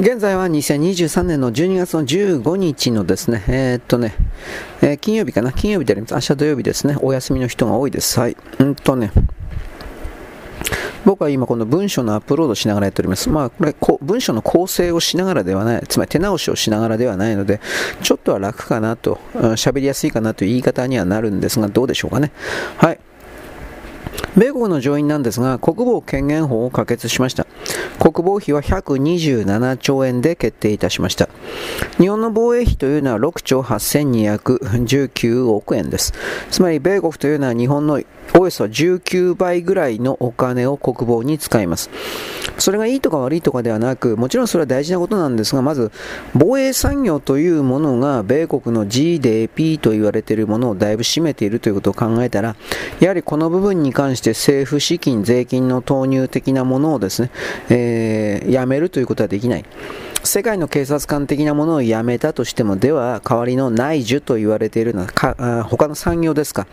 現在は2023年の12月の15日のですね、えー、っとね、えー、金曜日かな、金曜日であります。明日土曜日ですね、お休みの人が多いです。はい。うんとね、僕は今この文章のアップロードしながらやっております。まあこれこ文章の構成をしながらではない、つまり手直しをしながらではないので、ちょっとは楽かなと、喋りやすいかなという言い方にはなるんですが、どうでしょうかね。はい。米国の上院なんですが、国防権限法を可決しました。国防費は127兆円で決定いたしました。日本の防衛費というのは6兆8219億円です。つまり、米国というのは日本のおよそ19倍ぐらいのお金を国防に使います。それがいいとか悪いとかではなく、もちろんそれは大事なことなんですが、まず、防衛産業というものが、米国の GDP と言われているものをだいぶ占めているということを考えたら、やはりこの部分に関して政府資金、税金の投入的なものをですね、えー、やめるということはできない。世界の警察官的なものをやめたとしても、では代わりの内需と言われているのはか他の産業ですか。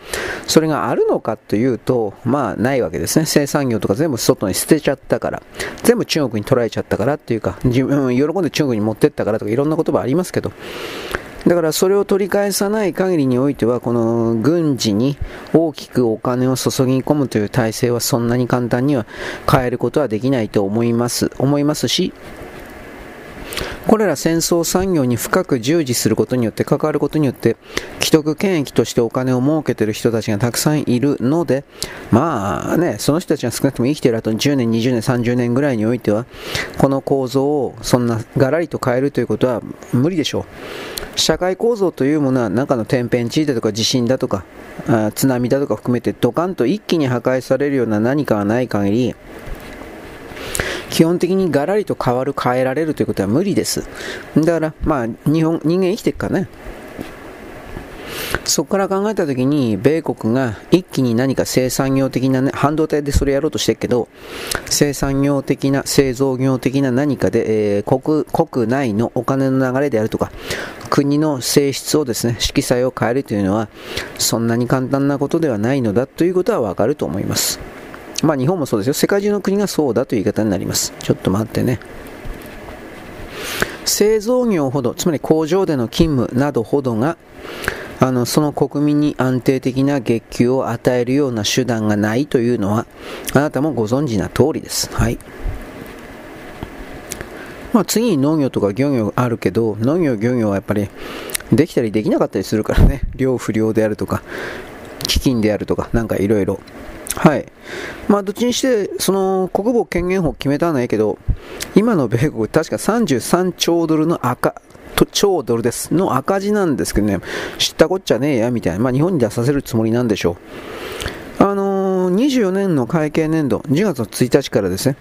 それがあるのかというと、まあないわけですね。生産業とか全部外に捨てちゃったから、全部中国に取られちゃったからっていうか、自分喜んで中国に持ってったからとかいろんな言葉ありますけど、だからそれを取り返さない限りにおいては、この軍事に大きくお金を注ぎ込むという体制はそんなに簡単には変えることはできないと思います。思いますし、これら戦争産業に深く従事することによって、関わることによって、既得権益としてお金を儲けている人たちがたくさんいるので、まあね、その人たちが少なくとも生きている後に10年、20年、30年ぐらいにおいては、この構造をそんながらりと変えるということは無理でしょう。社会構造というものは中の天変地異だとか地震だとか、津波だとか含めてドカンと一気に破壊されるような何かがない限り、基本的にガラリと変わる、変えられるということは無理です。だから、まあ、日本、人間生きていくかね。そこから考えたときに、米国が一気に何か生産業的な、ね、半導体でそれやろうとしてるけど、生産業的な、製造業的な何かで、えー、国、国内のお金の流れであるとか、国の性質をですね、色彩を変えるというのは、そんなに簡単なことではないのだということはわかると思います。まあ日本もそうですよ。世界中の国がそうだという言い方になります。ちょっと待ってね。製造業ほど、つまり工場での勤務などほどが、あのその国民に安定的な月給を与えるような手段がないというのは、あなたもご存知な通りです。はい。まあ、次に農業とか漁業あるけど、農業、漁業はやっぱりできたりできなかったりするからね、量不良であるとか、飢饉であるとか、なんかいろいろ。はい。まあ、どっちにして、その、国防権限法決めたのはいいけど、今の米国、確か33兆ドルの赤、超ドルです。の赤字なんですけどね、知ったこっちゃねえや、みたいな。まあ、日本に出させるつもりなんでしょう。あのー、24年の会計年度、10月の1日からですね、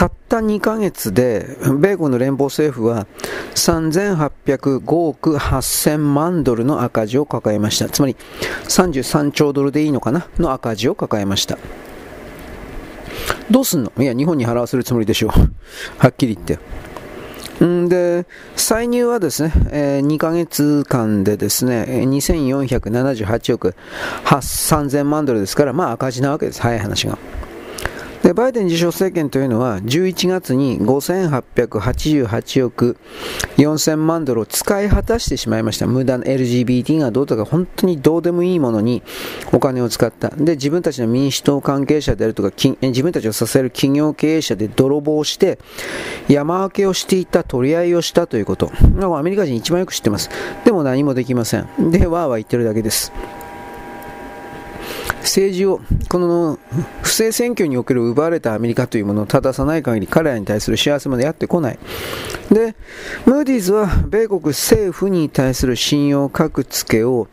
たった2ヶ月で、米国の連邦政府は3805億8000万ドルの赤字を抱えました。つまり33兆ドルでいいのかな？の赤字を抱えました。どうすんの？いや、日本に払わせるつもりでしょう。はっきり言って。んで、歳入はですね、えー、2ヶ月間でですね、2478億3000万ドルですから、まあ赤字なわけです。早い話が。でバイデン自称政権というのは11月に5888億4000万ドルを使い果たしてしまいました。無駄な LGBT がどうとか本当にどうでもいいものにお金を使った。で自分たちの民主党関係者であるとか自分たちを支える企業経営者で泥棒して山分けをしていた取り合いをしたということ。アメリカ人一番よく知ってます。でも何もできません。でわーわー言ってるだけです。政治を、この不正選挙における奪われたアメリカというものを正さない限り彼らに対する幸せまでやってこない。で、ムーディーズは米国政府に対する信用格付けを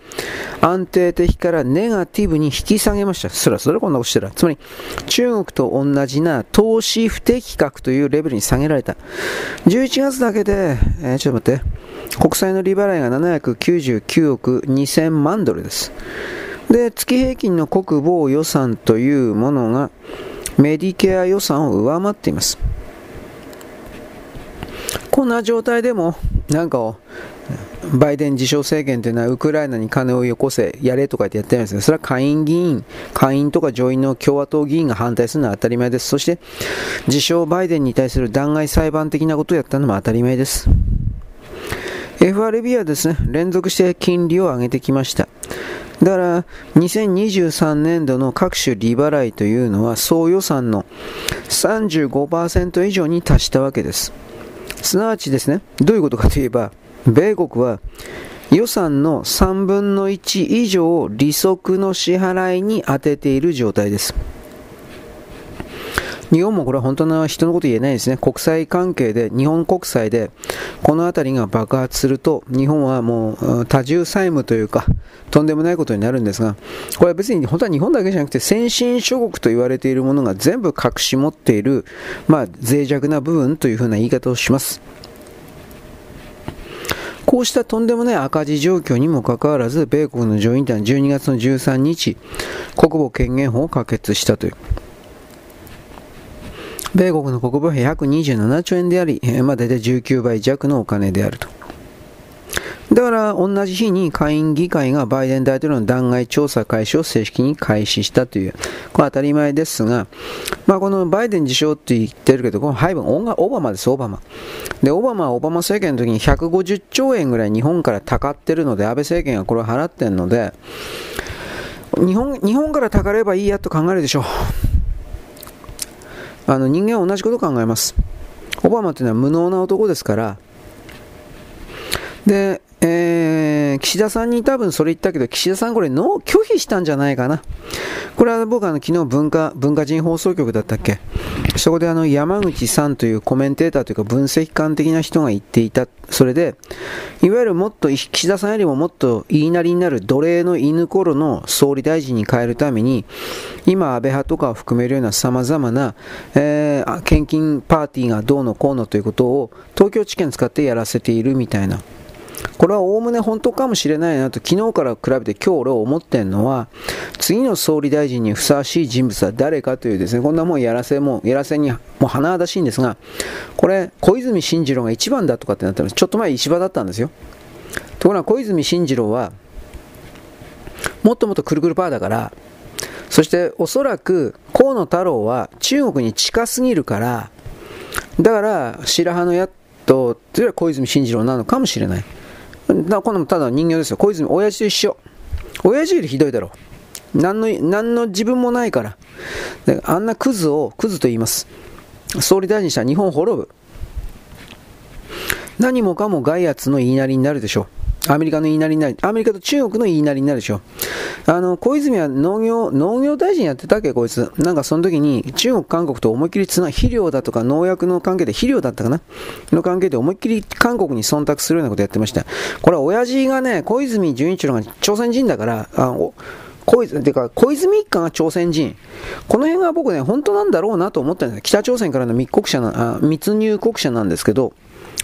安定的からネガティブに引き下げました。そらそらこんなことしてた。つまり中国と同じな投資不適格というレベルに下げられた。11月だけで、えー、ちょっと待って、国債の利払いが799億2000万ドルです。で、月平均の国防予算というものがメディケア予算を上回っています。こんな状態でも、なんかバイデン自称政権というのはウクライナに金をよこせ、やれとか言ってやってるんですが、それは下院議員、下院とか上院の共和党議員が反対するのは当たり前です。そして、自称バイデンに対する弾劾裁判的なことをやったのも当たり前です。FRB はですね、連続して金利を上げてきました。だから、2023年度の各種利払いというのは、総予算の35%以上に達したわけです。すなわちですね、どういうことかといえば、米国は予算の3分の1以上を利息の支払いに充てている状態です。日本もこれは本当の人のこと言えないですね。国際関係で、日本国債で、この辺りが爆発すると、日本はもう多重債務というか、とんでもないことになるんですが、これは別に本当は日本だけじゃなくて、先進諸国と言われているものが全部隠し持っている、まあ、脆弱な部分というふうな言い方をします。こうしたとんでもない赤字状況にもかかわらず、米国の上院団12月の13日、国防権限法を可決したという。米国の国防費127兆円であり、まあ、大体19倍弱のお金であると。だから同じ日に下院議会がバイデン大統領の弾劾調査開始を正式に開始したという、これ当たり前ですが、まあ、このバイデン自称って言ってるけど、この配分、オバマです、オバマ。で、オバマはオバマ政権の時に150兆円ぐらい日本からたかってるので、安倍政権がこれを払ってるので、日本日本からたかればいいやと考えるでしょう。あの人間は同じことを考えます。オバマというのは無能な男ですから、で、えー、岸田さんに多分それ言ったけど、岸田さんこれノー拒否したんじゃないかな。これは僕あの昨日文化、文化人放送局だったっけそこであの山口さんというコメンテーターというか分析官的な人が言っていた。それで、いわゆるもっと岸田さんよりももっと言いなりになる奴隷の犬頃の総理大臣に変えるために、今安倍派とかを含めるような様々な、えー、献金パーティーがどうのこうのということを東京地検使ってやらせているみたいな。これはおおむね本当かもしれないなと昨日から比べて今日俺は思ってるのは次の総理大臣にふさわしい人物は誰かというですねこんなもんやらせもやらせにもう甚だしいんですがこれ小泉進次郎が一番だとかってなってます。ちょっと前石破だったんですよ。ところが小泉進次郎はもっともっとくるくるパーだからそしておそらく河野太郎は中国に近すぎるからだから白羽の矢とというよりは小泉進次郎なのかもしれない。だこのただ人形ですよ。小泉、親父と一緒。親父よりひどいだろう。何の、何の自分もないから。であんなクズを、クズと言います。総理大臣したら日本滅ぶ。何もかも外圧の言いなりになるでしょう。アメリカの言いなりになる、アメリカと中国の言いなりになるでしょ。あの、小泉は農業、農業大臣やってたっけ、こいつ。なんかその時に中国、韓国と思いっきりつな、肥料だとか農薬の関係で、肥料だったかなの関係で思いっきり韓国に忖度するようなことやってました。これは親父がね、小泉純一郎が朝鮮人だから、あ小泉、てか、小泉一家が朝鮮人。この辺が僕ね、本当なんだろうなと思ったんです北朝鮮からの密告者な、あ密入国者なんですけど、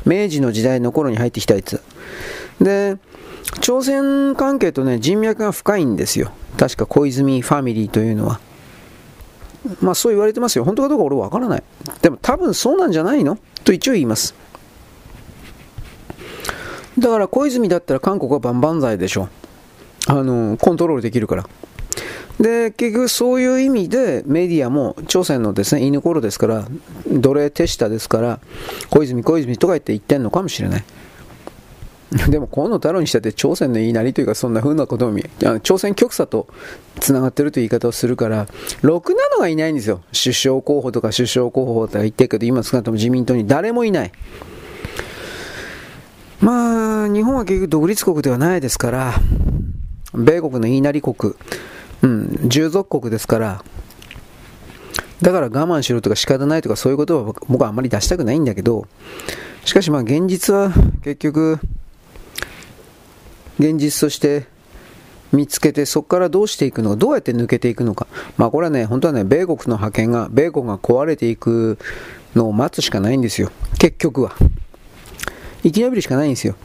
明治の時代の頃に入ってきたやつ。で、朝鮮関係とね、人脈が深いんですよ。確か小泉ファミリーというのは。まあそう言われてますよ。本当かどうか俺はわからない。でも多分そうなんじゃないの？と一応言います。だから小泉だったら韓国は万々歳でしょ。あの、コントロールできるから。で、結局そういう意味でメディアも朝鮮のですね、犬頃ですから、奴隷手下ですから、小泉小泉とか言って言ってんのかもしれない。でも河野太郎にしたって朝鮮の言いなりというかそんな風なことも朝鮮極左とつながってるという言い方をするからろくなのがいないんですよ。首相候補とか首相候補とか言ってるけど今少なくとも自民党に。誰もいない。まあ日本は結局独立国ではないですから米国の言いなり国。うん従属国ですから。だから我慢しろとか仕方ないとかそういうことは僕はあんまり出したくないんだけどしかしまあ現実は結局現実として見つけてそこからどうしていくのかどうやって抜けていくのか。まあこれはね本当はね米国の覇権が米国が壊れていくのを待つしかないんですよ。結局は。生き延びるしかないんですよ。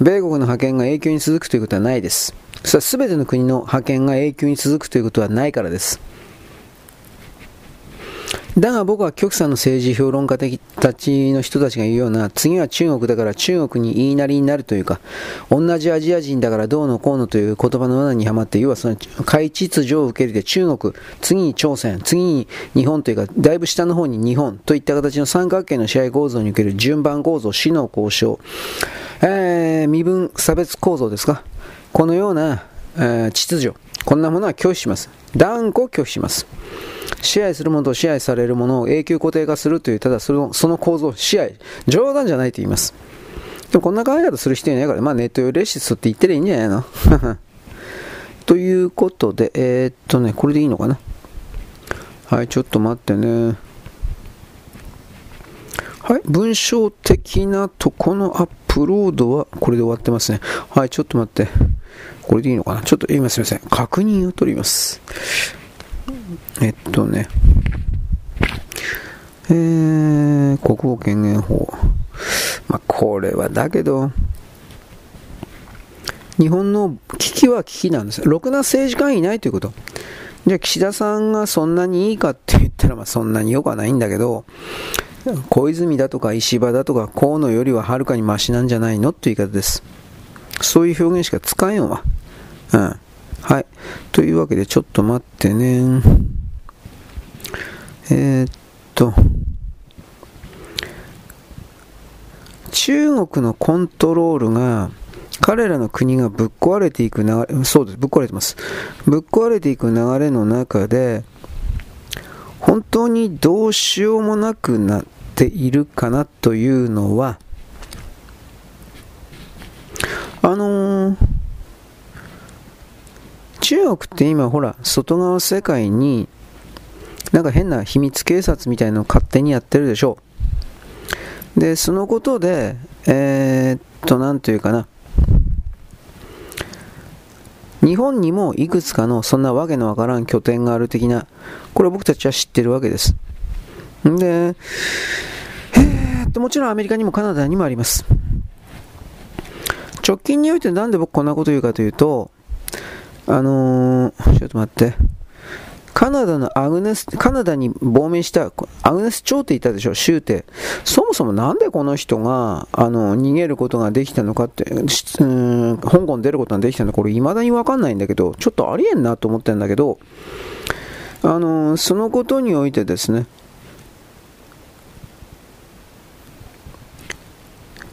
米国の覇権が永久に続くということはないです。それは全ての国の覇権が永久に続くということはないからです。だが僕は極左の政治評論家たちの人たちが言うような、次は中国だから中国に言いなりになるというか、同じアジア人だからどうのこうのという言葉の罠にはまって、要はその海秩序を受け入れて中国、次に朝鮮、次に日本というか、だいぶ下の方に日本といった形の三角形の試合構造における順番構造、死の交渉、えー、身分差別構造ですか。このような、えー、秩序、こんなものは拒否します。断固拒否します。支配するものと支配されるものを永久固定化するという、ただそのその構造、支配、冗談じゃないと言います。でもこんな考え方する人いないから、まあネット用レシスって言ってりゃいいんじゃないの？ということで、えー、っとね、これでいいのかな？はい、ちょっと待ってね。はい、文章的なとこのアップロードはこれで終わってますね。はい、ちょっと待って。これでいいのかな？ちょっと今すみません。確認を取ります。えっとね、えー、国語権限法。まあ、これはだけど、日本の危機は危機なんですよ。ろくな政治家いないということ。じゃあ岸田さんがそんなにいいかって言ったら、まあそんなに良くはないんだけど、小泉だとか石破だとか河野よりははるかにマシなんじゃないのっていう言い方です。そういう表現しか使えんわ。うん。はい。というわけで、ちょっと待ってね。えー、っと、中国のコントロールが、彼らの国がぶっ壊れていく流れ、そうです、ぶっ壊れてます。ぶっ壊れていく流れの中で、本当にどうしようもなくなっているかなというのは、あのー、中国って今ほら、外側世界になんか変な秘密警察みたいのを勝手にやってるでしょう。で、そのことで、えー、っと、なんというかな。日本にもいくつかのそんなわけのわからん拠点がある的な、これ僕たちは知ってるわけです。で、えー、っと、もちろんアメリカにもカナダにもあります。直近においてなんで僕こんなこと言うかというと、あのー、ちょっと待って。カナダのアグネス、カナダに亡命したアグネス朝って言ったでしょ、州って。そもそもなんでこの人が、あの、逃げることができたのかって、うん、香港出ることができたのか、これ未だにわかんないんだけど、ちょっとありえんなと思ってんだけど、あの、そのことにおいてですね、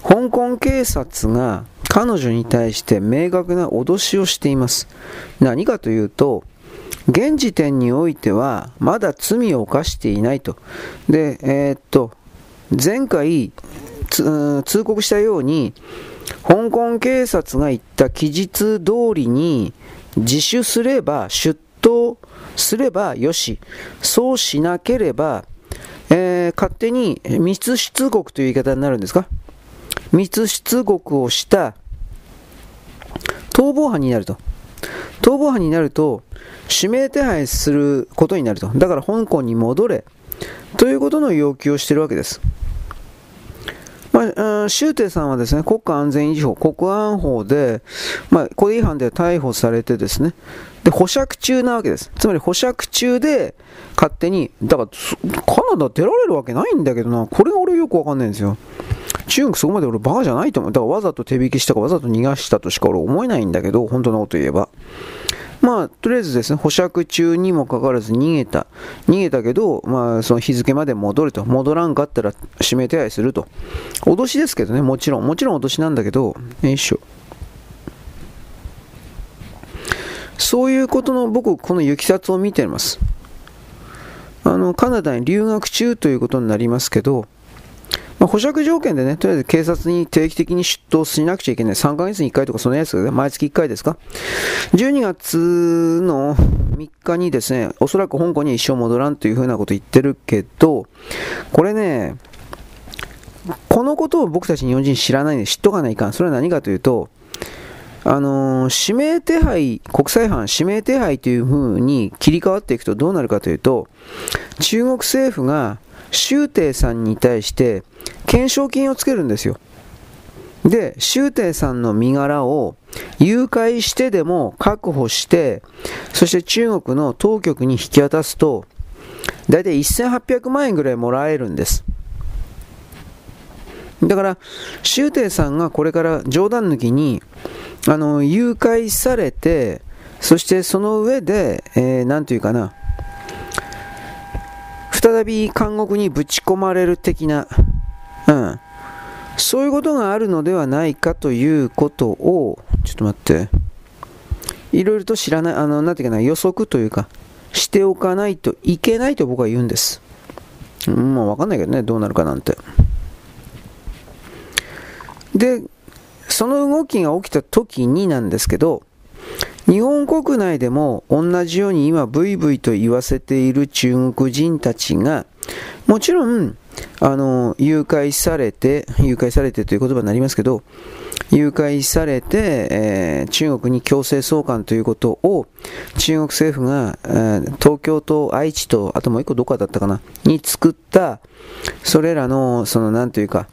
香港警察が彼女に対して明確な脅しをしています。何かというと、現時点においてはまだ罪を犯していないと。で、えー、っと、前回通告したように、香港警察が言った期日通りに自首すれば、出頭すればよし、そうしなければ、えー、勝手に密出国という言い方になるんですか？密出国をした逃亡犯になると。逃亡犯になると、指名手配することになると。だから香港に戻れ。ということの要求をしているわけです。まあ、周庭さんはですね、国家安全維持法、国安法で、まあ、これ違反で逮捕されてですね、で、保釈中なわけです。つまり保釈中で、勝手に、だから、カナダ出られるわけないんだけどな、これが俺よくわかんないんですよ。中国そこまで俺バカじゃないと思う。だからわざと手引きしたかわざと逃がしたとしか俺思えないんだけど、本当のこと言えば。まあ、とりあえずですね、保釈中にもかかわらず逃げた。逃げたけど、まあ、その日付まで戻ると。戻らんかったら指名手配すると。脅しですけどね、もちろん。もちろん脅しなんだけど、よいしょ。そういうことの僕、この行きさつを見ています。あの、カナダに留学中ということになりますけど、まあ、保釈条件でね、とりあえず警察に定期的に出頭しなくちゃいけない。3ヶ月に1回とかそのやつが、ね、毎月1回ですか ?12 月の3日にですね、おそらく香港に一生戻らんというふうなこと言ってるけど、これね、このことを僕たち日本人知らないんで知っとかないかん。それは何かというと、あのー、指名手配、国際犯指名手配という風に切り替わっていくとどうなるかというと、中国政府が周庭さんに対して懸賞金をつけるんですよ。で、周庭さんの身柄を誘拐してでも確保して、そして中国の当局に引き渡すと、だいたい1800万円ぐらいもらえるんです。だから、周庭さんがこれから冗談抜きに、あの、誘拐されて、そしてその上で、えー、なんていうかな、再び監獄にぶち込まれる的な、うん、そういうことがあるのではないかということを、ちょっと待って、いろいろと知らない、あの、なんていうかな、予測というか、しておかないといけないと僕は言うんです。もうわかんないけどね、どうなるかなんて。で、その動きが起きた時になんですけど、日本国内でも同じように今ブイブイと言わせている中国人たちが、もちろん、あの、誘拐されて、誘拐されてという言葉になりますけど、誘拐されて、えー、中国に強制送還ということを中国政府が、えー、東京と愛知と、あともう一個どこだったかな、に作った、それらの、その、なんというか、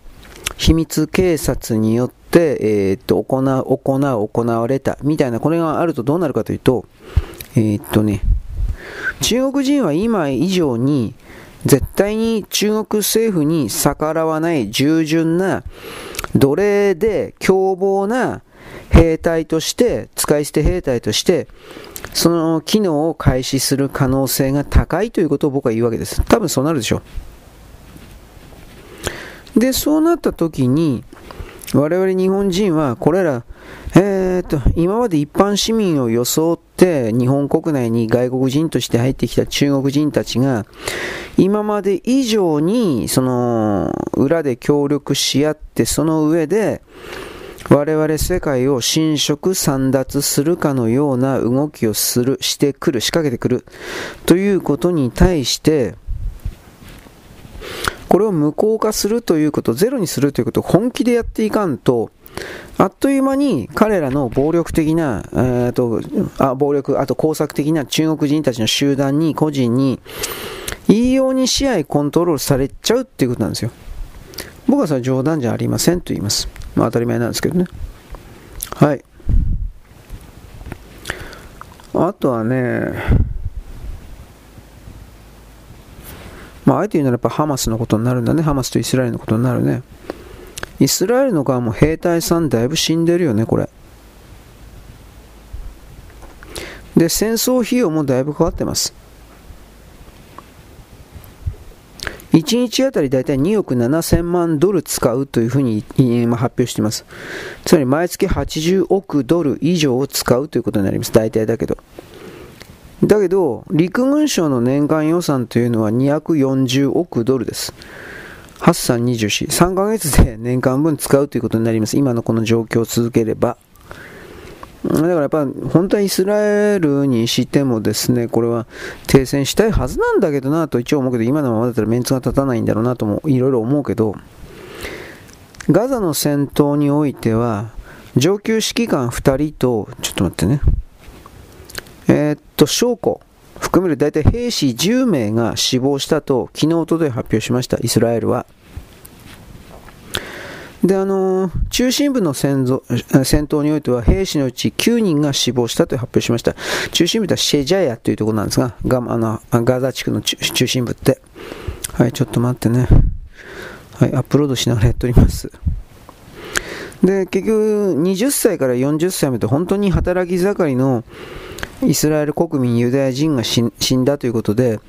秘密警察によって、えー、っと、行う、行う、行われた、みたいな、これがあるとどうなるかというと、えー、っとね、中国人は今以上に、絶対に中国政府に逆らわない従順な、奴隷で凶暴な兵隊として、使い捨て兵隊として、その機能を開始する可能性が高いということを僕は言うわけです。多分そうなるでしょう。で、そうなった時に、我々日本人はこれら、えー、と、今まで一般市民を装って日本国内に外国人として入ってきた中国人たちが、今まで以上に、その、裏で協力し合って、その上で、我々世界を侵食散奪するかのような動きをする、してくる、仕掛けてくる、ということに対して、これを無効化するということ、ゼロにするということを本気でやっていかんと、あっという間に彼らの暴力的な、えーとあ暴力、あと工作的な中国人たちの集団に、個人に、いいように支配コントロールされちゃうっていうことなんですよ。僕はそれは冗談じゃありませんと言います。まあ当たり前なんですけどね。はい。あとはね、まあ、あえて言うならやっぱハマスのことになるんだね。ハマスとイスラエルのことになるね。イスラエルの側も兵隊さんだいぶ死んでるよね、これ。で、戦争費用もだいぶかかってます。1日あたりだいたい2億7000万ドル使うというふうに今発表しています。つまり毎月80億ドル以上を使うということになります。大体だけど。だけど、陸軍省の年間予算というのは240億ドルです。8324、3ヶ月で年間分使うということになります。今のこの状況を続ければ。だからやっぱ本当はイスラエルにしてもですね、これは停戦したいはずなんだけどなと一応思うけど、今のままだったらメンツが立たないんだろうなともいろいろ思うけど、ガザの戦闘においては、上級指揮官2人と、ちょっと待ってね、えー、っと、将校、含める大体兵士10名が死亡したと、昨日、おととい発表しました、イスラエルは。で、あの、中心部の戦闘においては兵士のうち9人が死亡したと発表しました。中心部ではシェジャヤというところなんですが、ガあのガザ地区の中心部って。はい、ちょっと待ってね。はい、アップロードしながらやっております。で、結局、20歳から40歳まで本当に働き盛りのイスラエル国民、ユダヤ人が死んだということで、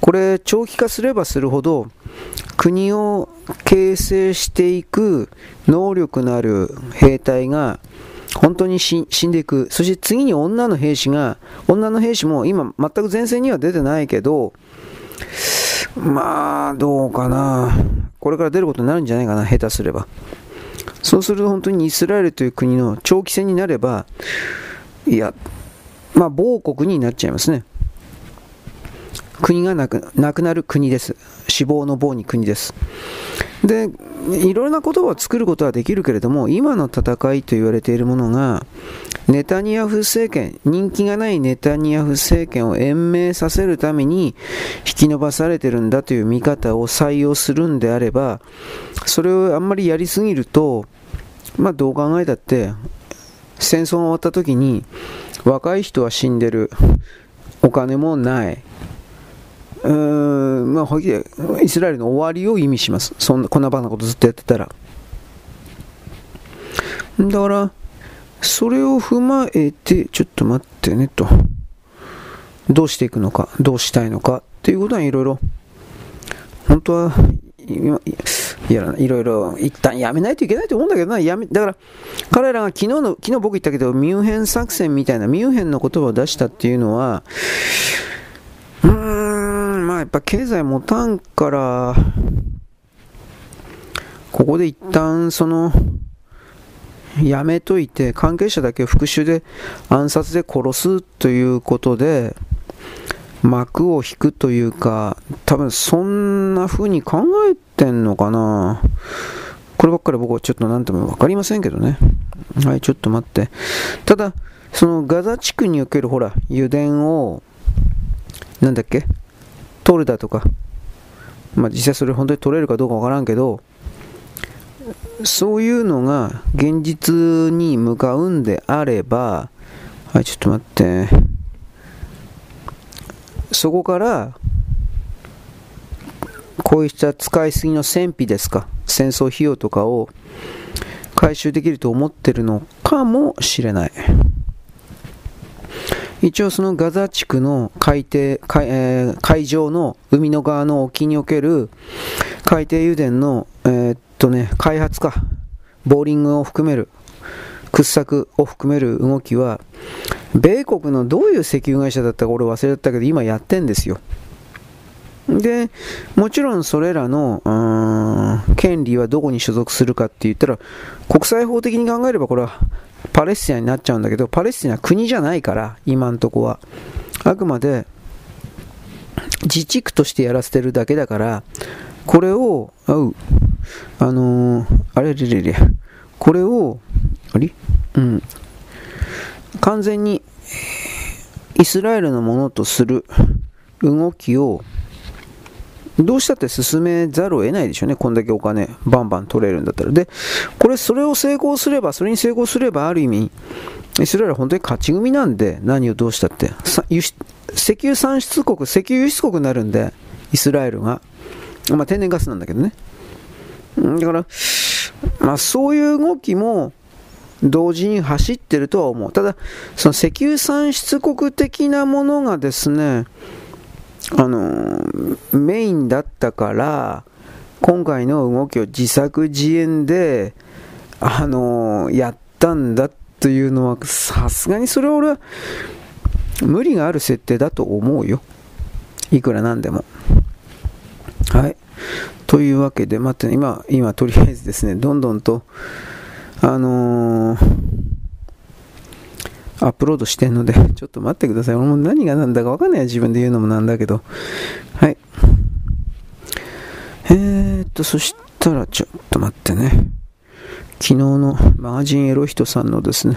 これ、長期化すればするほど、国を形成していく能力のある兵隊が本当に死んでいく。そして次に女の兵士が、女の兵士も今全く前線には出てないけど、まあ、どうかな。これから出ることになるんじゃないかな、下手すれば。そうすると本当にイスラエルという国の長期戦になれば、いや、まあ、亡国になっちゃいますね。国がなくなくなる国です。死亡の棒に国です。で、いろいろな言葉を作ることはできるけれども、今の戦いと言われているものが、ネタニヤフ政権、人気がないネタニヤフ政権を延命させるために引き延ばされてるんだという見方を採用するんであれば、それをあんまりやりすぎると、まあどう考えたって、戦争が終わった時に、若い人は死んでる、お金もない、うーん、まあ、はっきりイスラエルの終わりを意味します。そんな、こんなバカなことずっとやってたら。だから、それを踏まえて、ちょっと待ってねと。どうしていくのか、どうしたいのかっていうことはいろいろ、本当は、いや、いろいろ、一旦やめないといけないと思うんだけどな、やめ、だから、彼らが昨日の、昨日僕言ったけど、ミュンヘン作戦みたいな、ミュンヘンの言葉を出したっていうのは、うーん、まあやっぱ経済持たんから、ここで一旦その、やめといて、関係者だけ復讐で暗殺で殺すということで、幕を引くというか、多分そんな風に考えててんのかな？こればっかり僕はちょっと何とも分かりませんけどね。はい、ちょっと待って。ただ、そのガザ地区におけるほら、油田を、なんだっけ？取るだとか、まあ実際それ本当に取れるかどうかわからんけど、そういうのが現実に向かうんであれば、はい、ちょっと待って。そこから、こういった使いすぎの戦費ですか、戦争費用とかを回収できると思ってるのかもしれない。一応そのガザ地区の海底海,、えー、海上の海の側の沖における海底油田の、えー、っとね、開発か、ボーリングを含める、掘削を含める動きは、米国のどういう石油会社だったか俺忘れちゃったけど、今やってんですよ。で、もちろんそれらの、権利はどこに所属するかって言ったら、国際法的に考えればこれはパレスチナになっちゃうんだけど、パレスチナは国じゃないから、今んとこは。あくまで自治区としてやらせてるだけだから、これを、あう、あのー、あれれれれ、これを、あれ？うん、完全にイスラエルのものとする動きをどうしたって進めざるを得ないでしょうね。こんだけお金バンバン取れるんだったら。で、これ、それを成功すれば、それに成功すれば、ある意味、イスラエルは本当に勝ち組なんで、何をどうしたって。石油産出国、石油輸出国になるんで、イスラエルが。まあ、天然ガスなんだけどね。だから、まあ、そういう動きも、同時に走ってるとは思う。ただ、その石油産出国的なものがですね、あの、メインだったから、今回の動きを自作自演で、あの、やったんだというのは、さすがにそれは俺は、無理がある設定だと思うよ。いくらなんでも。はい。というわけで、待ってね、今、今、とりあえずですね、どんどんと、あのー、アップロードしてんので、ちょっと待ってください。俺も何が何だかわかんない自分で言うのもなんだけど。はい。えー、っと、そしたら、ちょっと待ってね。昨日のマガジンエロヒトさんのですね、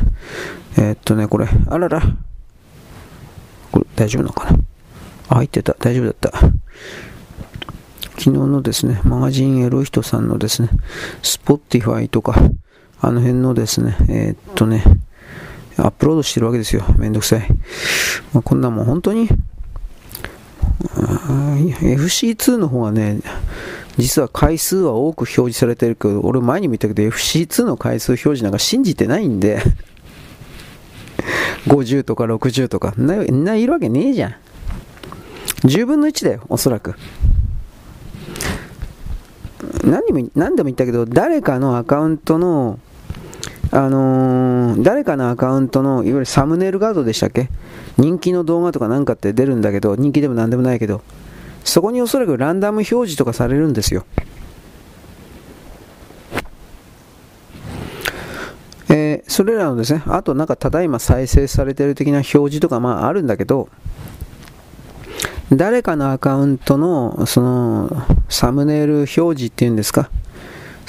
えー、っとね、これ、あらら。これ、大丈夫なのかな？あ、入ってた。大丈夫だった。昨日のですね、マガジンエロヒトさんのですね、スポッティファイとか、あの辺のですね、えー、っとね、アップロードしてるわけですよ。めんどくさい。まあ、こんなもん本当に、FC2 の方がね、実は回数は多く表示されてるけど、俺前にも言ったけど FC2 の回数表示なんか信じてないんで 50とか60とか、な、ないるわけねえじゃん。10分の1だよ、おそらく。何も何でも言ったけど、誰かのアカウントのあのー、誰かのアカウントのいわゆるサムネイル画像でしたっけ？人気の動画とかなんかって出るんだけど、人気でもなんでもないけど、そこにおそらくランダム表示とかされるんですよ。えー、それらのですね、あとなんかただいま再生されてる的な表示とかまああるんだけど、誰かのアカウントのそのサムネイル表示っていうんですか、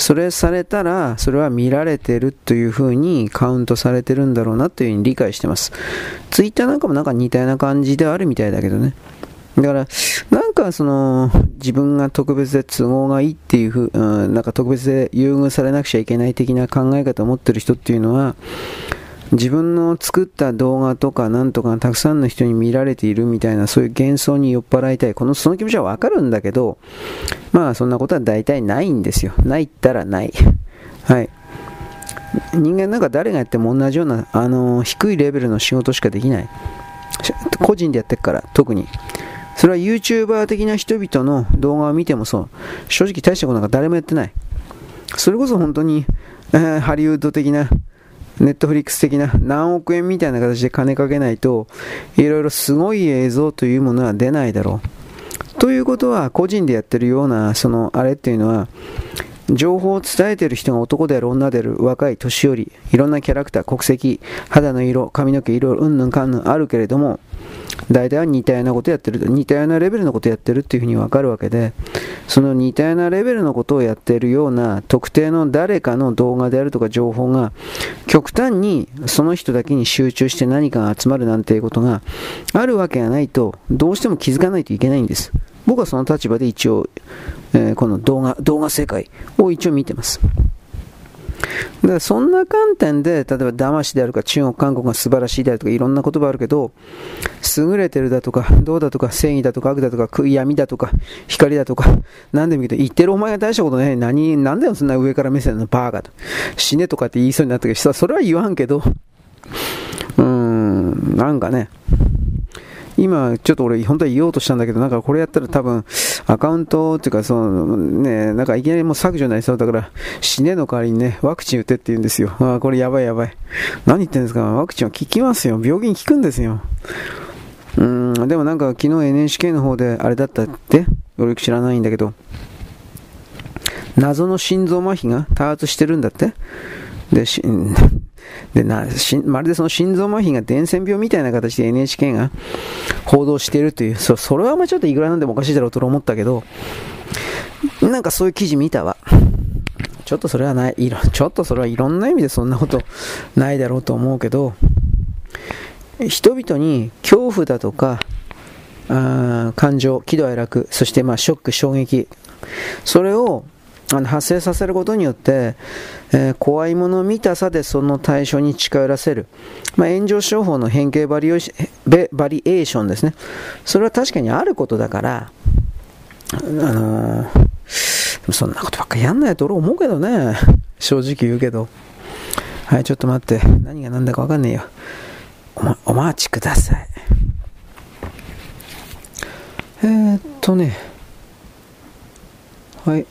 それされたら、それは見られてるというふうにカウントされてるんだろうなというふうに理解してます。ツイッターなんかもなんか似たような感じであるみたいだけどね。だから、なんかその、自分が特別で都合がいいっていうふう、うん、なんか特別で優遇されなくちゃいけない的な考え方を持ってる人っていうのは、自分の作った動画とかなんとかたくさんの人に見られているみたいなそういう幻想に酔っ払いたい。このその気持ちはわかるんだけど、まあそんなことは大体ないんですよ。ないったらない。はい。人間なんか誰がやっても同じような、あの、低いレベルの仕事しかできない。個人でやってるから、特に。それは YouTuber 的な人々の動画を見てもそう。正直大したことなんか誰もやってない。それこそ本当に、えー、ハリウッド的な、ネットフリックス的な何億円みたいな形で金かけないと、いろいろすごい映像というものは出ないだろう。ということは、個人でやってるような、その、あれっていうのは、情報を伝えてる人が男である女である若い年寄りいろんなキャラクター国籍肌の色髪の毛色うんぬんかんぬんあるけれども大体は似たようなことやってる似たようなレベルのことやってるっていうふうにわかるわけでその似たようなレベルのことをやっているような特定の誰かの動画であるとか情報が極端にその人だけに集中して何かが集まるなんていうことがあるわけがないとどうしても気づかないといけないんです。僕はその立場で一応、えー、この動画動画世界を一応見てます。だからそんな観点で、例えば騙しであるか中国、韓国が素晴らしいであるとかいろんな言葉あるけど、優れてるだとか、どうだとか、正義だとか、悪だとか、闇だとか、光だとか、何でもいいけど、言ってるお前が大したことね、何、なんだよ、そんな上から目線のバーガーと。死ねとかって言いそうになったけど、それは言わんけど、うーん、なんかね、今、ちょっと俺、本当は言おうとしたんだけど、なんかこれやったら多分、アカウントっていうか、そのね、なんかいきなりもう削除になりそうだから、死ねの代わりにね、ワクチン打てって言うんですよ。あこれやばいやばい。何言ってんですか？ワクチンは効きますよ。病気に効くんですよ。うん、でもなんか昨日 NHK の方であれだったって俺知らないんだけど、謎の心臓麻痺が多発してるんだってで、し、でなまるでその心臓麻痺が伝染病みたいな形で NHK が報道しているという、そそれはまあちょっといくらなんでもおかしいだろうと思ったけど、なんかそういう記事見たわ。ちょっとそれはない、いろちょっとそれはいろんな意味でそんなことないだろうと思うけど、人々に恐怖だとか、あ感情、喜怒哀楽、そしてまあショック、衝撃、それをあの発生させることによって、えー、怖いもの見たさでその対象に近寄らせる、まあ、炎上商法の変形バリエーションですね。それは確かにあることだからあのー、そんなことばっかりやんないと俺思うけどね。正直言うけど。はいちょっと待って。何が何だか分かんねえよ。お,、ま、お待ちください。えー、っとね。はい。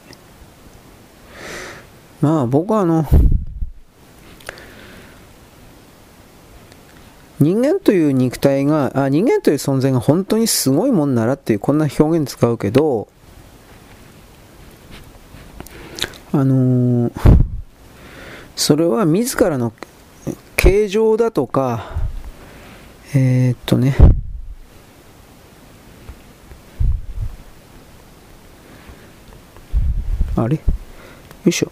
まあ僕はあの、人間という肉体が、あ人間という存在が本当にすごいもんならっていうこんな表現使うけど、あのー、それは自らの形状だとか、えー、っとね、あれ？よいしょ。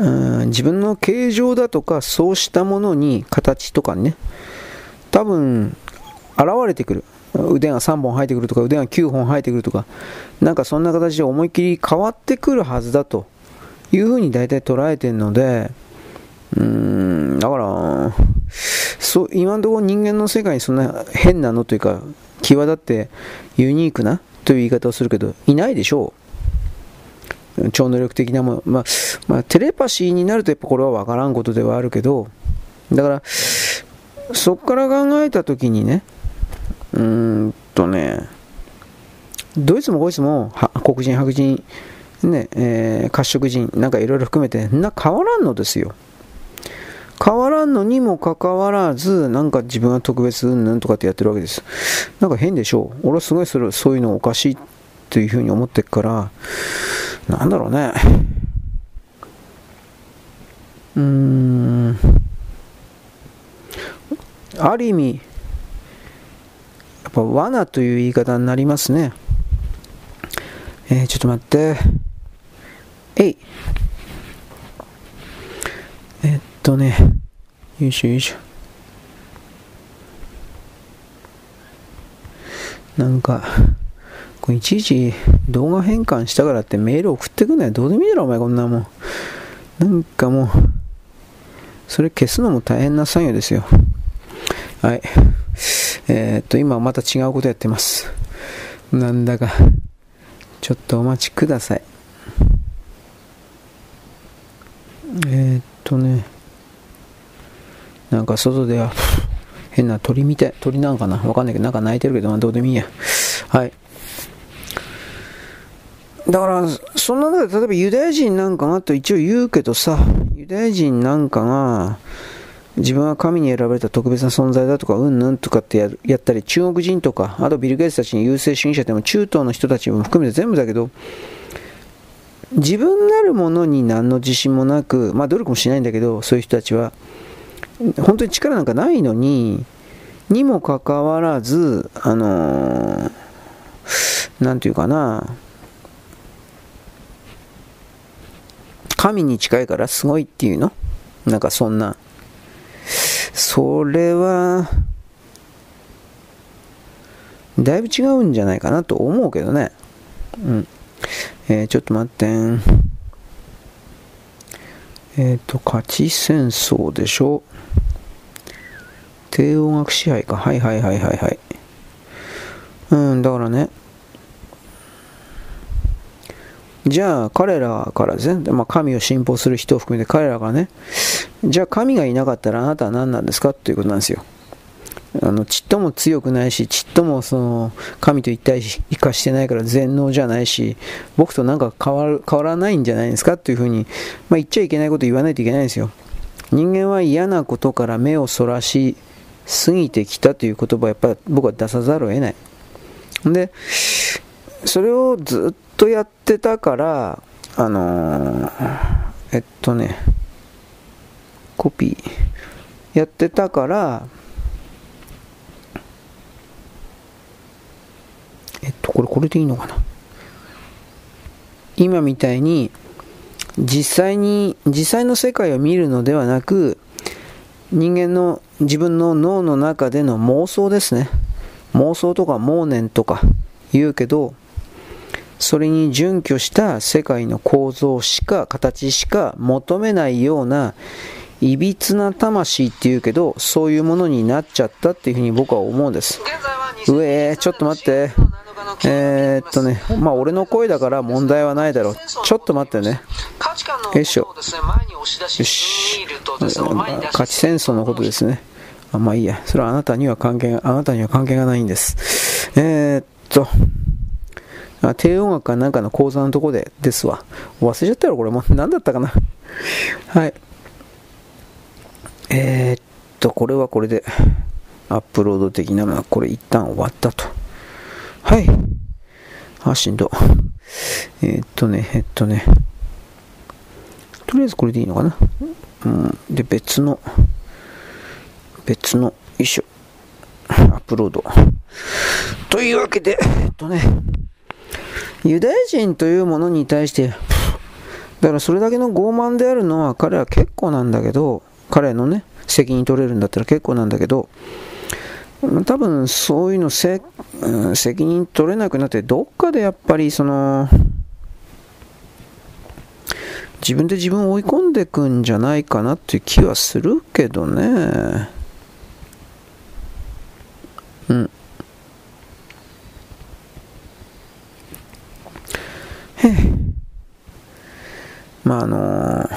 ん自分の形状だとかそうしたものに形とかね多分現れてくる。腕が3本生えてくるとか腕が9本生えてくるとかなんかそんな形で思いっきり変わってくるはずだというふうに大体捉えてるのでうーんだからそう今のところ人間の世界にそんな変なのというか際立ってユニークなという言い方をするけどいないでしょう。超能力的なもの、まあ、まあ、テレパシーになるとやっぱこれは分からんことではあるけど、だから、そこから考えたときにね、うーんとね、ドイツもこいつも黒人、白人、ね、えー、褐色人、なんかいろいろ含めて、な変わらんのですよ。変わらんのにもかかわらず、なんか自分は特別うんぬんとかってやってるわけです。なんか変でしょう。俺はすごいそれそういうのおかしいっていうふうに思ってるから、なんだろうね。うーん。ある意味、やっぱ罠という言い方になりますね。えー、ちょっと待って。えい。えっとね、よいしょよいしょ。なんか、いちいち動画変換したからってメール送ってくんなよ。どうでもいいだろ、お前こんなもん。なんかもう、それ消すのも大変な作業ですよ。はい。えー、っと、今また違うことやってます。なんだか、ちょっとお待ちください。えー、っとね、なんか外では、変な鳥みたい、鳥なんかな？わかんないけど、なんか鳴いてるけど、まあ、どうでもいいや。はい。だから、そんな中で、例えばユダヤ人なんかがと一応言うけどさ、ユダヤ人なんかが、自分は神に選ばれた特別な存在だとか、うんぬんとかってややったり、中国人とか、あとビル・ゲイツたちに優勢主義者でも中東の人たちも含めて全部だけど、自分なるものに何の自信もなく、まあ努力もしないんだけど、そういう人たちは、本当に力なんかないのに、にもかかわらず、あのー、なんていうかな、神に近いからすごいっていうの？なんかそんな。それは、だいぶ違うんじゃないかなと思うけどね。うん。えー、ちょっと待ってん。えっ、ー、と、勝ち戦争でしょ？帝王学支配か。はいはいはいはいはい。うん、だからね。じゃあ彼らからですね、まあ、神を信奉する人を含めて彼らがね、じゃあ神がいなかったらあなたは何なんですかということなんですよ。あのちっとも強くないし、ちっともその神と一体化してないから全能じゃないし、僕となんか変わる変わらないんじゃないですかというふうに、まあ、言っちゃいけないこと言わないといけないんですよ。人間は嫌なことから目をそらし過ぎてきたという言葉をやっぱり僕は出さざるを得ない。で、それをずっとやってたから、あのー、えっとね、コピーやってたから、えっと、これ、これでいいのかな？今みたいに、実際に、実際の世界を見るのではなく、人間の自分の脳の中での妄想ですね。妄想とか妄念とか言うけど、それに準拠した世界の構造しか形しか求めないようないびつな魂っていうけどそういうものになっちゃったっていうふうに僕は思うんです。上ちょっと待って。えー、っとねまあ俺の声だから問題はないだろう。ちょっと待ってね。よいしょ。よし価値戦争のことですね。あまあいいや。それはあなたには関係あなたには関係がないんです。えー、っとあ低音楽かなんかの講座のとこでですわ。忘れちゃったよ、これも。何だったかな。はい。えー、っと、これはこれで、アップロード的なのは、これ一旦終わったと。はい。あ、しんど。えー、っとね、えっとね。とりあえずこれでいいのかな。うん。で、別の、別の、よいしょ。アップロード。というわけで、えっとね。ユダヤ人というものに対して、だからそれだけの傲慢であるのは彼は結構なんだけど、彼のね、責任取れるんだったら結構なんだけど、多分そういうのせ、責任取れなくなって、どっかでやっぱりその、自分で自分を追い込んでいくんじゃないかなっていう気はするけどね。うん。まああの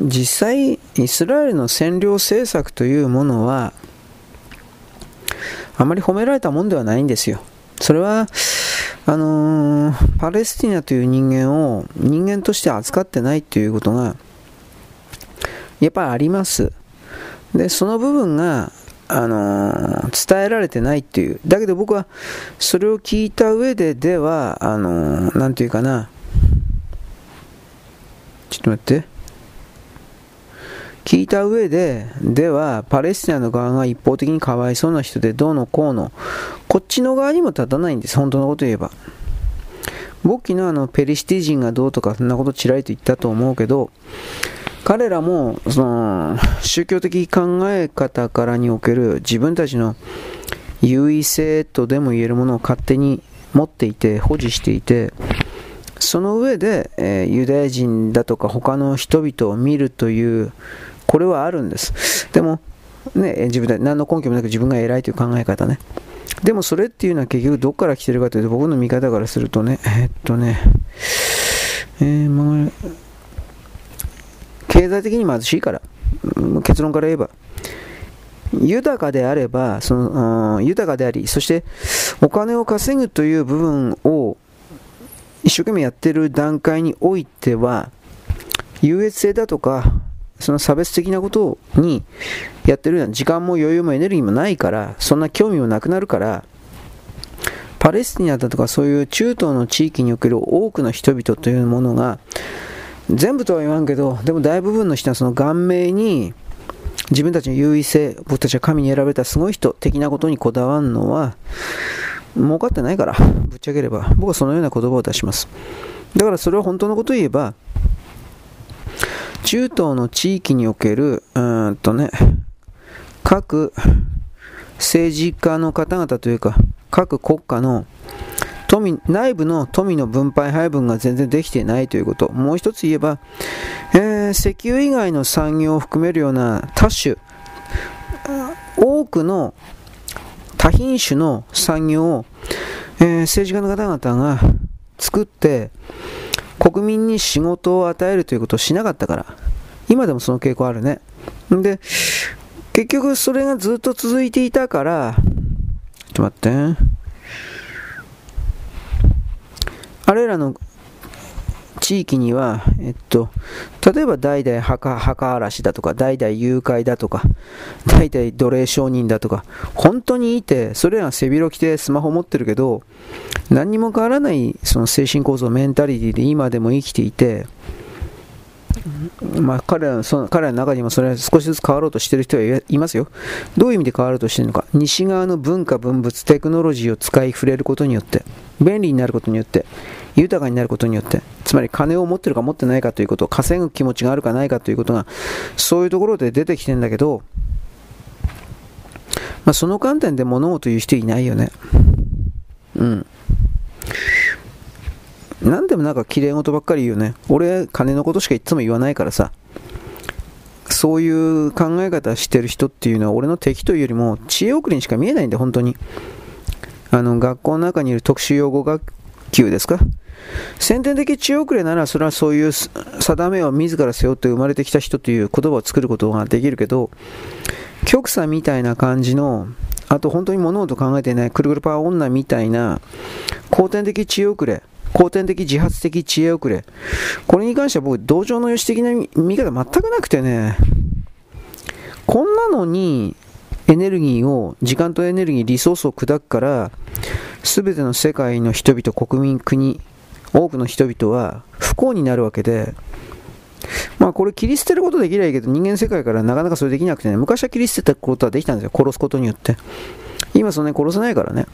実際イスラエルの占領政策というものはあまり褒められたもんではないんですよ。それはあのー、パレスティナという人間を人間として扱ってないということがやっぱりあります。でその部分があのー、伝えられてないっていう。だけど僕は、それを聞いた上ででは、あのー、なんていうかな。ちょっと待って。聞いた上で、では、パレスチナの側が一方的にかわいそうな人でどうのこうの、こっちの側にも立たないんです、本当のこと言えば。僕昨日あの、ペリシティ人がどうとか、そんなことちらりと言ったと思うけど、彼らもその宗教的考え方からにおける自分たちの優位性とでも言えるものを勝手に持っていて保持していてその上で、えー、ユダヤ人だとか他の人々を見るという、これはあるんです。でも、ね、自分で何の根拠もなく自分が偉いという考え方ね。でもそれっていうのは結局どこから来てるかというと僕の見方からするとね、えー、っとね、えー、まあ、経済的に貧しいから、結論から言えば、豊かであれば、その、豊かであり、そしてお金を稼ぐという部分を一生懸命やってる段階においては、優越性だとか、その差別的なことにやってるような時間も余裕もエネルギーもないから、そんな興味もなくなるから、パレスチナだとかそういう中東の地域における多くの人々というものが、全部とは言わんけど、でも大部分の人はその顔面に自分たちの優位性、僕たちは神に選ばれたすごい人的なことにこだわるのは、儲かってないから、ぶっちゃければ、僕はそのような言葉を出します。だからそれは本当のことを言えば、中東の地域における、うんとね、各政治家の方々というか、各国家の富内部の富の分配配分が全然できていないということ。もう一つ言えば、えー、石油以外の産業を含めるような多種、多くの多品種の産業を、えー、政治家の方々が作って、国民に仕事を与えるということをしなかったから。今でもその傾向あるね。で、結局それがずっと続いていたから、ちょっと待って。あれらの地域には、えっと、例えば代々墓墓荒らしだとか、代々誘拐だとか、代々奴隷商人だとか、本当にいて、それらは背広着てスマホ持ってるけど、何にも変わらないその精神構造、メンタリティで今でも生きていて、まあ、彼らのその彼らの中にもそれは少しずつ変わろうとしてる人はいますよ。どういう意味で変わろうとしてるのか。西側の文化、文物、テクノロジーを使い触れることによって、便利になることによって、豊かになることによって、つまり金を持ってるか持ってないかということ、稼ぐ気持ちがあるかないかということが、そういうところで出てきてんだけど、まあ、その観点で物事言う人いないよね。うん。何でもなんか綺麗事ばっかり言うよね。俺、金のことしかいつも言わないからさ。そういう考え方してる人っていうのは俺の敵というよりも知恵遅れにしか見えないんで、本当に。あの、学校の中にいる特殊用語学級ですか？先天的知恵遅れならそれはそういう定めを自ら背負って生まれてきた人という言葉を作ることができるけど極左みたいな感じのあと本当に物事考えていないくるくるパワー女みたいな後天的知恵遅れ後天的自発的知恵遅れ。これに関しては僕同情の良し的な見方全くなくてね。こんなのにエネルギーを時間とエネルギーリソースを砕くから全ての世界の人々、国民、国、多くの人々は不幸になるわけで、まあこれ切り捨てることできないけど人間世界からなかなかそれできなくてね、昔は切り捨てたことはできたんですよ、殺すことによって。今そんなに殺せないからね。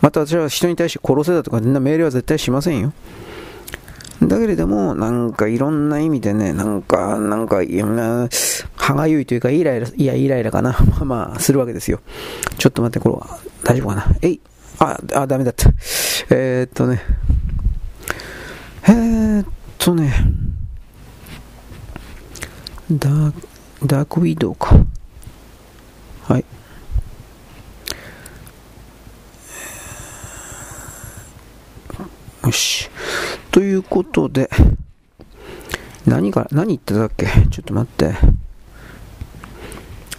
また私は人に対して殺せだとか、そんな命令は絶対しませんよ。だけれども、なんかいろんな意味でね、なんか、なんか、いろんな、歯がゆいというか、イライラ、いや、イライラかな。まあまあ、するわけですよ。ちょっと待って、これは、大丈夫かな。えい。あ、あ、ダメだった。えー、っとね。えー、っとね。ダーク、ダークウィドウか。はい。よし。ということで、何から、何言ってたっけ？ちょっと待って。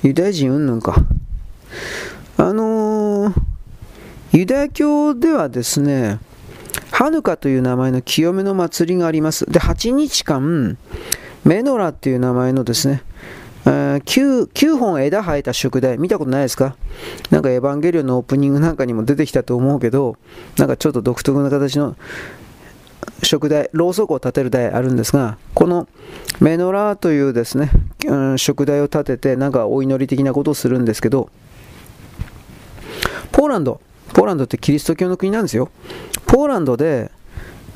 ユダヤ人うんぬんか。あのー、ユダヤ教ではですね、ハヌカという名前の清めの祭りがあります。で、8日間、メノラっていう名前のですね、9, 9本枝生えた宿題、見たことないですか？なんかエヴァンゲリオンのオープニングなんかにも出てきたと思うけど、なんかちょっと独特な形の食台、ろうそくを立てる台あるんですが、このメノラというですね、うん、食台を立てて、なんかお祈り的なことをするんですけど、ポーランド、ポーランドってキリスト教の国なんですよ。ポーランドで、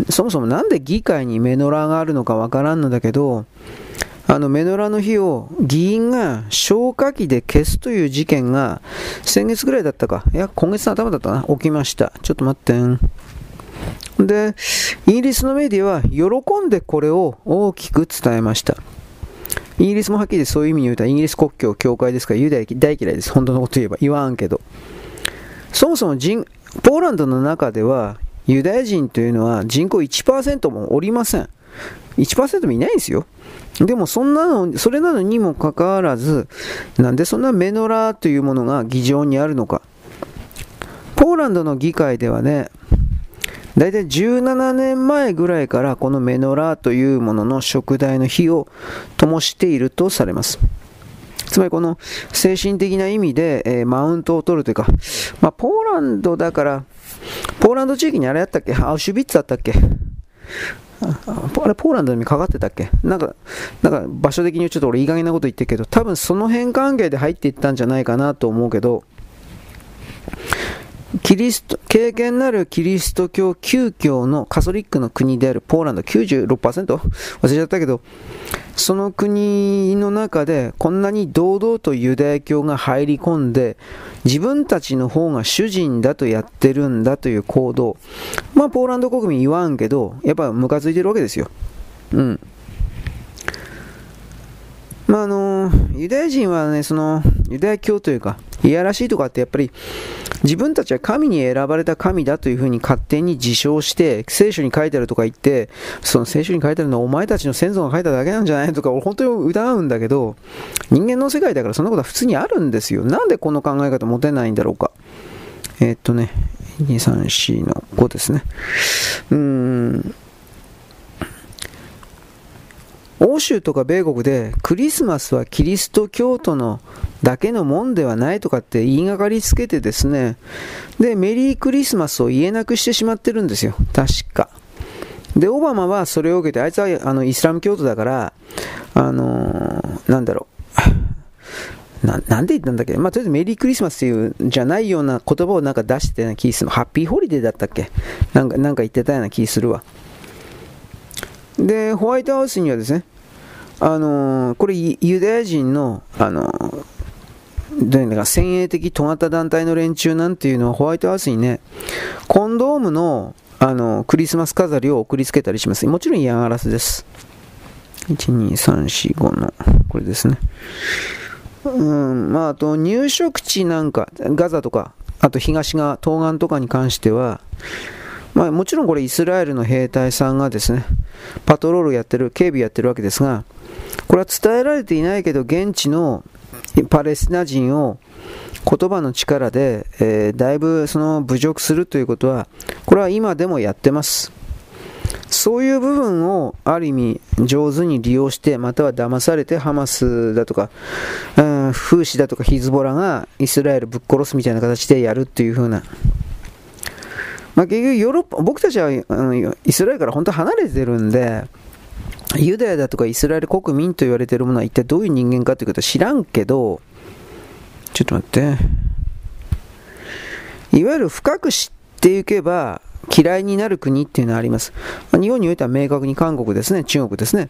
そもそもなんで議会にメノラがあるのかわからんのだけど、あのメノラの日を議員が消火器で消すという事件が先月ぐらいだったか、いや、今月の頭だったな、起きました。ちょっと待ってん。で、イギリスのメディアは喜んでこれを大きく伝えました。イギリスもはっきりそういう意味においてはイギリス国境教会ですからユダヤ大嫌いです。本当のこと言えば。言わんけど。そもそも人、ポーランドの中ではユダヤ人というのは人口1%もおりません。1%もいないんですよ。でもそんなの、それなのにもかかわらず、なんでそんなメノラーというものが議場にあるのか。ポーランドの議会ではね、大体17年前ぐらいからこのメノラーというものの食材の火を灯しているとされます。つまりこの精神的な意味で、えー、マウントを取るというか、まあ、ポーランドだから、ポーランド地域にあれやったっけ？アウシュビッツだったっけ？あれ、ポーランドにかかってたっけ？なんか、なんか場所的にちょっと俺いい加減なこと言ってるけど、多分その辺関係で入っていったんじゃないかなと思うけど、キリスト、経験なるキリスト教旧教のカソリックの国であるポーランド96%忘れちゃったけど、その国の中でこんなに堂々とユダヤ教が入り込んで、自分たちの方が主人だとやってるんだという行動。まあ、ポーランド国民言わんけど、やっぱムカついてるわけですよ。うん。まあ、あの、ユダヤ人はね、その、ユダヤ教というか、いやらしいとかってやっぱり、自分たちは神に選ばれた神だというふうに勝手に自称して、聖書に書いてあるとか言って、その聖書に書いてあるのはお前たちの先祖が書いただけなんじゃないとか、俺本当に疑うんだけど、人間の世界だからそんなことは普通にあるんですよ。なんでこの考え方持てないんだろうか。えー、っとね、2、3、4の5ですね。うーん。欧州とか米国でクリスマスはキリスト教徒のだけのもんではないとかって言いがかりつけてですね、で、メリークリスマスを言えなくしてしまってるんですよ。確か。で、オバマはそれを受けて、あいつはあのイスラム教徒だから、あのー、なんだろう。ななんで言ったんだっけ？まあ、とりあえずメリークリスマスっていうじゃないような言葉をなんか出してたような気する。ハッピーホリデーだったっけ？なんか、なんか言ってたような気するわ。で、ホワイトハウスにはですね、あのー、これユダヤ人の、あのー、どういうのか、先鋭的尖った団体の連中なんていうのはホワイトハウスにね、コンドームのあのクリスマス飾りを送りつけたりします。もちろん嫌がらせです。1、2、3、4、5の、これですね。うん、まあ、あと入植地なんか、ガザとか、あと東側、東岸とかに関しては、まあ、もちろんこれイスラエルの兵隊さんがですね、パトロールやってる、警備やってるわけですが、これは伝えられていないけど、現地のパレスチナ人を言葉の力で、えー、だいぶその侮辱するということは、これは今でもやってます。そういう部分をある意味上手に利用して、または騙されてハマスだとか、うん、風刺だとかヒズボラがイスラエルぶっ殺すみたいな形でやるっていう風な。まあ、結局ヨーロッパ、僕たちは、うん、イスラエルから本当離れてるんで、ユダヤだとかイスラエル国民と言われてるものは一体どういう人間かということは知らんけど、ちょっと待って。いわゆる深く知っていけば嫌いになる国っていうのはあります。ま、日本においては明確に韓国ですね、中国ですね。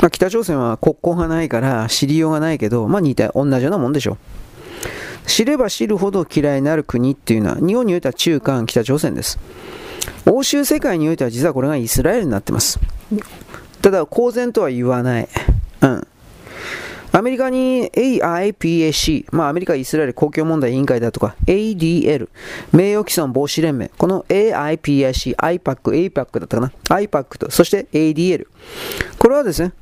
まあ、北朝鮮は国交がないから知りようがないけど、まあ似た、同じようなもんでしょう。知れば知るほど嫌いになる国っていうのは、日本においては中韓北朝鮮です。欧州世界においては実はこれがイスラエルになってます。ただ、公然とは言わない。うん。アメリカに AIPAC、まあアメリカ・イスラエル公共問題委員会だとか ADL、名誉毀損防止連盟、この AIPAC、IPAC、APAC だったかな ?IPAC と、そして ADL。これはですね、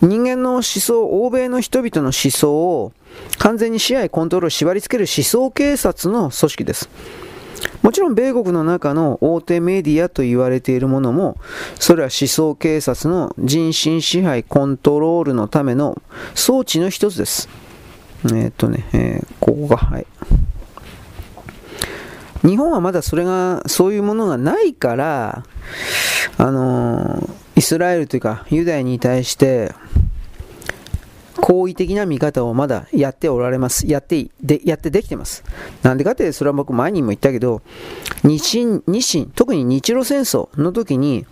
人間の思想、欧米の人々の思想を完全に支配、コントロール、縛り付ける思想警察の組織です。もちろん米国の中の大手メディアと言われているものも、それは思想警察の人身支配コントロールのための装置の一つです。えー、っとね、えー、ここが、はい。日本はまだそれが、そういうものがないから、あのー、イスラエルというか、ユダヤに対して、好意的な見方をまだやっておられます。やってで、やってできてます。なんでかって、それは僕前にも言ったけど、日清、日清、特に日露戦争の時に、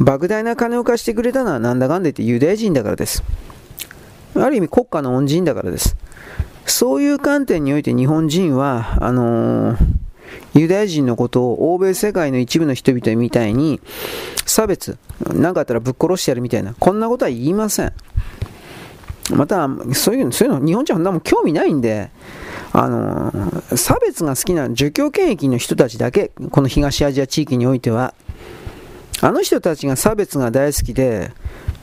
莫大な金を貸してくれたのはなんだかんだ言ってユダヤ人だからです。ある意味国家の恩人だからです。そういう観点において日本人は、あのー、ユダヤ人のことを欧米世界の一部の人々みたいに差別、何かあったらぶっ殺してやるみたいな、こんなことは言いません。また、そういうの、そういうの、日本人は何も興味ないんで、あの差別が好きな儒教権益の人たちだけ、この東アジア地域においては、あの人たちが差別が大好きで、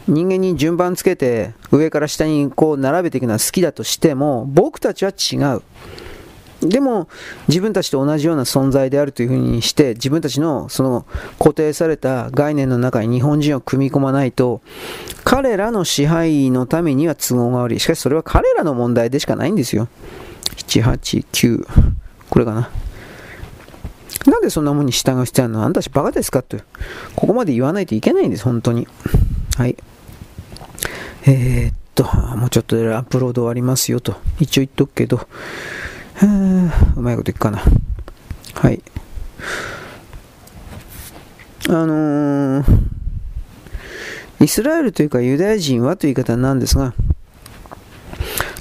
人間に順番つけて上から下にこう並べていくのは好きだとしても、僕たちは違う。でも自分たちと同じような存在であるというふうにして自分たちのその固定された概念の中に日本人を組み込まないと彼らの支配のためには都合が悪い。しかしそれは彼らの問題でしかないんですよ。789これかな。なんでそんなもんに従う必要あるの？あんたたちバカですか？ってここまで言わないといけないんです本当に。はい。えー、っともうちょっとでアップロード終わりますよと。一応言っとくけど。うまいこといくかな。はい。あのー、イスラエルというかユダヤ人はという言い方なんですが、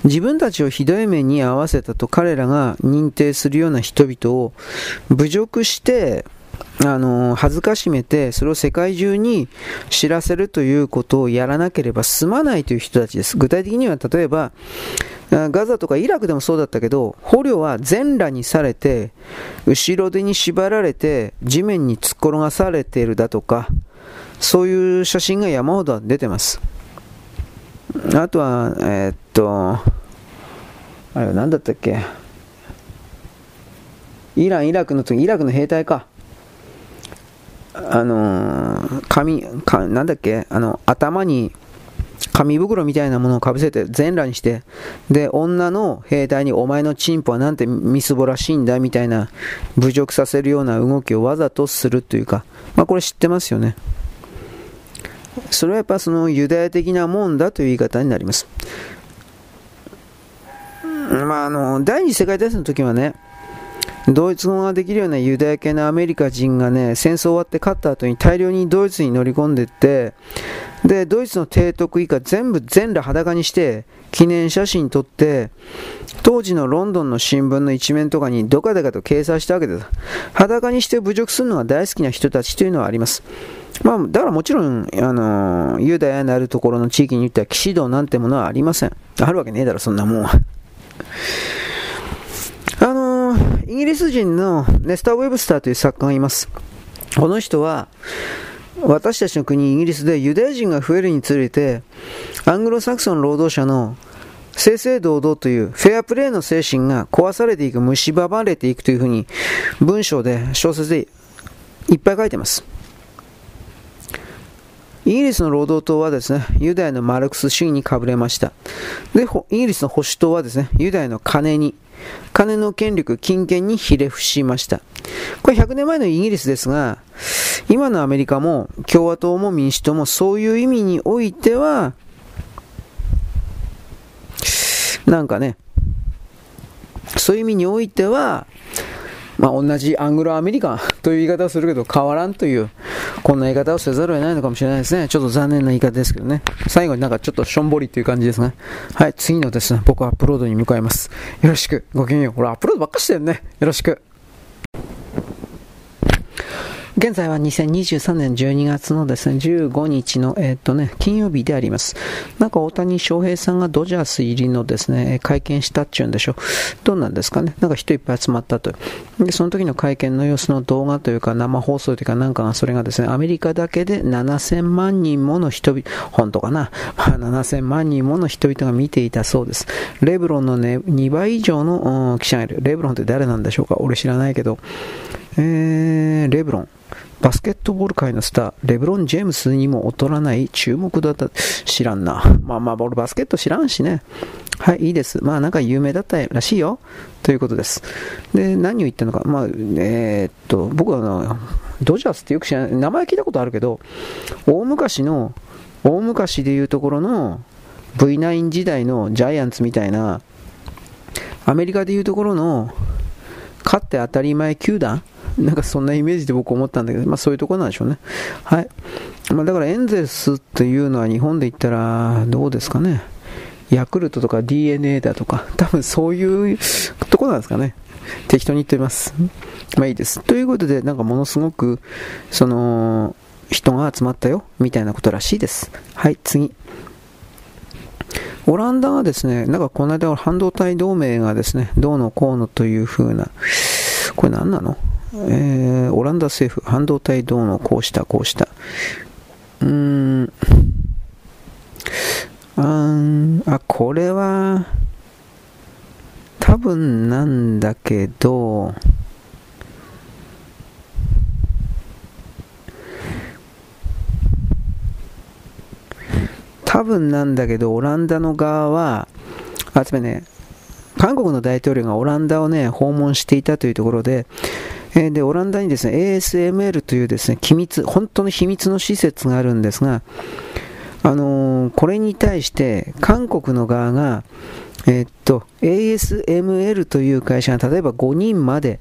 自分たちをひどい目に遭わせたと彼らが認定するような人々を侮辱して、あの恥ずかしめてそれを世界中に知らせるということをやらなければ済まないという人たちです。具体的には例えばガザとかイラクでもそうだったけど、捕虜は全裸にされて、後ろ手に縛られて、地面に突っ転がされているだとか、そういう写真が山ほど出てます。あとは、えー、っと、あれは何だったっけ？イラン、イラクの時、イラクの兵隊か。あのー、髪、かなんだっけあの、頭に、紙袋みたいなものをかぶせて全裸にして、で、女の兵隊にお前のチンポはなんてみすぼらしいんだみたいな侮辱させるような動きをわざとするというか、まあこれ知ってますよね。それはやっぱそのユダヤ的なもんだという言い方になります。まああの、第二次世界大戦の時はね、ドイツ語ができるようなユダヤ系のアメリカ人がね、戦争終わって勝った後に大量にドイツに乗り込んでいって、で、ドイツの提督以下全部全裸裸にして記念写真撮って、当時のロンドンの新聞の一面とかにどかでかと掲載したわけです。裸にして侮辱するのが大好きな人たちというのはあります。まあ、だからもちろん、あのユダヤのあるところの地域に言っては騎士道なんてものはありません。あるわけねえだろ、そんなもんは。イギリス人のネスター・ウェブスターという作家がいます。この人は、私たちの国イギリスでユダヤ人が増えるにつれてアングロサクソン労働者の正々堂々というフェアプレーの精神が壊されていく、蝕まれていくというふうに文章で小説でいっぱい書いてます。イギリスの労働党はですね、ユダヤのマルクス主義にかぶれました。で、イギリスの保守党はですね、ユダヤの金に、金の権力、金権にひれ伏しました。これ100年前のイギリスですが、今のアメリカも共和党も民主党もそういう意味においては、なんかね、そういう意味においては、まあ、同じアングロアメリカン という言い方をするけど変わらんという、こんな言い方をせざるを得ないのかもしれないですね。ちょっと残念な言い方ですけどね。最後になんかちょっとしょんぼりっていう感じですね。はい、次のですね、僕はアップロードに向かいます。よろしく、ごきげんよう。ほら、アップロードばっかしてるね。よろしく。現在は2023年12月のですね、15日の、えー、っとね、金曜日であります。なんか大谷翔平さんがドジャース入りのですね、会見したっちゅうんでしょう。どうなんですかね。なんか人いっぱい集まったと。で、その時の会見の様子の動画というか生放送というかなんかがそれがですね、アメリカだけで7000万人もの人々、本当かな。まあ、7000万人もの人々が見ていたそうです。レブロンのね、2倍以上の記者がいる。レブロンって誰なんでしょうか俺知らないけど。えー、レブロン。バスケットボール界のスター、レブロン・ジェームスにも劣らない注目だった。知らんな。まあまあ、俺バスケット知らんしね。はい、いいです。まあなんか有名だったらしいよ。ということです。で、何を言ったのか。まあ、えー、っと、僕はあの、ドジャースってよく知らない。名前聞いたことあるけど、大昔の、大昔でいうところの V9 時代のジャイアンツみたいな、アメリカでいうところの、勝って当たり前球団なんかそんなイメージで僕思ったんだけど、まあそういうところなんでしょうね。はい。まあだからエンゼルスっていうのは日本で言ったらどうですかね。ヤクルトとか DNA だとか、多分そういうとこなんですかね。適当に言ってます。まあいいです。ということで、なんかものすごく、その、人が集まったよ、みたいなことらしいです。はい、次。オランダがですね、なんかこの間半導体同盟がですね、どうのこうのという風な、これ何なの？えー、オランダ政府、半導体どうのこうした、こうした。うーん。ああ、これは、多分なんだけど、多分なんだけど、オランダの側は、あつまりね、韓国の大統領がオランダをね、訪問していたというところで、えー、で、オランダにですね、ASML というですね、機密、本当の秘密の施設があるんですが、あのー、これに対して韓国の側が、えー、っと、ASML という会社が例えば5人まで、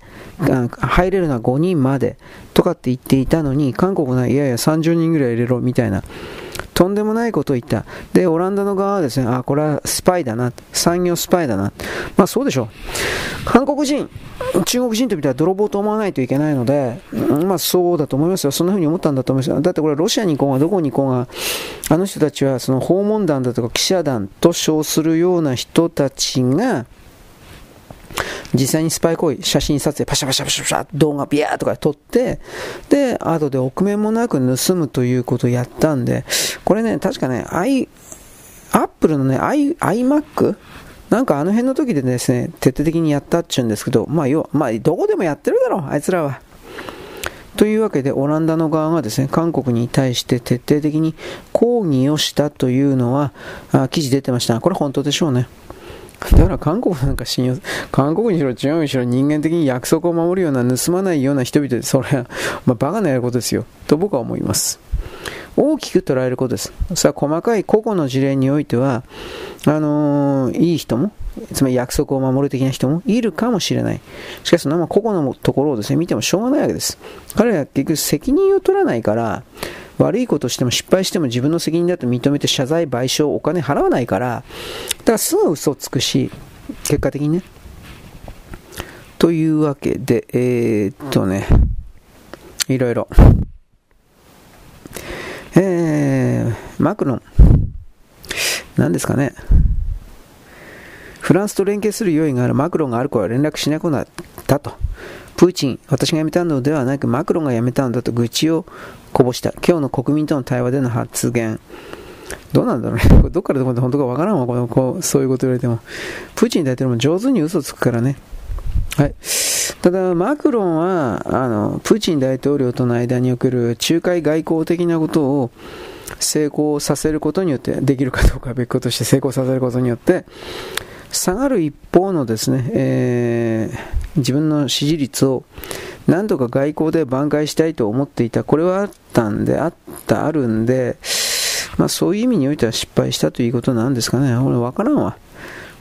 入れるのは5人までとかって言っていたのに、韓国がいやいや30人ぐらい入れろみたいな、とんでもないことを言った。で、オランダの側はですね、あ、これはスパイだな。産業スパイだな。まあそうでしょう。韓国人、中国人と見たら泥棒と思わないといけないので、まあそうだと思いますよ。そんな風に思ったんだと思いますよ。だってこれロシアに行こうがどこに行こうが、あの人たちはその訪問団だとか記者団と称するような人たちが、実際にスパイ行為、写真撮影、パシャパシャパシャパシャ、動画ビャーとか撮って、で、後で臆面もなく盗むということをやったんで、これね、確かね、i、アップルのね、i、iMac? なんかあの辺の時でですね、徹底的にやったっちゅうんですけど、まあ要は、まあどこでもやってるだろう、あいつらは。というわけで、オランダの側がですね、韓国に対して徹底的に抗議をしたというのは、あ記事出てました。これ本当でしょうね。だから韓国なんか信用、韓国にしろ中国にしろ人間的に約束を守るような盗まないような人々で、それは、まあ、バカなやることですよ。と僕は思います。大きく捉えることです。さあ、細かい個々の事例においては、あのー、いい人も、つまり約束を守る的な人もいるかもしれない。しかし、そのまま個々のところをですね、見てもしょうがないわけです。彼らは結局責任を取らないから、悪いことしても失敗しても自分の責任だと認めて謝罪、賠償、お金払わないから、だからすぐ嘘をつくし、結果的にね。というわけで、えー、っとね、いろいろ。えー、マクロン。何ですかね。フランスと連携する用意があるマクロンがある子は連絡しなくなったと。プーチン、私が辞めたのではなく、マクロンが辞めたんだと愚痴をこぼした。今日の国民との対話での発言。どうなんだろうね。これどっからどこまで本当かわからんわ。このこうそういうこと言われても。プーチン大統領も上手に嘘つくからね。はい。ただ、マクロンは、あの、プーチン大統領との間における仲介外交的なことを成功させることによって、できるかどうかは別個として成功させることによって、下がる一方のですね、えー、自分の支持率を何とか外交で挽回したいと思っていた。これはあったんで、あった、あるんで、まあそういう意味においては失敗したということなんですかね。俺わからんわ。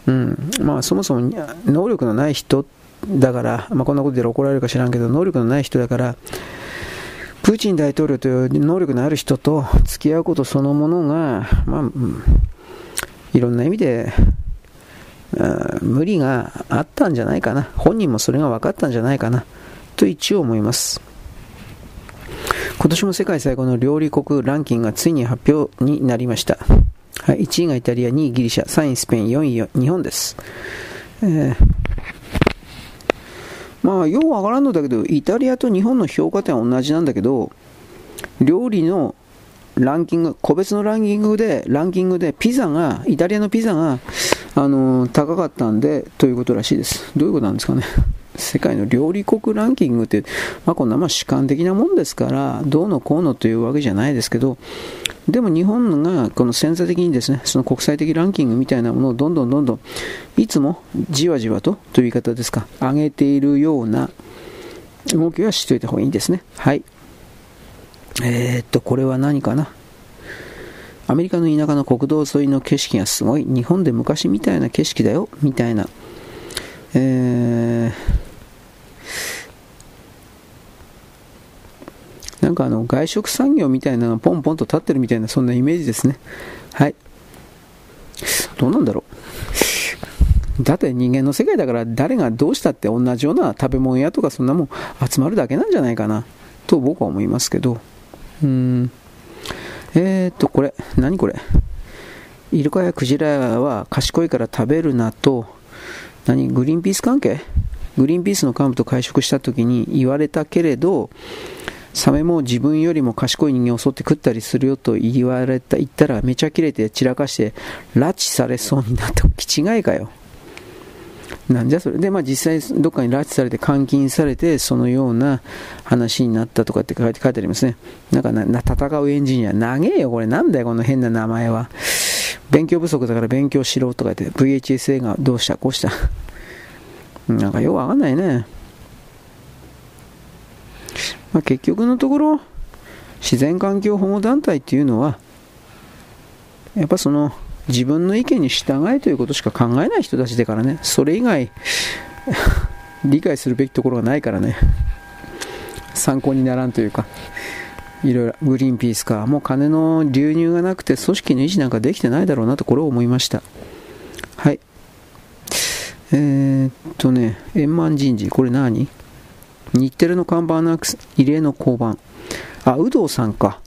うん。まあそもそも能力のない人だから、まあこんなことで怒られるか知らんけど、能力のない人だから、プーチン大統領という能力のある人と付き合うことそのものが、まあ、いろんな意味で無理があったんじゃないかな。本人もそれが分かったんじゃないかな。と一応思います。今年も世界最高の料理国ランキングがついに発表になりました。はい、1位がイタリア、2位ギリシャ、3位スペイン、4位日本です。えー、まあ、ようわからんのだけど、イタリアと日本の評価点は同じなんだけど、料理のランキング、個別のランキングで、ランキングで、ピザが、イタリアのピザが、あのー、高かったんで、ということらしいです。どういうことなんですかね。世界の料理国ランキングって、まあ、こんなま主観的なもんですから、どうのこうのというわけじゃないですけど、でも日本がこの潜在的にですね、その国際的ランキングみたいなものをどんどんどんどん、いつもじわじわとという言い方ですか、上げているような動きはしといた方がいいんですね。はい。えー、っと、これは何かな？アメリカの田舎の国道沿いの景色がすごい、日本で昔みたいな景色だよ、みたいな。えーなんかあの外食産業みたいなのがポンポンと立ってるみたいなそんなイメージですね。はい。どうなんだろう。だって人間の世界だから誰がどうしたって同じような食べ物屋とかそんなもん集まるだけなんじゃないかなと僕は思いますけど。うん。えー、っと、これ、何これ？イルカやクジラは賢いから食べるなと、何？グリーンピース関係？グリーンピースの幹部と会食した時に言われたけれど、サメも自分よりも賢い人間を襲って食ったりするよと言われた、言ったらめちゃ切れて散らかして拉致されそうになっても 気違いかよ。なんじゃそれ。で、まあ、実際どっかに拉致されて監禁されてそのような話になったとかって書いて書いてありますね。なんかな戦うエンジニア。長えよこれなんだよこの変な名前は。勉強不足だから勉強しろとか言って VHS 映画どうしたこうした。なんかよくわかんないね。まあ、結局のところ自然環境保護団体っていうのはやっぱその自分の意見に従えということしか考えない人たちだからね。それ以外 理解するべきところがないからね。参考にならんというか。いろいろグリーンピースか。もう金の流入がなくて組織の維持なんかできてないだろうなとこれを思いました。はい。えー、っとね円満人事。これ何？日テレの看板の異例の降板。あ、有働さんか。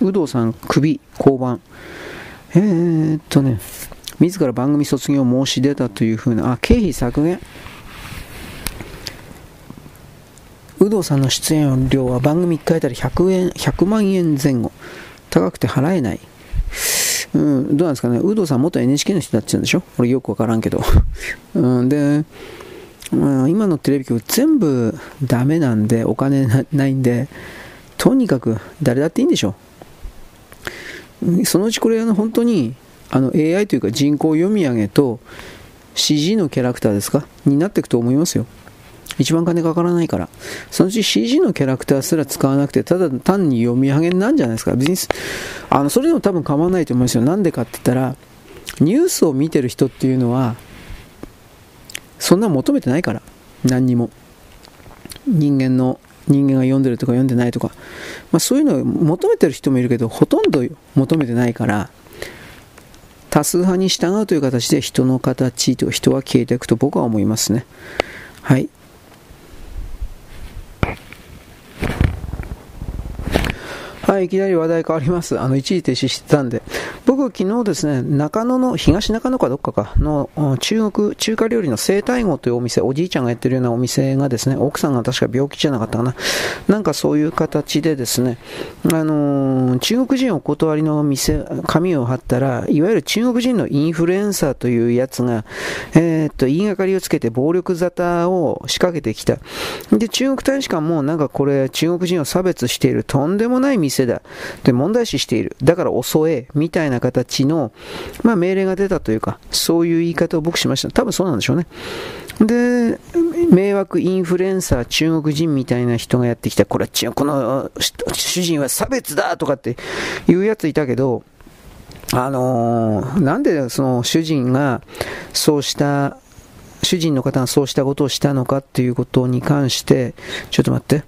有働さん、首、降板。えー、っとね、自ら番組卒業を申し出たというふうな、あ、経費削減。有働さんの出演料は番組1回あたり100円、100万円前後。高くて払えない。うん、どうなんですかね。有働さん元 NHK の人だって言うんでしょ？俺よくわからんけど。うん、で、うん、今のテレビ局全部ダメなんで、お金ないんで、とにかく誰だっていいんでしょ？そのうちこれ、あの本当にあの AI というか人工読み上げと CG のキャラクターですか？になっていくと思いますよ。一番金かからないから。そのうち CG のキャラクターすら使わなくて、ただ単に読み上げなんじゃないですか？別に、あの、それでも多分構わないと思いますよ。なんでかって言ったら、ニュースを見てる人っていうのは、そんな求めてないから何にも人間の人間が読んでるとか読んでないとか、まあ、そういうのを求めてる人もいるけどほとんど求めてないから多数派に従うという形で人の形と人は消えていくと僕は思いますね。はい。はい、いきなり話題変わります。あの、一時停止してたんで。僕、昨日ですね、中野の、東中野かどっかかの、中国、中華料理の生体号というお店、おじいちゃんがやってるようなお店がですね、奥さんが確か病気じゃなかったかな。なんかそういう形でですね、あのー、中国人お断りの店、紙を貼ったら、いわゆる中国人のインフルエンサーというやつが、えー、っと、言いがかりをつけて暴力沙汰を仕掛けてきた。で、中国大使館もなんかこれ、中国人を差別しているとんでもない店店だ。で、問題視している。だから遅え。みたいな形の、まあ、命令が出たというか、そういう言い方を僕しました。多分そうなんでしょうね。で、迷惑インフルエンサー中国人みたいな人がやってきた。これは、この主人は差別だとかっていうやついたけど、あのー、なんでその主人がそうした主人の方がそうしたことをしたのかっていうことに関して、ちょっと待って。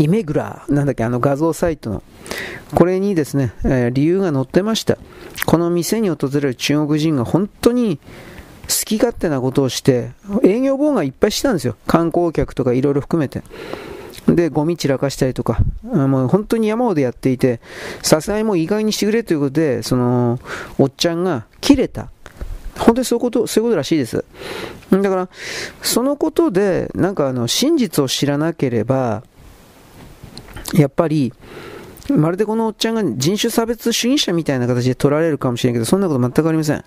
イメグラー、なんだっけ、あの画像サイトの、これにですね、え、理由が載ってました。この店に訪れる中国人が本当に好き勝手なことをして、営業妨害いっぱいしてたんですよ。観光客とかいろいろ含めて。で、ゴミ散らかしたりとか、もう本当に山ほどやっていて、さすがにもう意外にしてくれということで、その、おっちゃんが切れた。本当にそういうこと、そういうことらしいです。だから、そのことで、なんかあの、真実を知らなければ、やっぱり、まるでこのおっちゃんが人種差別主義者みたいな形で取られるかもしれんけど、そんなこと全くありません。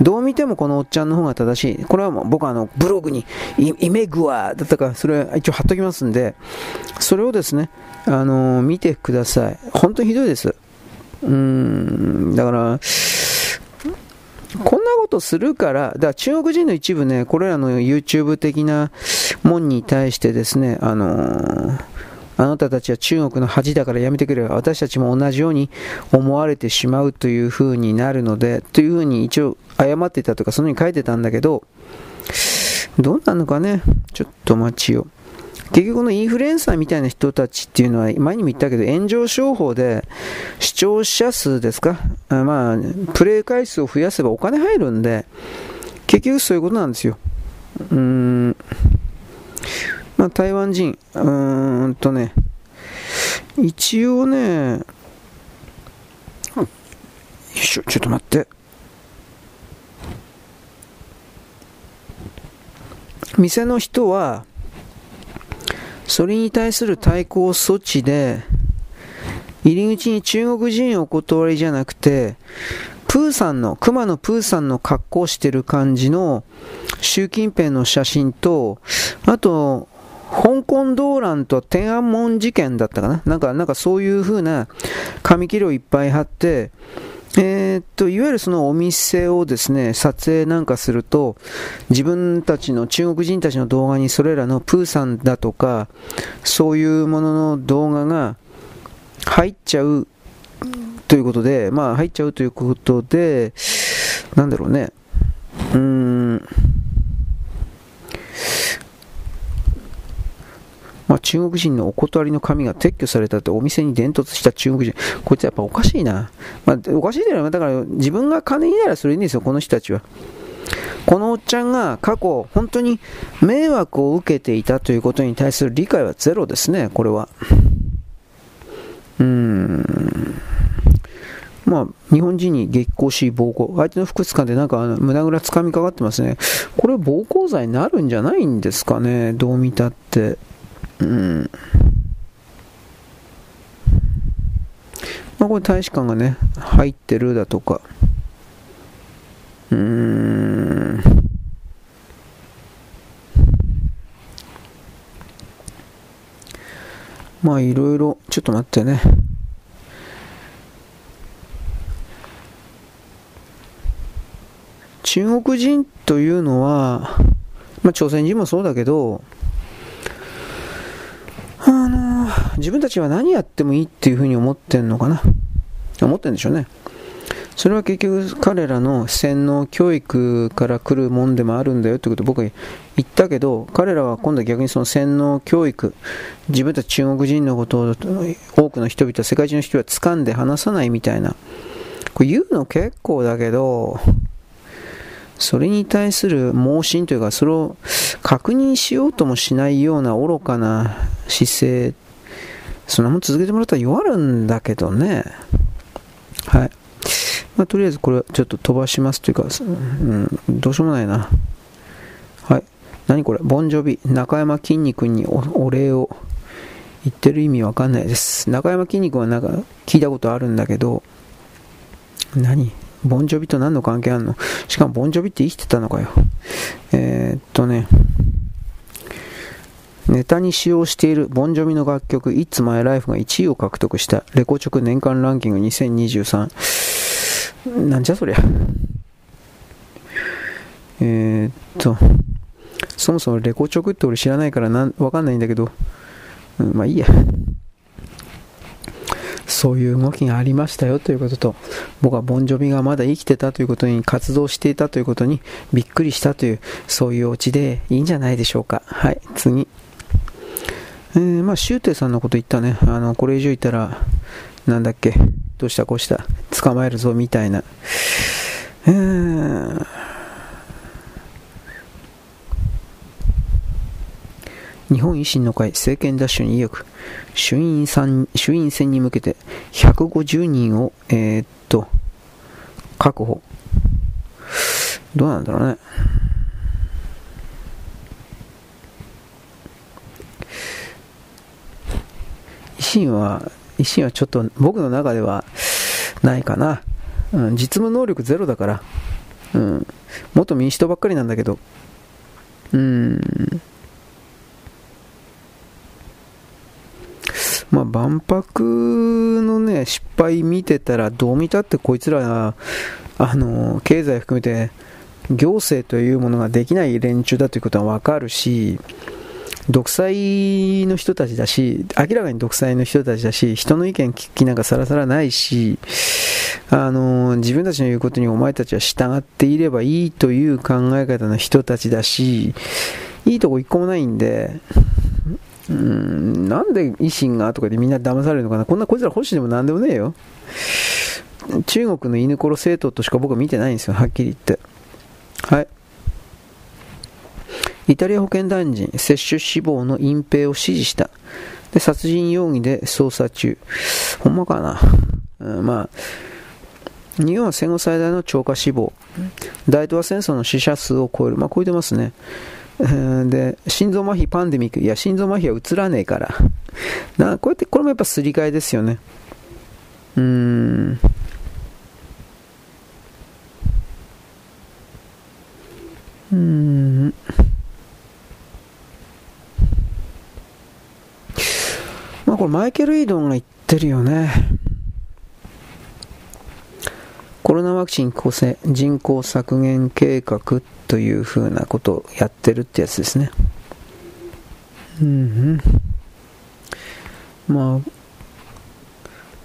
どう見てもこのおっちゃんの方が正しい。これはもう僕はあのブログにイメグワだったか、それ一応貼っときますんで、それをですね、あのー、見てください。本当にひどいです。うーん、だから、こんなことするから、だから中国人の一部ね、これらの YouTube 的なもんに対してですね、あのーあなたたちは中国の恥だからやめてくれ私たちも同じように思われてしまうという風になるので、という風に一応謝っていたとか、そのように書いてたんだけど、どうなのかね？ちょっと待ちよ。結局このインフルエンサーみたいな人たちっていうのは、前にも言ったけど、炎上商法で視聴者数ですか、まあ、プレイ回数を増やせばお金入るんで、結局そういうことなんですよ。うーん。まあ、台湾人、うーんとね、一応ね、よいしょ、ちょっと待って。店の人は、それに対する対抗措置で、入り口に中国人お断りじゃなくて、プーさんの、熊野プーさんの格好してる感じの習近平の写真と、あと、香港動乱と天安門事件だったかな？なんか、なんかそういう風な紙切れをいっぱい貼って、えー、っと、いわゆるそのお店をですね、撮影なんかすると、自分たちの中国人たちの動画にそれらのプーさんだとか、そういうものの動画が入っちゃうということで、まあ入っちゃうということで、なんだろうね、うーん、まあ、中国人のお断りの紙が撤去されたってお店に伝突した中国人、こいつやっぱおかしいな。まあ、おかしいというのは、だから自分が金にならそれいいんですよ、この人たちは。このおっちゃんが過去、本当に迷惑を受けていたということに対する理解はゼロですね、これは。うーん。まあ、日本人に激高し暴行。相手の腹掴んでなんか胸ぐらつかみかかってますね。これ暴行罪になるんじゃないんですかね、どう見たって。うん。まあ、これ大使館がね、入ってるだとか。うん。まあいろいろ、ちょっと待ってね。中国人というのは、まあ朝鮮人もそうだけど、あの自分たちは何やってもいいっていうふうに思ってんのかな。思ってんでしょうね。それは結局彼らの洗脳教育から来るもんでもあるんだよってことを僕は言ったけど彼らは今度は逆にその洗脳教育自分たち中国人のことを多くの人々世界中の人は掴んで話さないみたいな。これ言うの結構だけどそれに対する盲信というかそれを確認しようともしないような愚かな姿勢そんなもん続けてもらったら弱るんだけどね。はい。まあ、とりあえずこれはちょっと飛ばしますというか、うん、どうしようもないな。はい。何これ？ボンジョビ。中山きんに君にお礼を言ってる意味わかんないです。中山きんに君はなんか聞いたことあるんだけど何？ボンジョビと何の関係あるの？しかもボンジョビって生きてたのかよ。えー、っとね、ネタに使用しているボンジョビの楽曲 It's My Life が1位を獲得したレコチョク年間ランキング2023。なんじゃそりゃ。えー、っと、そもそもレコチョクって俺知らないからなわかんないんだけど、うん、まあいいや。そういう動きがありましたよということと、僕はボンジョビがまだ生きてたということに、活動していたということにびっくりしたという、そういうオチでいいんじゃないでしょうか。はい、次。えー、まあ、シュウテイさんのこと言ったね。あの、これ以上言ったら、なんだっけ、どうしたこうした、捕まえるぞみたいな。えー日本維新の会政権奪取に意欲。衆院選衆院選に向けて150人を、えー、っと確保。どうなんだろうね。維新は維新はちょっと僕の中ではないかな、うん、実務能力ゼロだから、うん、元民主党ばっかりなんだけど。うん。まあ、万博のね、失敗見てたら、どう見たってこいつら、あの、経済含めて、行政というものができない連中だということはわかるし、独裁の人たちだし、明らかに独裁の人たちだし、人の意見聞きなんかさらさらないし、あの、自分たちの言うことにお前たちは従っていればいいという考え方の人たちだし、いいとこ一個もないんで、うん、なんで維新がとかでみんな騙されるのかな？こんなこいつら保守でもなんでもねえよ。中国の犬殺政党としか僕は見てないんですよ、はっきり言って。はい。イタリア保健大臣、接種死亡の隠蔽を指示した。で、殺人容疑で捜査中。ほんまかな？うん、まあ、日本は戦後最大の超過死亡。大東亜戦争の死者数を超える。まあ、超えてますね。で、心臓麻痺パンデミック。いや、心臓麻痺は映らねえから。なこうやって、これもやっぱすり替えですよね。うーん。うん。まあこれマイケル・イードンが言ってるよね。コロナワクチン構成人口削減計画というふうなことをやってるってやつですね。うん、うん、まあ、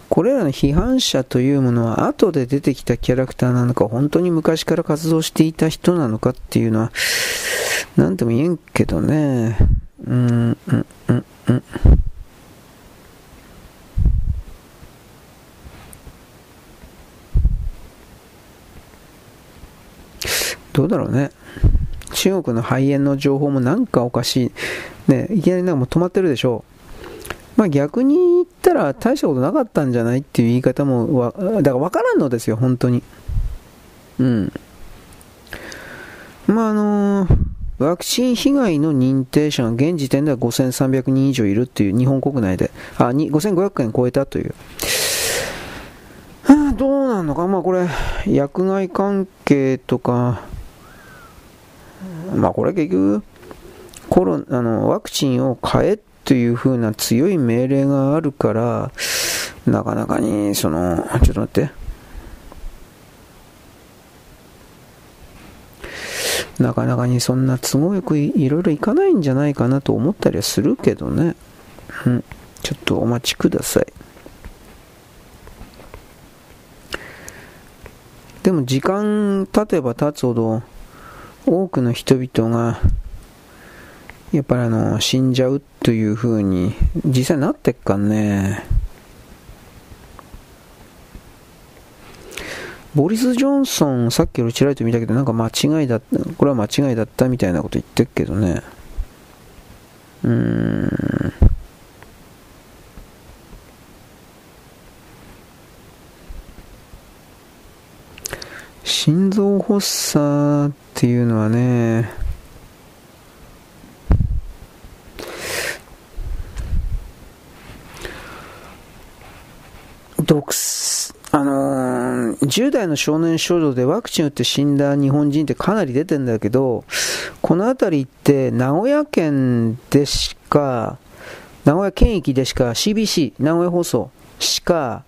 これらの批判者というものは後で出てきたキャラクターなのか、本当に昔から活動していた人なのかっていうのは、なんとも言えんけどね。うん、うん、うん、うん。どうだろうね。中国の肺炎の情報もなんかおかしい。ね、いきなりなんかもう止まってるでしょう。まあ逆に言ったら大したことなかったんじゃないっていう言い方もわ、だから分からんのですよ、本当に。うん。まああのー、ワクチン被害の認定者が現時点では5300人以上いるっていう日本国内で、あ、5500円超えたという。あ、どうなのか、まあこれ、薬害関係とか、まあこれ結局、コロあのワクチンを変えという風な強い命令があるから、なかなかに、その、ちょっと待って。なかなかにそんな都合よくいろいろいかないんじゃないかなと思ったりはするけどね。うん。ちょっとお待ちください。でも時間経てば経つほど、多くの人々が、やっぱりあの、死んじゃうという風に、実際なってっかんね。ボリス・ジョンソン、さっきよりちらりと見たけど、なんか間違いだった、これは間違いだったみたいなこと言ってっけどね。うーん。心臓発作っていうのはね、毒あのー、10代の少年少女でワクチン打って死んだ日本人ってかなり出てんだけど、この辺りって名古屋県でしか、名古屋県域でしか CBC、名古屋放送しか、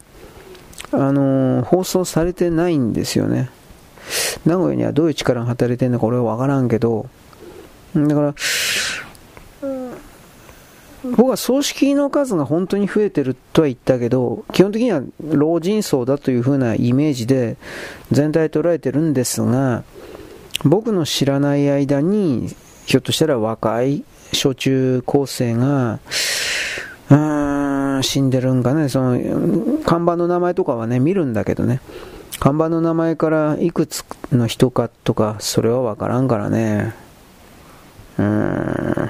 あのー、放送されてないんですよね。名古屋にはどういう力が働いてるのか俺は分からんけど、だから、僕は葬式の数が本当に増えてるとは言ったけど、基本的には老人層だというふうなイメージで全体捉えてるんですが、僕の知らない間に、ひょっとしたら若い小中高生が、うーん、死んでるんかね、その、看板の名前とかはね、見るんだけどね。看板の名前からいくつの人かとか、それはわからんからね。うーん。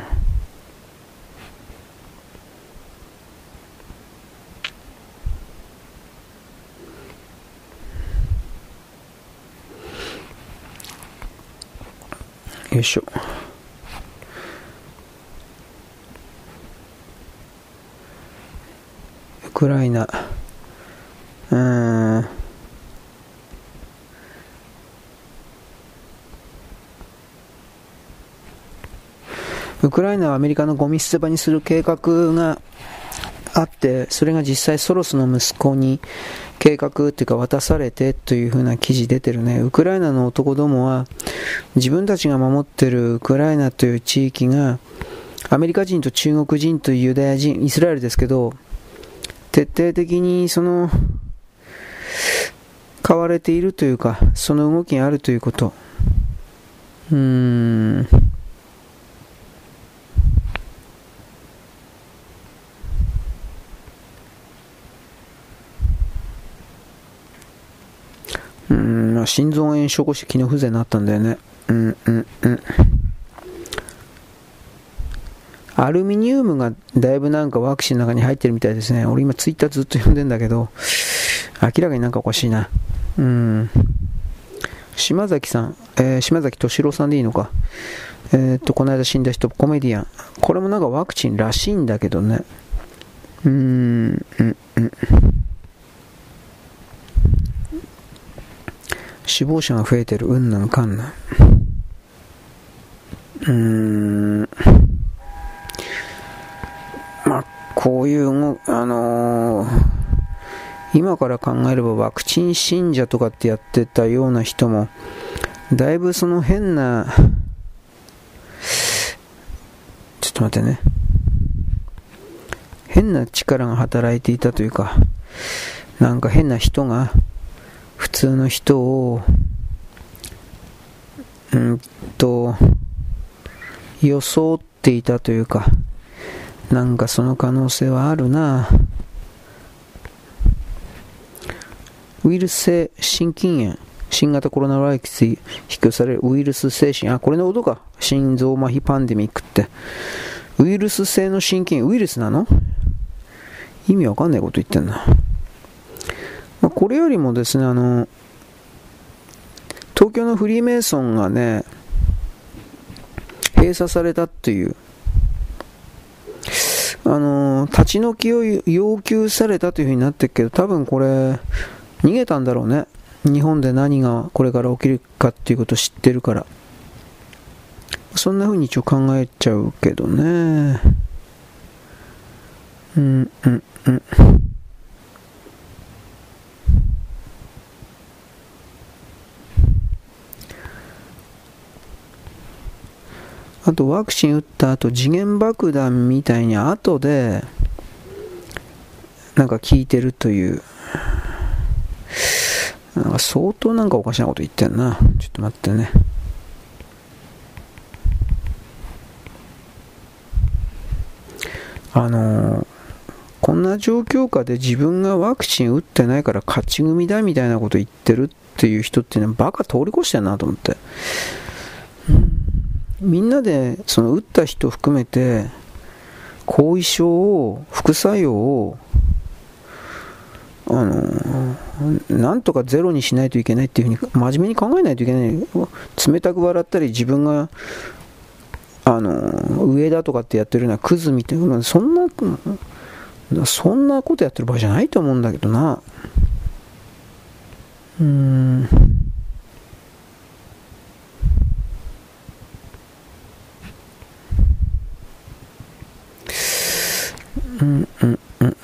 よいしょ。ウクライナ。うん。ウクライナはアメリカのゴミ捨て場にする計画があって、それが実際ソロスの息子に計画っていうか渡されてというふうな記事出てるね。ウクライナの男どもは自分たちが守ってるウクライナという地域がアメリカ人と中国人とユダヤ人、イスラエルですけど、徹底的にその、買われているというか、その動きがあるということ。うーん。まあ、心臓炎症起こして機能不全になったんだよね。うんうんうん。アルミニウムがだいぶなんかワクチンの中に入ってるみたいですね。俺今ツイッターずっと読んでんだけど、明らかになんかおかしいな。うん。島崎さん、えー、島崎敏郎さんでいいのか。えー、っと、この間死んだ人、コメディアン。これもなんかワクチンらしいんだけどね。うーん、うん、うん。死亡者が増えてる、うんなんかんなん。うーん。まあ、こういう、あのー、今から考えればワクチン信者とかってやってたような人も、だいぶその変な、ちょっと待ってね。変な力が働いていたというか、なんか変な人が、通の人を、うんと、装っていたというか、なんかその可能性はあるなウイルス性心筋炎、新型コロナウイルスに引き寄されるウイルス性心、あ、これのことか。心臓麻痺パンデミックって。ウイルス性の心筋、ウイルスなの？意味わかんないこと言ってんな。これよりもですね、あの、東京のフリーメイソンがね、閉鎖されたっていう、あの、立ち退きを要求されたというふうになってるけど、多分これ、逃げたんだろうね。日本で何がこれから起きるかっていうことを知ってるから。そんな風に一応考えちゃうけどね。うん、うん、うん。あとワクチン打った後時限爆弾みたいに後でなんか効いてるという。なんか相当なんかおかしなこと言ってんな。ちょっと待ってね。あのー、こんな状況下で自分がワクチン打ってないから勝ち組だみたいなこと言ってるっていう人っていうのはバカ通り越してんなと思って。みんなでその打った人含めて後遺症を副作用をあのなんとかゼロにしないといけないっていうふうに真面目に考えないといけない。冷たく笑ったり自分があの上だとかってやってるようなクズみたいなそんなそんなことやってる場合じゃないと思うんだけどな。うーん。うん。うん。うん。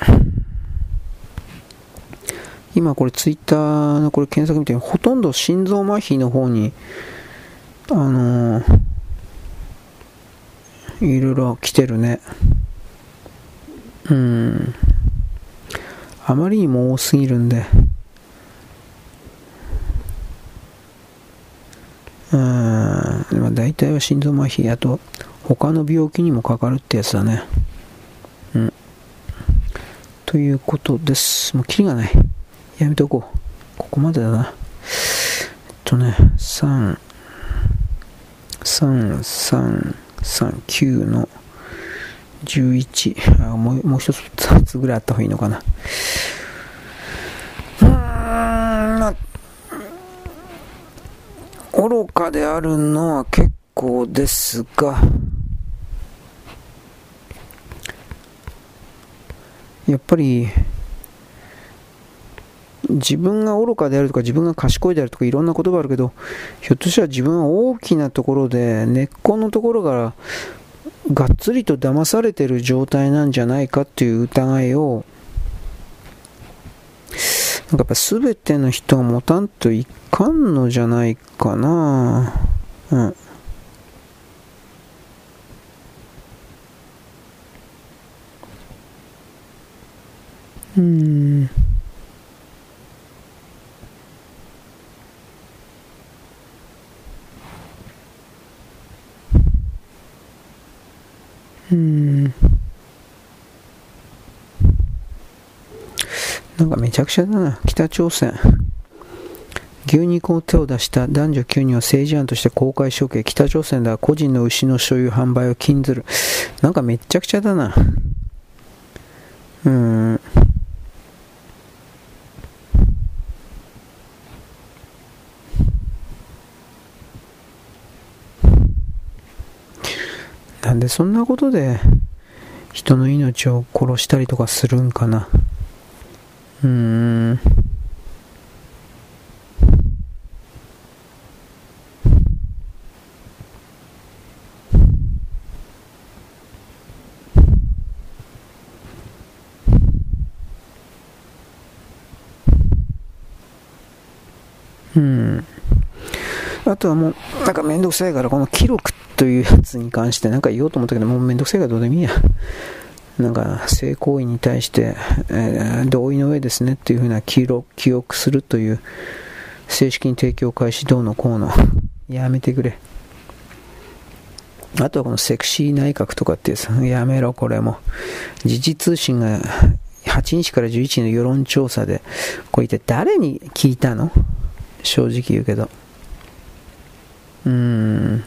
今これツイッターのこれ検索見てほとん。ど心臓麻痺の方にあのー、いろいろ来てるねうん。あまりにも多すぎるん。でうん。まあ大体は心臓麻痺あと他の病気にもかかるってやつだねということです。もうキリがない。やめておこう。ここまでだな。えっとね、3、3、3、3、9の11。あもうもう一つ、2つぐらいあった方がいいのかな。うん、ま、愚かであるのは結構ですが、やっぱり自分が愚かであるとか自分が賢いであるとかいろんな言葉あるけどひょっとしたら自分は大きなところで根っこのところからがっつりと騙されてる状態なんじゃないかっていう疑いをなんかやっぱ全ての人が持たんといかんのじゃないかな。うん。うん。うんなんかめちゃくちゃだな北朝鮮。牛肉を手を出した男女9人は政治案として公開処刑。北朝鮮では個人の牛の所有販売を禁ずる。なんかめちゃくちゃだな。うん。なんでそんなことで人の命を殺したりとかするんかな。うーん。うん。あとはもう、なんかめんどくさいから、この記録というやつに関してなんか言おうと思ったけど、もうめんどくさいからどうでもいいや。なんか性行為に対して、えー、同意の上ですねっていうふうな記録記憶するという正式に提供開始どうのこうの。やめてくれ。あとはこのセクシー内閣とかってやつやめろこれも。時事通信が8日から11日の世論調査でこれ一体誰に聞いたの？正直言うけど。うん、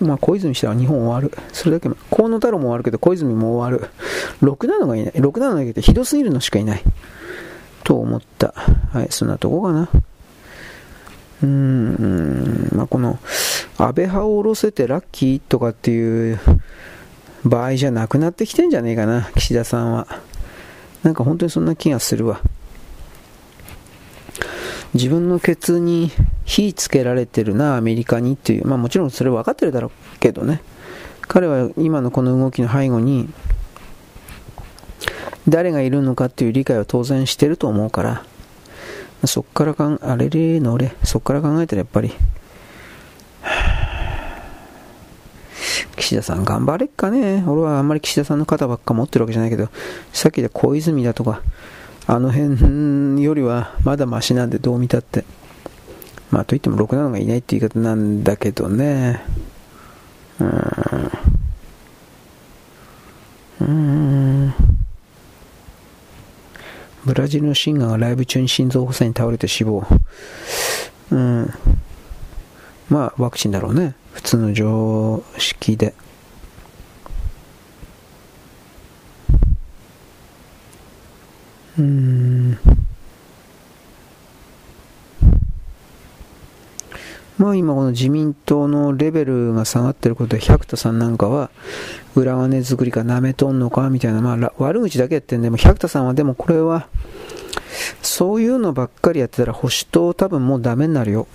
まあ小泉したら日本終わる。それだけ、河野太郎も終わるけど小泉も終わる。6なのがいない。6なのだけどひどすぎるのしかいない。と思った。はい、そんなとこかな。うん、まあこの、安倍派を下ろせてラッキーとかっていう場合じゃなくなってきてんじゃねえかな、岸田さんは。なんか本当にそんな気がするわ。自分のケツに火つけられてるな、アメリカにっていう、まあもちろんそれ分かってるだろうけどね、彼は今のこの動きの背後に、誰がいるのかっていう理解は当然してると思うから、そっからかん、あれれの俺、そっから考えたらやっぱり、岸田さん頑張れっかね。俺はあんまり岸田さんの肩ばっか持ってるわけじゃないけど、さっきで小泉だとか、あの辺よりはまだマシなんでどう見たって。まあといってもろくなのがいないって言い方なんだけどね。うーん。ブラジルのシンガーがライブ中に心臓発作に倒れて死亡。うん。まあワクチンだろうね。普通の常識で。まあ今この自民党のレベルが下がってることで百田さんなんかは裏金作りか舐めとんのかみたいな、まあ悪口だけやってんでも百田さんはでもこれはそういうのばっかりやってたら保守党多分もうダメになるよ。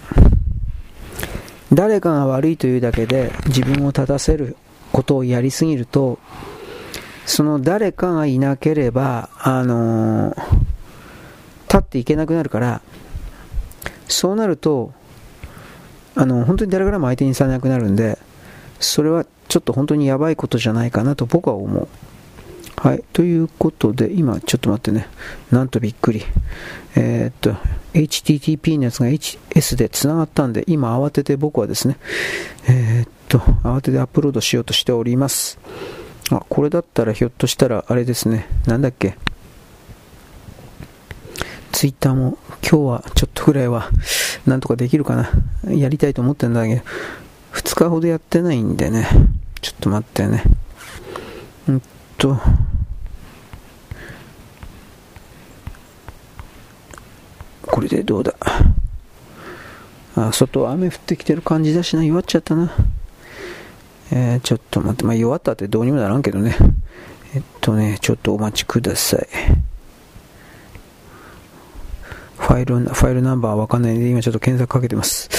誰かが悪いというだけで自分を立たせることをやりすぎるとその誰かがいなければ、あのー、立っていけなくなるから、そうなると、あの、本当に誰からも相手にされなくなるんで、それはちょっと本当にやばいことじゃないかなと僕は思う。はい。ということで、今、ちょっと待ってね。なんとびっくり。えー、っと、HTTP のやつが HS で繋がったんで、今慌てて僕はですね、えー、っと、慌ててアップロードしようとしております。あ、これだったらひょっとしたらあれですね。なんだっけ。ツイッターも今日はちょっとぐらいはなんとかできるかな。やりたいと思ってんだけど、2日ほどやってないんでね。ちょっと待ってね。うんと、これでどうだ。あ、外雨降ってきてる感じだしな。弱っちゃったな。えー、ちょっと待って、まあ、弱ったってどうにもならんけどね。えっとね、ちょっとお待ちください。ファイル、ファイルナンバーわかんないんで、今ちょっと検索かけてます。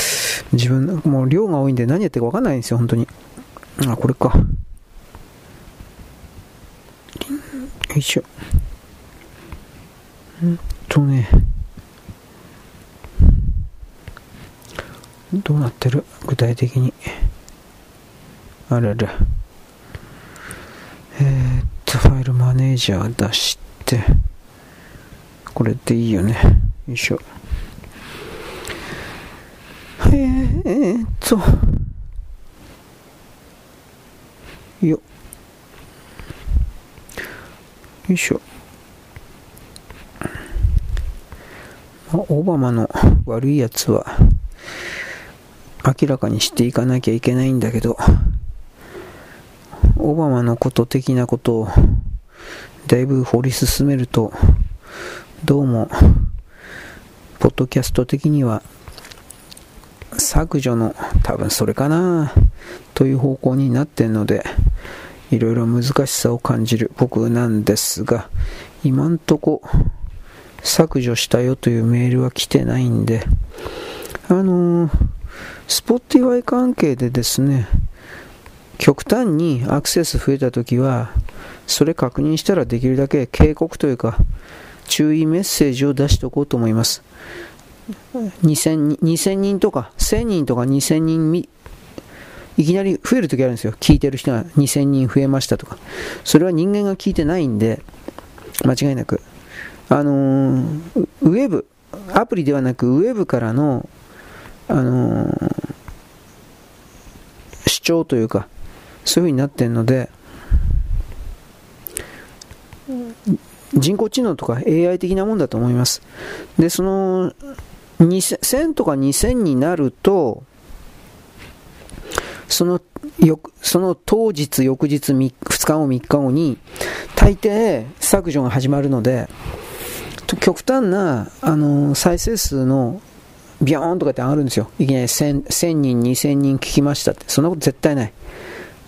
自分、もう量が多いんで何やってるかわかんないんですよ、本当に。あ、これか。よいしょ。んとね。どうなってる？具体的に。あらら。えー、っと、ファイルマネージャー出して、これでいいよね。よいしょ。えー、っと、よ。よいしょ。まあ、オバマの悪いやつは、明らかにしていかなきゃいけないんだけど、オバマのこと的なことをだいぶ掘り進めると、どうも、ポッドキャスト的には削除の多分それかなという方向になってるので、いろいろ難しさを感じる僕なんですが、今んとこ削除したよというメールは来てないんで、あのー、スポッティファイ関係でですね、極端にアクセス増えたときは、それ確認したらできるだけ警告というか、注意メッセージを出しておこうと思います。2000, 2000人とか、1000人とか2000人いきなり増えるときあるんですよ。聞いてる人が2000人増えましたとか。それは人間が聞いてないんで、間違いなく。あのー、ウェブ、アプリではなくウェブからの、あのー、主張というか、そういう風になってるので、人工知能とか AI 的なもんだと思います。で、その、1000とか2000になると、そのその当日、翌日、2日後、3日後に、大抵削除が始まるので、極端な、あの再生数のビヨーンとかって上がるんですよ。いきなり 1000, 1000人、2000人聞きましたって。そんなこと絶対ない。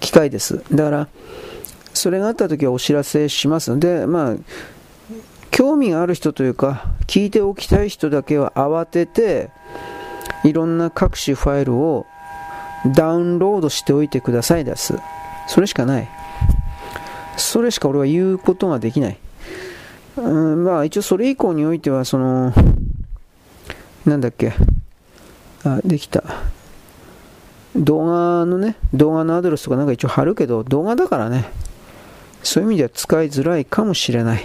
機械です。だから、それがあった時はお知らせしますので、まあ、興味がある人というか、聞いておきたい人だけは慌てて、いろんな各種ファイルをダウンロードしておいてくださいです。それしかない。それしか俺は言うことができない。うん、まあ一応それ以降においては、その、なんだっけ、あ、できた。動画のね、動画のアドレスとかなんか一応貼るけど、動画だからね、そういう意味では使いづらいかもしれない。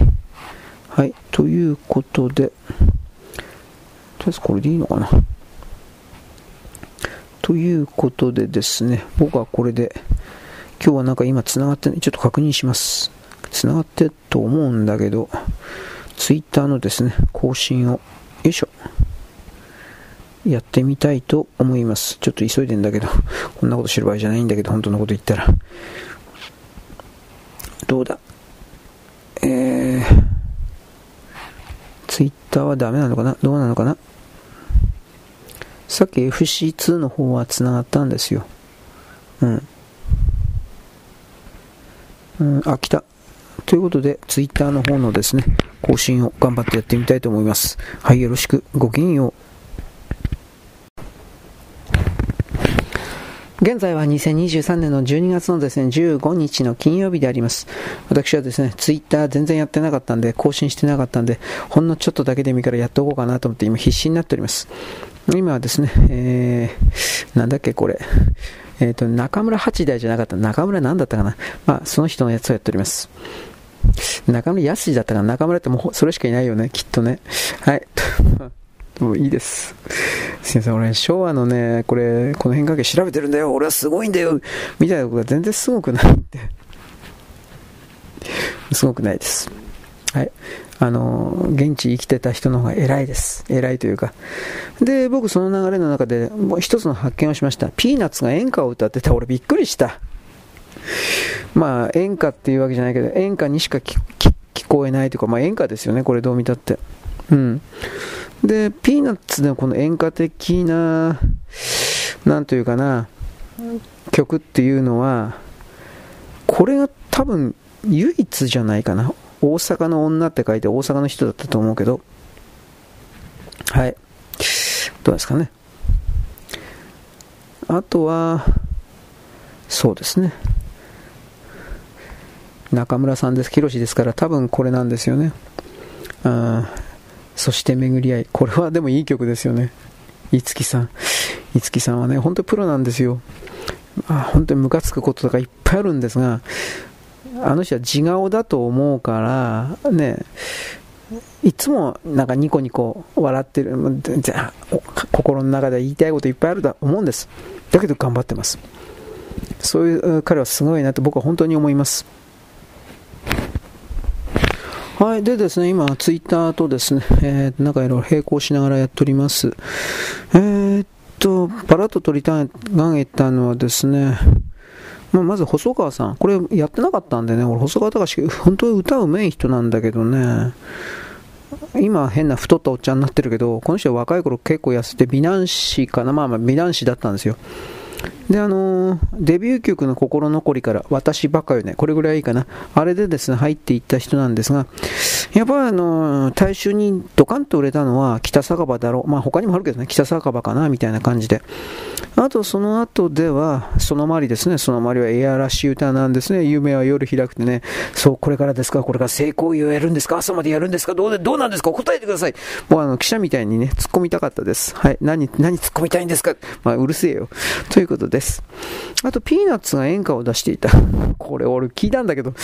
はい、ということで、とりあえずこれでいいのかな。ということでですね、僕はこれで、今日はなんか今繋がって、ちょっと確認します。繋がってと思うんだけど、ツイッターのですね、更新を、よいしょ、やってみたいと思います。ちょっと急いでんだけど、こんなことしてる場合じゃないんだけど、本当のこと言ったら。どうだ？えー、ツイッターはダメなのかな？どうなのかな？さっき FC2 の方は繋がったんですよ。うん。うん、あ、来た。ということで、ツイッターの方のですね、更新を頑張ってやってみたいと思います。はい、よろしく。ごきげんよう。現在は2023年の12月のですね、15日の金曜日であります。私はですね、ツイッター全然やってなかったんで、更新してなかったんで、ほんのちょっとだけでもいいからやっておこうかなと思って今必死になっております。今はですね、えー、なんだっけこれ、えっ、ー、と、中村八大じゃなかった、中村なんだったかな。まあ、その人のやつをやっております。中村康だったかな。中村ってもうそれしかいないよね、きっとね。はい。もういいです。すいません、俺、昭和のね、これ、この辺関係調べてるんだよ、俺はすごいんだよ、みたいなことが全然すごくないんで。すごくないです。はい。あの、現地生きてた人の方が偉いです。偉いというか。で、僕その流れの中でもう一つの発見をしました。ピーナッツが演歌を歌ってた。俺びっくりした。まあ、演歌っていうわけじゃないけど、演歌にしか聞こえないというか、まあ演歌ですよね、これどう見たって。うん。で、ピーナッツのこの演歌的な、なんというかな、曲っていうのは、これが多分唯一じゃないかな。大阪の女って書いて大阪の人だったと思うけど、はい。どうですかね。あとは、そうですね。中村さんです、ヒロシですから多分これなんですよね。あそして巡り合い。これはでもいい曲ですよね。いつきさん。いつきさんはね、本当にプロなんですよ。あ本当にムカつくこととかいっぱいあるんですが、あの人は地顔だと思うから、ね、いつもなんかニコニコ笑ってる、心の中で言いたいこといっぱいあると思うんです。だけど頑張ってます。そういう彼はすごいなと僕は本当に思います。はい。でですね、今、ツイッターとですね、えー、なんかいろいろ並行しながらやっております。えー、っと、パラッと取りたい、がげたのはですね、まあ、まず細川さん。これやってなかったんでね、俺細川隆本当に歌うめい人なんだけどね、今変な太ったおっちゃんになってるけど、この人は若い頃結構痩せて美男子かな、まあまあ美男子だったんですよ。で、あのー、デビュー曲の心残りから、私ばっかよね、これぐらいいいかな。あれでですね、入っていった人なんですが、やっぱりあのー、大衆にドカンと売れたのは北酒場だろう。まあ他にもあるけどね、北酒場かな、みたいな感じで。あとその後では、その周りですね、その周りはエアらしい歌なんですね。夢は夜開くてね、そう、これからですか、これから成功をやるんですか、朝までやるんですか、どうで、どうなんですか、答えてください。もうあの、記者みたいにね、突っ込みたかったです。はい、何、何突っ込みたいんですか？まあ、うるせえよ。ということでです。あと、ピーナッツが演歌を出していた。これ俺聞いたんだけど、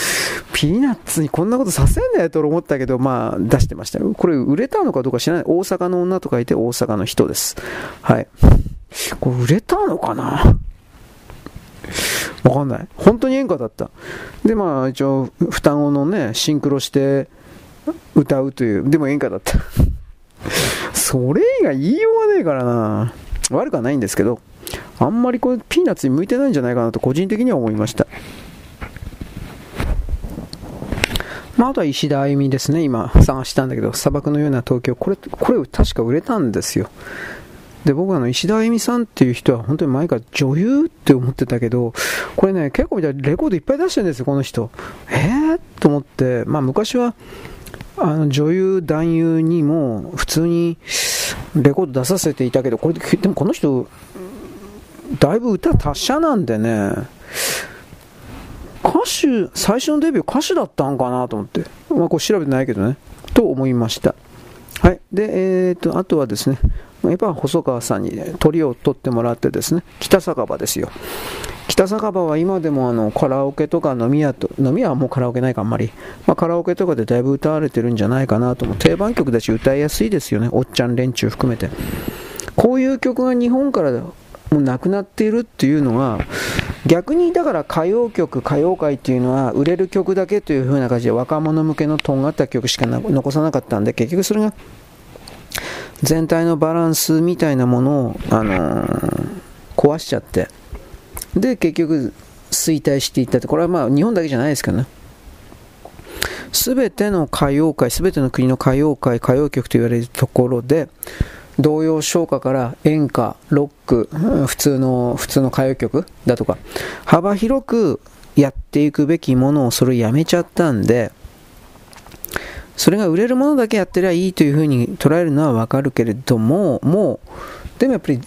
ピーナッツにこんなことさせんなよと思ったけど、まあ、出してましたよ。これ売れたのかどうか知らない。大阪の女と書いて大阪の人です。はい。これ売れたのかな？わかんない。本当に演歌だった。で、まあ、一応、双子のね、シンクロして歌うという、でも演歌だった。それ以外言いようがねえからな。悪くはないんですけど、あんまりこれピーナッツに向いてないんじゃないかなと個人的には思いました。まあ、あとは石田あゆみですね、今探したんだけど、砂漠のような東京、これ、これ確か売れたんですよ。で、僕はあの、石田あゆみさんっていう人は本当に前から女優って思ってたけど、これね、結構見たらレコードいっぱい出してるんですよ、この人。えー？と思って、まあ昔は、あの、女優、男優にも普通にレコード出させていたけど、これでもこの人、だいぶ歌達者なんでね、歌手、最初のデビュー歌手だったんかなと思って。まあ、これ調べてないけどね。と思いました。はい。で、えーと、あとはですね、やっぱ細川さんに、ね、鳥を取ってもらってですね、北酒場ですよ。北酒場は今でもあのカラオケとか飲み屋と、飲み屋はもうカラオケないかあんまり、まあ、カラオケとかでだいぶ歌われてるんじゃないかなと思う。定番曲だし歌いやすいですよね。おっちゃん連中含めて。こういう曲が日本からもうなくなっているっていうのは、逆にだから歌謡曲、歌謡界っていうのは売れる曲だけという風な感じで若者向けのとんがった曲しか残さなかったんで、結局それが全体のバランスみたいなものを、あのー、壊しちゃって、で、結局衰退していったって、これはまあ日本だけじゃないですけどね。すべての歌謡界、すべての国の歌謡界、歌謡曲と言われるところで、童謡唱歌から演歌、ロック、普通の、普通の歌謡曲だとか、幅広くやっていくべきものをそれやめちゃったんで、それが売れるものだけやってりゃいいというふうに捉えるのはわかるけれども、もう、でもやっぱり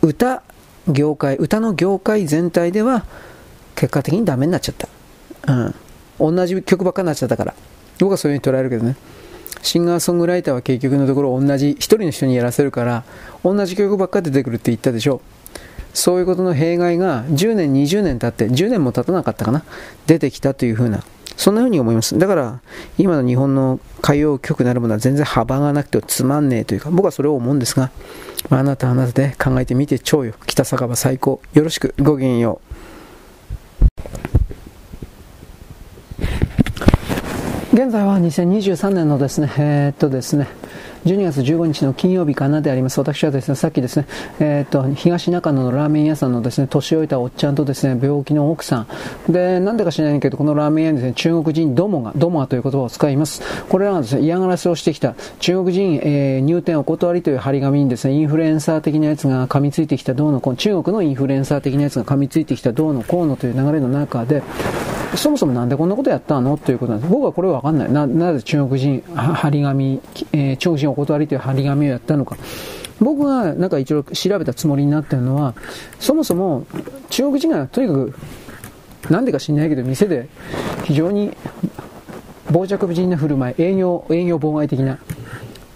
歌、業界、歌の業界全体では結果的にダメになっちゃった。うん。同じ曲ばっかになっちゃったから。僕はそういうふうに捉えるけどね。シンガーソングライターは結局のところ同じ、一人の人にやらせるから、同じ曲ばっか出てくるって言ったでしょ。そういうことの弊害が10年、20年経って、10年も経たなかったかな、出てきたというふうな、そんなふうに思います。だから、今の日本の歌謡曲なるものは全然幅がなくてつまんねえというか、僕はそれを思うんですが、あなたあなたで考えてみてちょうよ。北酒場最高。よろしく。ごきげんよう。現在は2023年のですね、えー、っとですね、12月15日の金曜日かなであります。私はですね、さっきですね、えー、っと、東中野のラーメン屋さんのですね、年老いたおっちゃんとですね、病気の奥さん。で、なんでか知らないけど、このラーメン屋にですね、中国人どもが、どもがという言葉を使います。これらがですね、嫌がらせをしてきた中国人、えー、入店お断りという張り紙にですね、インフルエンサー的なやつが噛みついてきたどうのこう、中国のインフルエンサー的なやつが噛みついてきたどうのこうのという流れの中で、そもそもなんでこんなことやったのということなんです。僕はこれわかんない。な、なぜ中国人、張り紙、えー、中国人お断りという張り紙をやったのか。僕がなんか一応調べたつもりになってるのは、そもそも中国人がとにかく、なんでか知んないけど、店で非常に傍若無人な振る舞い、営業、営業妨害的な、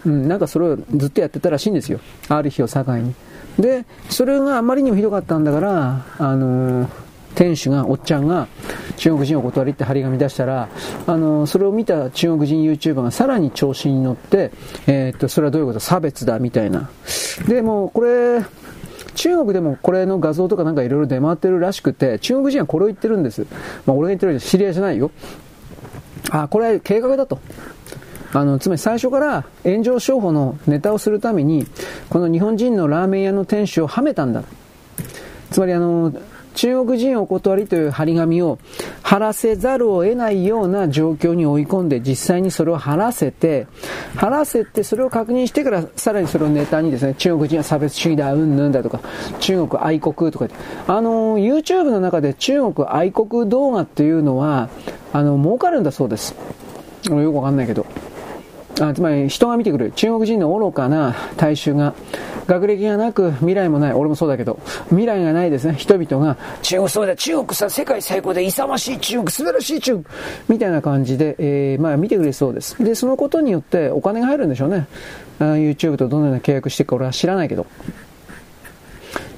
うん、なんかそれをずっとやってたらしいんですよ。ある日を境に。で、それがあまりにもひどかったんだから、あのー店主が、おっちゃんが、中国人お断りって張り紙出したら、あの、それを見た中国人 YouTuber がさらに調子に乗って、えー、っと、それはどういうこと？差別だ、みたいな。で、もこれ、中国でもこれの画像とかなんかいろいろ出回ってるらしくて、中国人はこれを言ってるんです。まあ俺が言ってる知り合いじゃないよ。あ、これ計画だと。あの、つまり最初から炎上商法のネタをするために、この日本人のラーメン屋の店主をはめたんだ。つまりあの、中国人お断りという張り紙を貼らせざるを得ないような状況に追い込んで実際にそれを貼らせて、貼らせてそれを確認してからさらにそれをネタにですね、中国人は差別主義だ、うんぬんだとか、中国愛国とかあの、YouTube の中で中国愛国動画っていうのは、あの、儲かるんだそうです。よくわかんないけど。あつまり人が見てくる中国人の愚かな大衆が学歴がなく未来もない。俺もそうだけど未来がないですね。人々が中国そうだ中国さ世界最高で勇ましい中国素晴らしい中国みたいな感じで、えー、まあ見てくれそうです。でそのことによってお金が入るんでしょうね。あ YouTube とどのような契約していくか俺は知らないけど。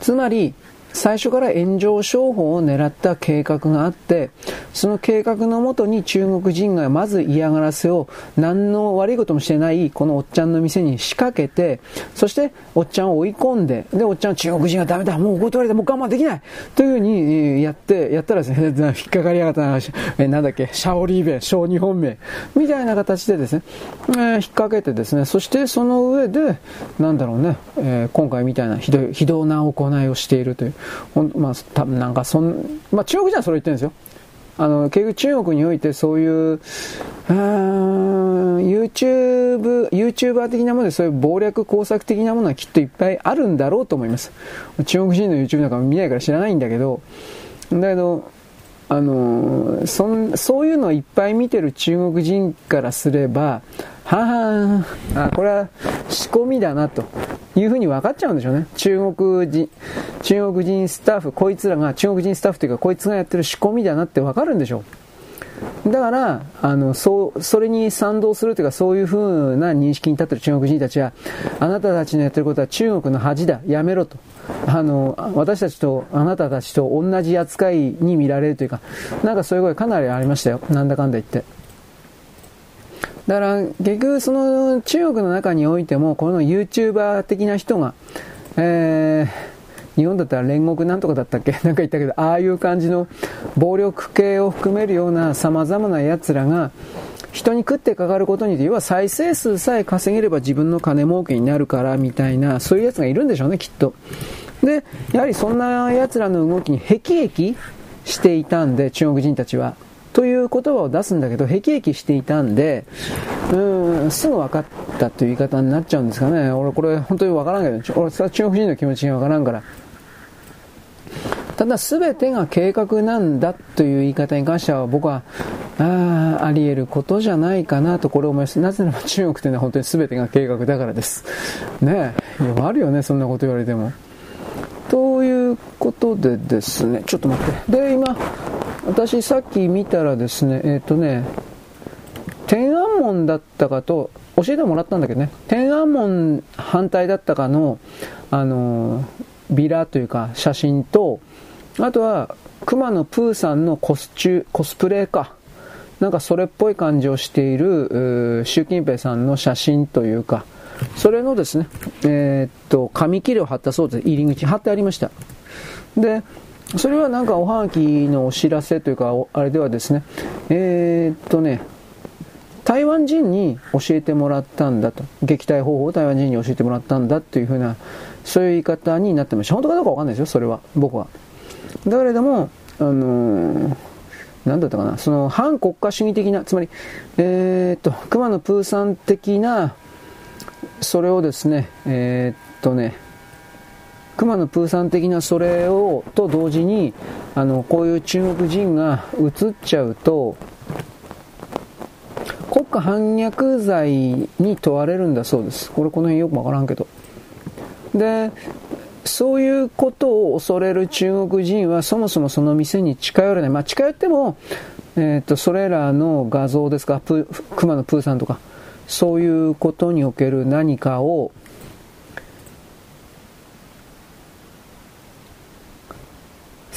つまり最初から炎上商法を狙った計画があって、その計画のもとに中国人がまず嫌がらせを何の悪いこともしてないこのおっちゃんの店に仕掛けて、そしておっちゃんを追い込んで、で、おっちゃんは中国人はダメだ、もう断りだ、もう我慢できないというふうにやって、やったらですね、引っかかりやがったな、えなんだっけ、シャオリーベ、小日本名、みたいな形でですね、えー、引っ掛けてですね、そしてその上で、なんだろうね、えー、今回みたいなひどい、非道な行いをしているという、ほんまあ、多分なんかそん、まあ中国人はそれ言ってるんですよ。あの、結局中国においてそういう、YouTube、YouTuber 的なものでそういう謀略工作的なものはきっといっぱいあるんだろうと思います。中国人の YouTube なんか見ないから知らないんだけど、だけど、あのそん、そういうのをいっぱい見てる中国人からすれば、ははあ、これは仕込みだなというふうに分かっちゃうんでしょうね。中国人、中国人スタッフ、こいつらが、中国人スタッフというか、こいつがやってる仕込みだなって分かるんでしょう。だから、あの、そう、それに賛同するというか、そういうふうな認識に立ってる中国人たちは、あなたたちのやってることは中国の恥だ、やめろと。あの、私たちと、あなたたちと同じ扱いに見られるというか、なんかそういう声かなりありましたよ。なんだかんだ言って。だから、結局その中国の中においても、この YouTuber 的な人が、えー、日本だったら煉獄なんとかだったっけ？なんか言ったけど、ああいう感じの暴力系を含めるような様々な奴らが、人に食ってかかることによって、要は再生数さえ稼げれば自分の金儲けになるからみたいな、そういう奴がいるんでしょうね、きっと。で、やはりそんな奴らの動きに辟易していたんで、中国人たちは。という言葉を出すんだけど、辟易していたんで、うん、すぐ分かったという言い方になっちゃうんですかね。俺これ本当に分からんけど、俺さ中国人の気持ちが分からんから。ただ全てが計画なんだという言い方に関しては僕は、ああ、あり得ることじゃないかなとこれ思います。なぜなら中国というのは本当に全てが計画だからです。ねえ、あるよね、そんなこと言われても。ということでですね、ちょっと待って。で、今、私さっき見たらですね、えっ、ー、とね、天安門だったかと、教えてもらったんだけどね、天安門反対だったかの、あの、ビラというか写真と、あとは、熊野プーさんのコスチュ、コスプレか。なんかそれっぽい感じをしている、習近平さんの写真というか、それのですね、えー、っと、紙切れを貼ったそうです。入り口貼ってありました。で、それはなんかおはがきのお知らせというか、あれではですね、えー、っとね、台湾人に教えてもらったんだと。撃退方法を台湾人に教えてもらったんだというふうな、そういう言い方になってました。本当かどうかわかんないですよ、それは。僕は。だけれども、あのー、なんだったかな、その反国家主義的な、つまり、えー、っと、熊野プーさん的な、それをですね、えー、っとね、熊野プーさん的なそれをと同時にあのこういう中国人が映っちゃうと国家反逆罪に問われるんだそうです。これこの辺よくわからんけど。でそういうことを恐れる中国人はそもそもその店に近寄れない。まあ近寄っても、えっ、ー、と、それらの画像ですか、熊野プーさんとか、そういうことにおける何かを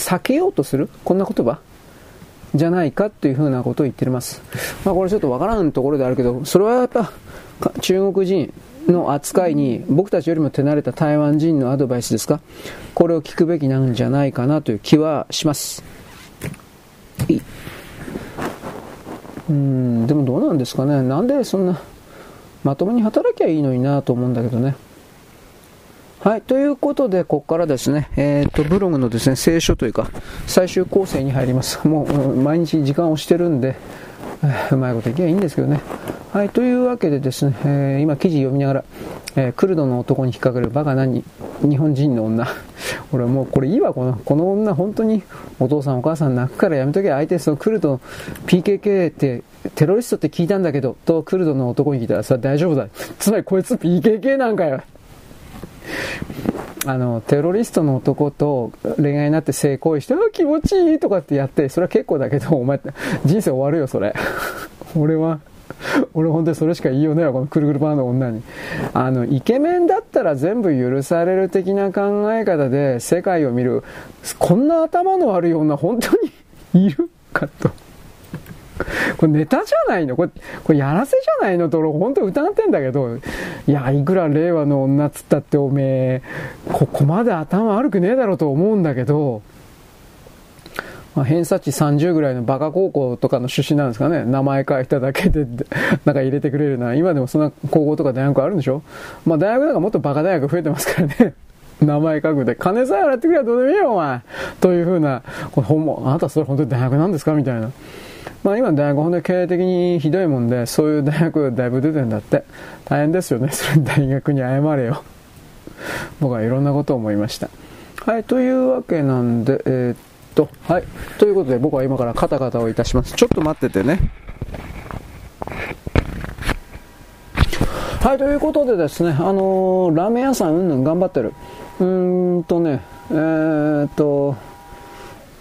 避けようとする？こんな言葉？じゃないかというふうなことを言ってます。まあこれちょっとわからんところであるけど、それはやっぱ中国人の扱いに僕たちよりも手慣れた台湾人のアドバイスですか？これを聞くべきなんじゃないかなという気はします。うんでもどうなんですかね？なんでそんなまともに働きゃいいのになと思うんだけどね。はい。ということで、ここからですね、えっ、ー、と、ブログのですね、聖書というか、最終構成に入ります。もう、毎日時間をしてるんで、うまいこといけばいいんですけどね。はい、というわけでですね、えー、今記事読みながら、えー、クルドの男に引っかかるバカ何日本人の女。俺はもうこれいいわ、この、この女本当にお父さんお母さん泣くからやめとけ、相手そのクルド PKK ってテロリストって聞いたんだけど、とクルドの男に聞いたらさ、大丈夫だ。つまりこいつ PKK なんかよ。あの、テロリストの男と恋愛になって性行為して、あ、気持ちいいとかってやって、それは結構だけど、お前、人生終わるよ、それ。俺は、俺本当にそれしか言いようないわ、このくるくるパンの女に。あの、イケメンだったら全部許される的な考え方で世界を見る、こんな頭の悪い女本当にいるかと。これネタじゃないの？これ、これやらせじゃないの？と俺本当疑ってんだけど、いや、いくら令和の女っつったっておめえ、ここまで頭悪くねえだろうと思うんだけど、まあ、偏差値30ぐらいのバカ高校とかの出身なんですかね。名前書いただけで、なんか入れてくれるな。今でもそんな高校とか大学あるんでしょ？まあ大学なんかもっとバカ大学増えてますからね。名前書くで、金さえ払ってくればどうでもいいよ、お前。というふうな、この本も、あなたそれ本当に大学なんですか？みたいな。まあ今大学本当に経営的にひどいもんで、そういう大学だいぶ出てんだって。大変ですよね。それ大学に謝れよ。僕はいろんなことを思いました。はい、というわけなんで、えー、っと、はい。ということで僕は今からカタカタをいたします。ちょっと待っててね。はい、ということでですね、あのー、ラーメン屋さんうんぬん頑張ってる。うーんとね、えー、っと、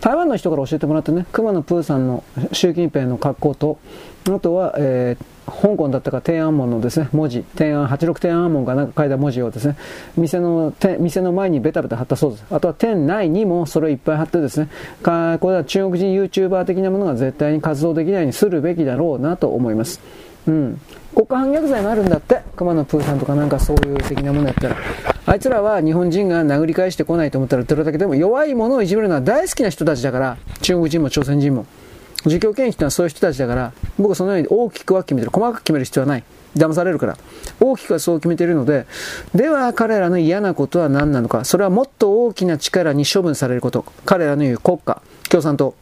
台湾の人から教えてもらってね、熊野プーさんの習近平の格好と、あとは、えー、香港だったか天安門のですね、文字、天安、86天安門がなんか書いた文字をですね、店の、店の前にベタベタ貼ったそうです。あとは店内にもそれをいっぱい貼ってですね、かこれは中国人 YouTuber 的なものが絶対に活動できないようにするべきだろうなと思います。うん。国家反逆罪もあるんだって。熊野プーさんとかなんかそういう的なものやったら。あいつらは日本人が殴り返してこないと思ったらどれだけでも弱いものをいじめるのは大好きな人たちだから、中国人も朝鮮人も。儒教権益というのはそういう人たちだから、僕はそのように大きくは決めてる。細かく決める必要はない。騙されるから。大きくはそう決めてるので、では彼らの嫌なことは何なのか。それはもっと大きな力に処分されること。彼らの言う国家、共産党。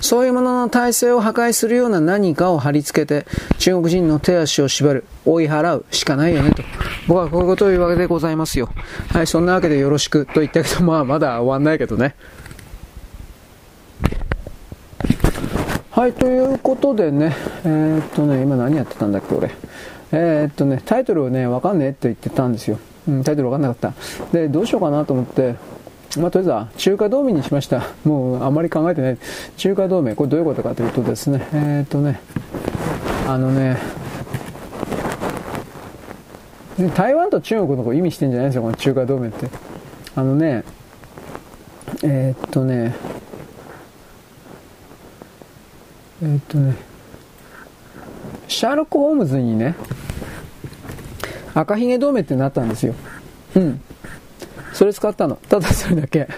そういうものの体制を破壊するような何かを貼り付けて、中国人の手足を縛る、追い払うしかないよねと。僕はこういうことを言うわけでございますよ。はい、そんなわけでよろしくと言ったけど、まあまだ終わんないけどね。はい、ということでね、えー、っとね、今何やってたんだっけ、俺。えー、っとね、タイトルをね、わかんねえって言ってたんですよ。うん、タイトルわかんなかった。で、どうしようかなと思って、まあ、とりあえずは中華同盟にしました。もうあまり考えてない。中華同盟、これどういうことかというとですね、えー、っとね、あのね、台湾と中国のこと意味してんじゃないですよ、この中華同盟って。あのね、えー、っとね、えー、っとね、シャーロック・ホームズにね、赤ひげ同盟ってなったんですよ。うん。それ使ったの？ただそれだけ。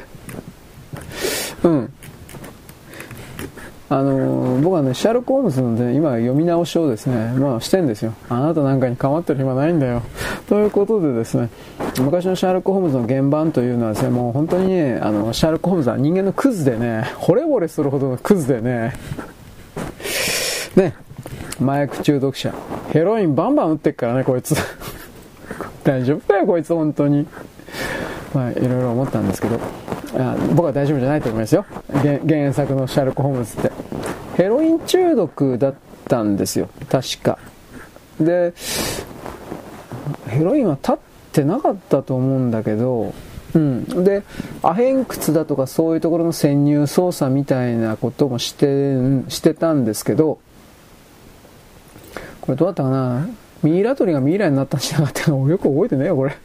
うん。あのー、僕はね、シャーロック・ホームズのね、今読み直しをですね、まあしてんですよ。あなたなんかに構ってる暇ないんだよ。ということでですね、昔のシャーロック・ホームズの原版というのはですね、もう本当にね、あの、シャーロック・ホームズは人間のクズでね、惚れ惚れするほどのクズでね、ね、麻薬中毒者。ヘロインバンバン撃ってっからね、こいつ。大丈夫かよ、こいつ、本当に。まあ、いろいろ思ったんですけど、あ僕は大丈夫じゃないと思いますよ。原作のシャーロック・ホームズって。ヘロイン中毒だったんですよ、確か。で、ヘロインは立ってなかったと思うんだけど、うん。で、アヘン窟だとかそういうところの潜入捜査みたいなこともして、してたんですけど、これどうだったかなミイラ取りがミイラになったんじゃなかったかよく覚えてねえよ、これ。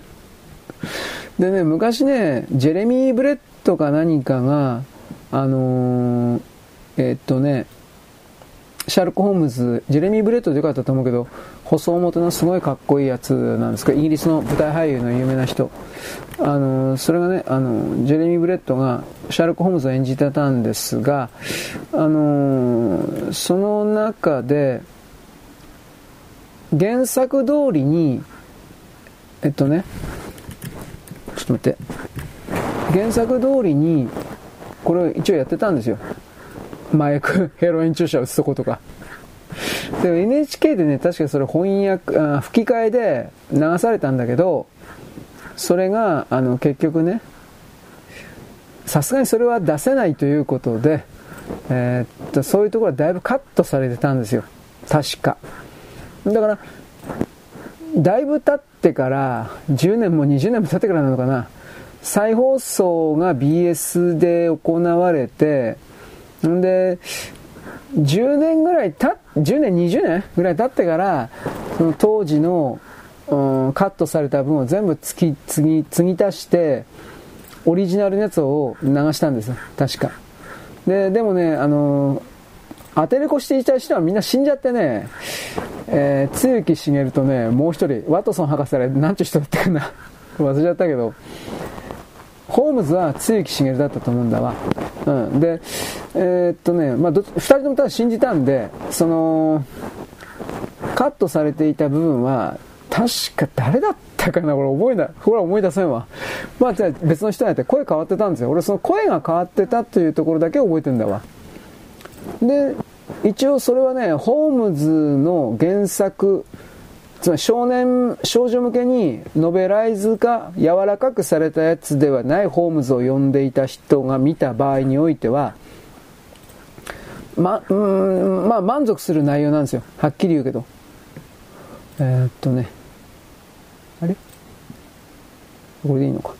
でね、昔ね、ジェレミー・ブレットか何かが、あのー、えー、っとね、シャーロック・ホームズ、ジェレミー・ブレットでよかったと思うけど、細面のすごいかっこいいやつなんですけど、イギリスの舞台俳優の有名な人。あの、それがねあのジェレミー・ブレットがシャーロック・ホームズを演じてたんですが、あのその中で原作通りにえっとねちょっと待って。原作通りにこれを一応やってたんですよ。麻薬 ヘロイン注射を打つとことか。でも NHK でね確かそれ翻訳あ吹き替えで流されたんだけどそれがあの結局ねさすがにそれは出せないということで、えー、っとそういうところはだいぶカットされてたんですよ。確か。だからだいぶ経ってから10年も20年も経ってからなのかな。再放送が BS で行われてんで10年ぐらいた10年20年ぐらい経ってからその当時の、うん、カットされた分を全部つき継ぎ継ぎ足してオリジナルのやつを流したんですよ。確か。ででもねあのアテレコしていた人はみんな死んじゃってね、えー、露木茂とねもう一人ワトソン博士あれ何ちゅう人だったかな忘れちゃったけどホームズは露木茂だったと思うんだわうん、で、えー、っとね、まあ、2人ともただ信じたんで、その、カットされていた部分は、確か誰だったかなこれ覚えない。ほら思い出せんわ。まあじゃあ別の人になって声変わってたんですよ。俺その声が変わってたというところだけ覚えてんだわ。で、一応それはね、ホームズの原作、つまり少年、少女向けにノベライズが柔らかくされたやつではないホームズを読んでいた人が見た場合においては、ま、うん、まあ満足する内容なんですよ。はっきり言うけど。えー、っとね。あれ？これでいいのか。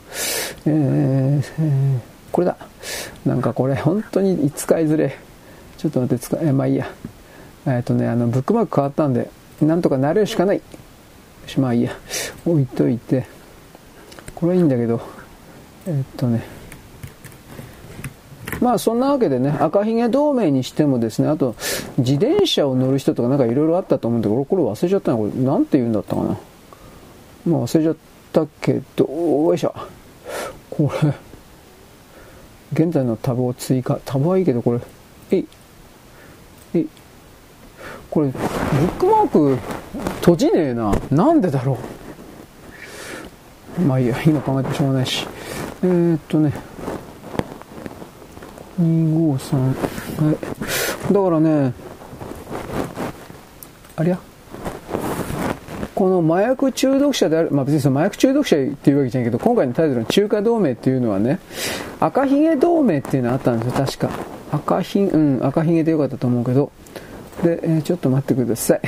えー、えー、これだ。なんかこれ本当に使いづれ。ちょっと待って、使え、まあいいや。え、っとね、あの、ブックマーク変わったんで、なんとかなれるしかない。まあいいや。置いといて。これはいいんだけど、えー、っとね。まあそんなわけでね、赤ひげ同盟にしてもですね、あと自転車を乗る人とかなんかいろいろあったと思うんだけど、これ忘れちゃったな。これなんて言うんだったかな。まあ忘れちゃったけど、よいしょ。これ、現在のタブを追加。タブはいいけど、これ、えい、これ、ブックマーク閉じねえな。なんでだろう。まあいいや、今考えてもしょうがないし。えー、っとね、253、はい。だからね、ありゃこの麻薬中毒者である、まあ別にその麻薬中毒者っていうわけじゃないけど、今回のタイトルの中華同盟っていうのはね、赤ひげ同盟っていうのあったんですよ、確か。赤ひ、うん、赤ひげでよかったと思うけど。で、えー、ちょっと待ってください。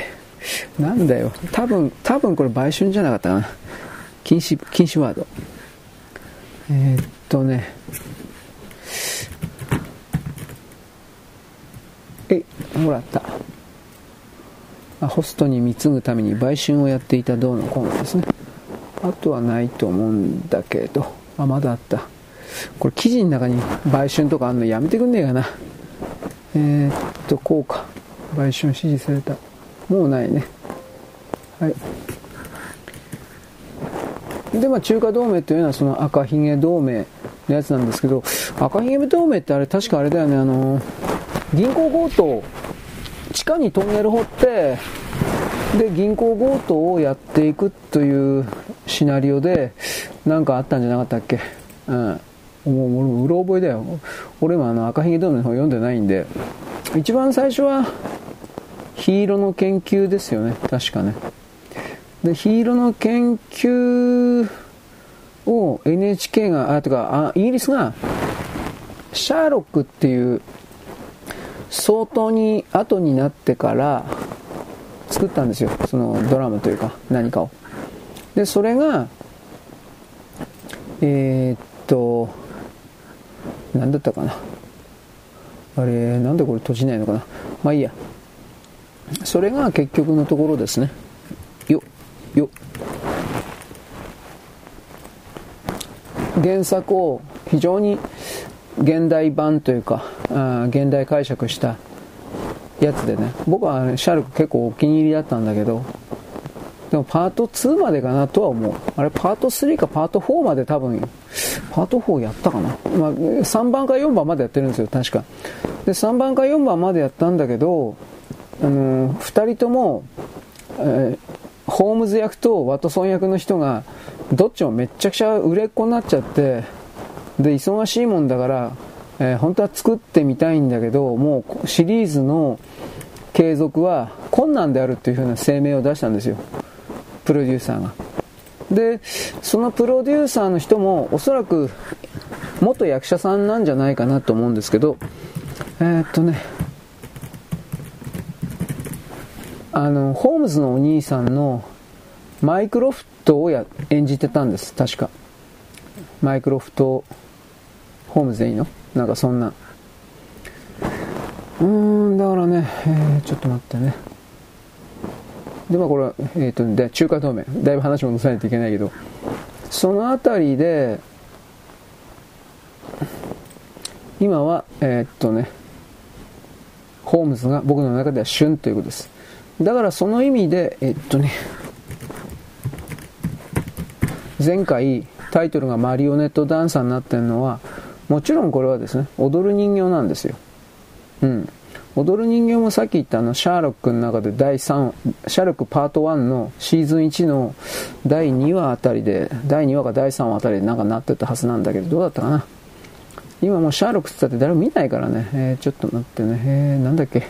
なんだよ。多分、多分これ売春じゃなかったかな。禁止、禁止ワード。えー、っとね。えいもらった。ホストに貢ぐために売春をやっていた銅のコーナーですね。あとはないと思うんだけど。あ、まだあった。これ記事の中に売春とかあんのやめてくんねえかな。えー、っと、こうか。売春指示された。もうないね。はい。で、まあ、中華同盟というのはその赤ひげ同盟のやつなんですけど、赤ひげ同盟ってあれ確かあれだよね、あの、銀行強盗、地下にトンネル掘って、で、銀行強盗をやっていくというシナリオで、なんかあったんじゃなかったっけ？うん。もう、俺もうろ覚えだよ。俺もあの赤ひげ同盟の方読んでないんで、一番最初は、ヒーローの研究ですよね。確かね。で、ヒーローの研究を NHK が、あ、とか、あイギリスが、シャーロックっていう相当に後になってから作ったんですよ。そのドラマというか何かを。で、それが、えー、っと、何だったかな。あれ、なんでこれ閉じないのかな。まあいいや。それが結局のところですね。よ、よ。原作を非常に現代版というか、あ現代解釈したやつでね、僕は、シャルク結構お気に入りだったんだけど、でもパート2までかなとは思う。あれパート3かパート4まで多分、パート4やったかな。まあ、3番か4番までやってるんですよ、確か。で、3番か4番までやったんだけど、あのー、2人とも、えー、ホームズ役とワトソン役の人が、どっちもめっちゃくちゃ売れっ子になっちゃって、で、忙しいもんだから、えー、本当は作ってみたいんだけど、もうシリーズの継続は困難であるっていう風な声明を出したんですよ。プロデューサーが。で、そのプロデューサーの人もおそらく元役者さんなんじゃないかなと思うんですけど、えー、っとね、あの、ホームズのお兄さんのマイクロフトをや演じてたんです、確か。マイクロフト、ホームズでいいの？なんかそんな。うーん、だからね、えー、ちょっと待ってね。で、まあこれは、えっ、ー、と、で、中華同盟。だいぶ話戻さないといけないけど、そのあたりで、今は、えー、っとね、ホームズが僕の中では旬ということです。だからその意味で、えっとね、前回タイトルがマリオネットダンサーになってるのは、もちろんこれはですね、踊る人形なんですよ。うん。踊る人形もさっき言ったあの、シャーロックの中で第3、シャーロックパート1のシーズン1の第2話あたりで、第2話か第3話あたりでなんかなってたはずなんだけど、どうだったかな？今もうシャーロックって言ったって誰も見ないからね。えー、ちょっと待ってね。えー、なんだっけ？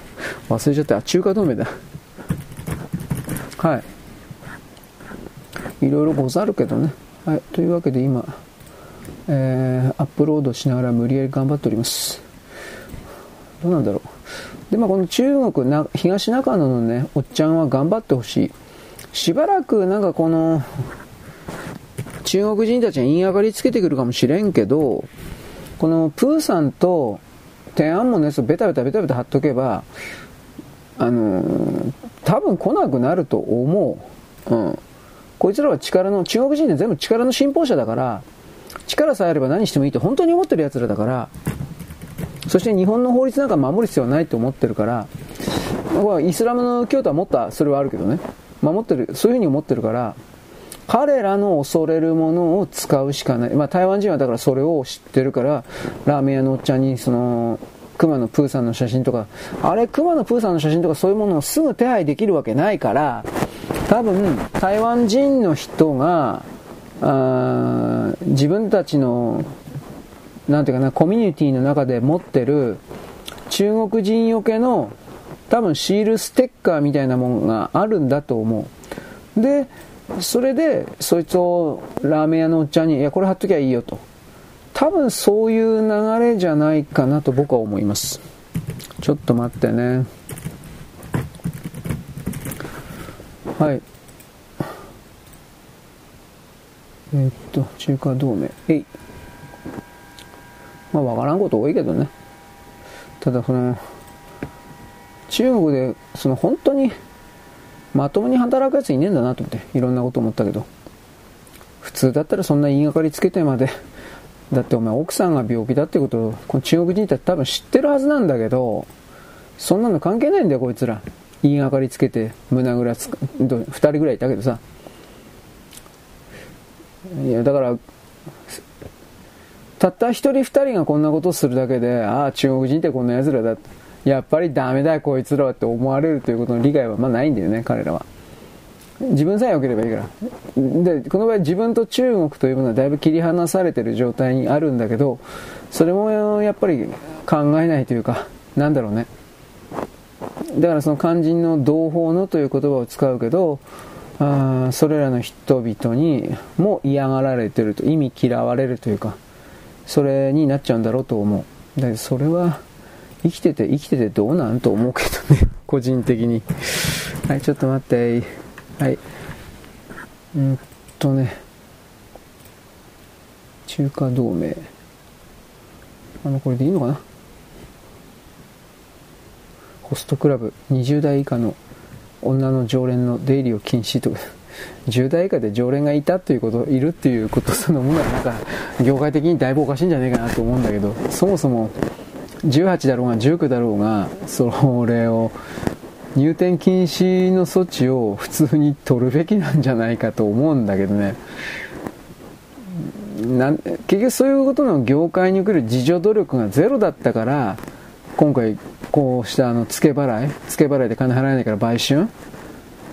忘れちゃった。あ、中華同盟だ。はい。いろいろござるけどね。はい。というわけで今、えー、アップロードしながら無理やり頑張っております。どうなんだろう？で、まあ、この中国な、東中野のね、おっちゃんは頑張ってほしい。しばらくなんかこの、中国人たちが言い上がりつけてくるかもしれんけど、このプーさんと天安門のやつをベタベタベタベタ貼っとけば、あの、多分来なくなると思う。うん。こいつらは力の、中国人って全部力の信奉者だから、力さえあれば何してもいいって本当に思ってる奴らだから、そして日本の法律なんか守る必要はないと思ってるから、イスラムの教徒はもっとそれはあるけどね、守ってる、そういうふうに思ってるから、彼らの恐れるものを使うしかない。まあ台湾人はだからそれを知ってるから、ラーメン屋のおっちゃんにその、熊野プーさんの写真とか、あれ熊野プーさんの写真とかそういうものをすぐ手配できるわけないから、多分台湾人の人が、あ自分たちのなんていうかな、コミュニティの中で持ってる中国人よけの多分シールステッカーみたいなものがあるんだと思う。で、それで、そいつをラーメン屋のおっちゃんに、いや、これ貼っときゃいいよと。多分そういう流れじゃないかなと僕は思います。ちょっと待ってね。はい。え、っと、中華同盟。えい。まあ、わからんこと多いけどね。ただ、その、中国で、その本当に、まともに働くやついねえんだなと思って、いろんなこと思ったけど。普通だったらそんな言いがかりつけてまで、だってお前奥さんが病気だってことを、この中国人って多分知ってるはずなんだけど、そんなの関係ないんだよ、こいつら。言いがかりつけて、胸ぐらつく、二人ぐらいいたけどさ。いや、だから、たった一人二人がこんなことをするだけで、ああ、中国人ってこんな奴らだ。やっぱりダメだ、こいつらはって思われるということの理解はまあないんだよね、彼らは。自分さえ良ければいいから。で、この場合自分と中国というものはだいぶ切り離されてる状態にあるんだけど、それもやっぱり考えないというか、なんだろうね。だからその肝心の同胞のという言葉を使うけど、あそれらの人々にも嫌がられてると、意味嫌われるというか、それになっちゃうんだろうと思う。だそれは生きてて生きててどうなんと思うけどね、個人的に。はい、ちょっと待って。はい。うんとね、中華同盟。あの、これでいいのかな？ホストクラブ20代以下の女の常連の出入りを禁止とか。10代以下で常連がいたということ、いるっていうことそのものはなんか、業界的にだいぶおかしいんじゃないかなと思うんだけど、そもそも、18だろうが19だろうが、それを入店禁止の措置を普通に取るべきなんじゃないかと思うんだけどね。なん結局そういうことの業界に来る自助努力がゼロだったから今回こうしたあの付け払い付け払いで金払えないから売春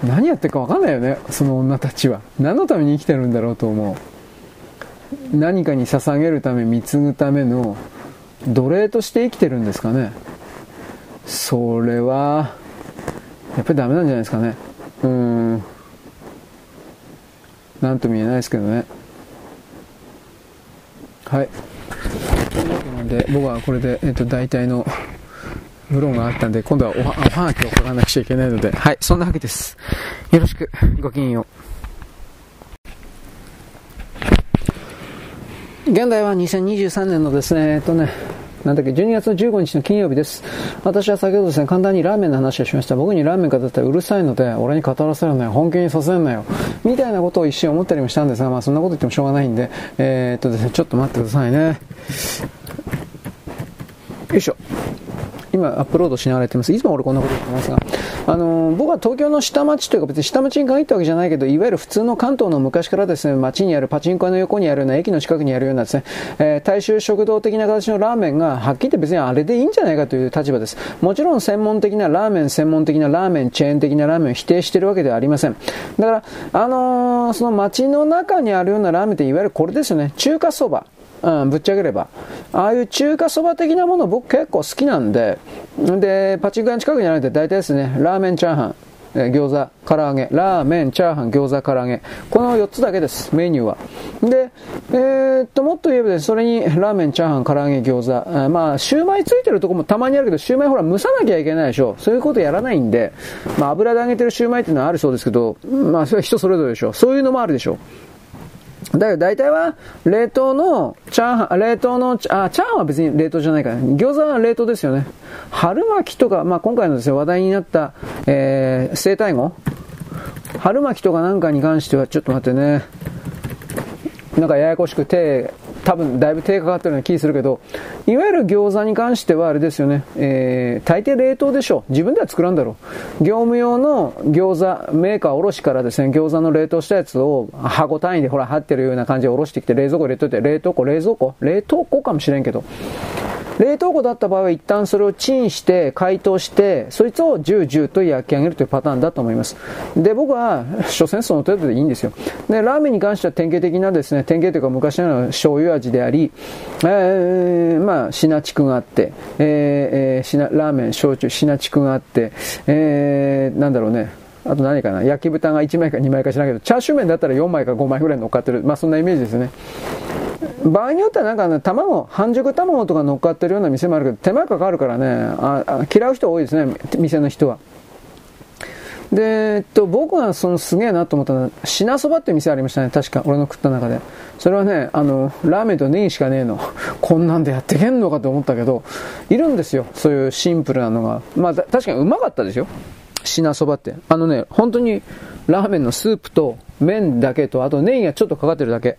何やってるか分かんないよねその女たちは。何のために生きてるんだろうと思う。何かに捧げるため貢ぐための奴隷として生きてるんですかね。それはやっぱりダメなんじゃないですかね。うん。何とも言えないですけどね。はい。というわけなんで僕はこれで、えっと、大体のブロンがあったんで、今度はおはおはがきを書かなくちゃいけないので、はい、そんなわけです。よろしく、ごきげんよう。現代は2023年のですね、えっとね、なんだっけ、12月の15日の金曜日です。私は先ほどですね、簡単にラーメンの話をしました。僕にラーメン語ったらうるさいので、俺に語らせるなよ、本気にさせるなよ、みたいなことを一瞬思ったりもしたんですが、まあそんなこと言ってもしょうがないんで、えー、っとですね、ちょっと待ってくださいね。よいしょ。今アップロードしながらやってます。いつも俺こんなこと言ってますが、あのー、僕は東京の下町というか別に下町に限ったわけじゃないけど、いわゆる普通の関東の昔からですね、街にあるパチンコ屋の横にあるような駅の近くにあるようなですね、えー、大衆食堂的な形のラーメンが、はっきり言って別にあれでいいんじゃないかという立場です。もちろん専門的なラーメン、専門的なラーメン、チェーン的なラーメンを否定しているわけではありません。だから、あのー、その街の中にあるようなラーメンっていわゆるこれですよね、中華そば。うん、ぶっちゃければ。ああいう中華そば的なもの僕結構好きなんで、で、パチンコ屋の近くにあるんで大体ですね、ラーメンチャーハン、餃子、唐揚げ、ラーメン、チャーハン、餃子、唐揚げ。この4つだけです、メニューは。で、えー、っと、もっと言えばです、それにラーメン、チャーハン、唐揚げ、餃子。えまあ、シューマイついてるとこもたまにあるけど、シューマイほら蒸さなきゃいけないでしょ。そういうことやらないんで、まあ、油で揚げてるシューマイっていうのはあるそうですけど、まあ、それは人それぞれでしょ。そういうのもあるでしょ。だけど大体は、冷凍のチャーハン、冷凍の、あ、チャーハンは別に冷凍じゃないから、餃子は冷凍ですよね。春巻きとか、まあ今回のですね、話題になった、えー、生体後春巻きとかなんかに関しては、ちょっと待ってね。なんかややこしくて、多分だいぶ手かかってるような気するけど、いわゆる餃子に関してはあれですよね、えー、大抵冷凍でしょ。自分では作らんだろう。業務用の餃子、メーカー卸からですね、餃子の冷凍したやつを箱単位でほら、貼ってるような感じで卸してきて冷蔵庫入れといて、冷凍庫、冷蔵庫冷凍庫かもしれんけど、冷凍庫だった場合は一旦それをチンして解凍してそいつをジュージューと焼き上げるというパターンだと思います。で僕は所詮その程度でいいんですよ。でラーメンに関しては典型的なですね典型というか昔の醤油味であり、えー、まあシナチクがあって、えー、シナラーメン焼酎シナチクがあって、えー、なんだろうね。あと何かな。焼き豚が1枚か2枚かしらんけどチャーシュー麺だったら4枚か5枚ぐらい乗っかってる。まあそんなイメージですね。場合によってはなんかね、卵、半熟卵とか乗っかってるような店もあるけど、手間かかるからね、ああ嫌う人多いですね、店の人は。で、えっと、僕がそのすげえなと思ったのは、品そばって店ありましたね、確か、俺の食った中で。それはね、あの、ラーメンとネギしかねえの。こんなんでやってけんのかと思ったけど、いるんですよ、そういうシンプルなのが。まあ、確かにうまかったですよ。品そばって。あのね、本当にラーメンのスープと麺だけと、あとネギがちょっとかかってるだけ。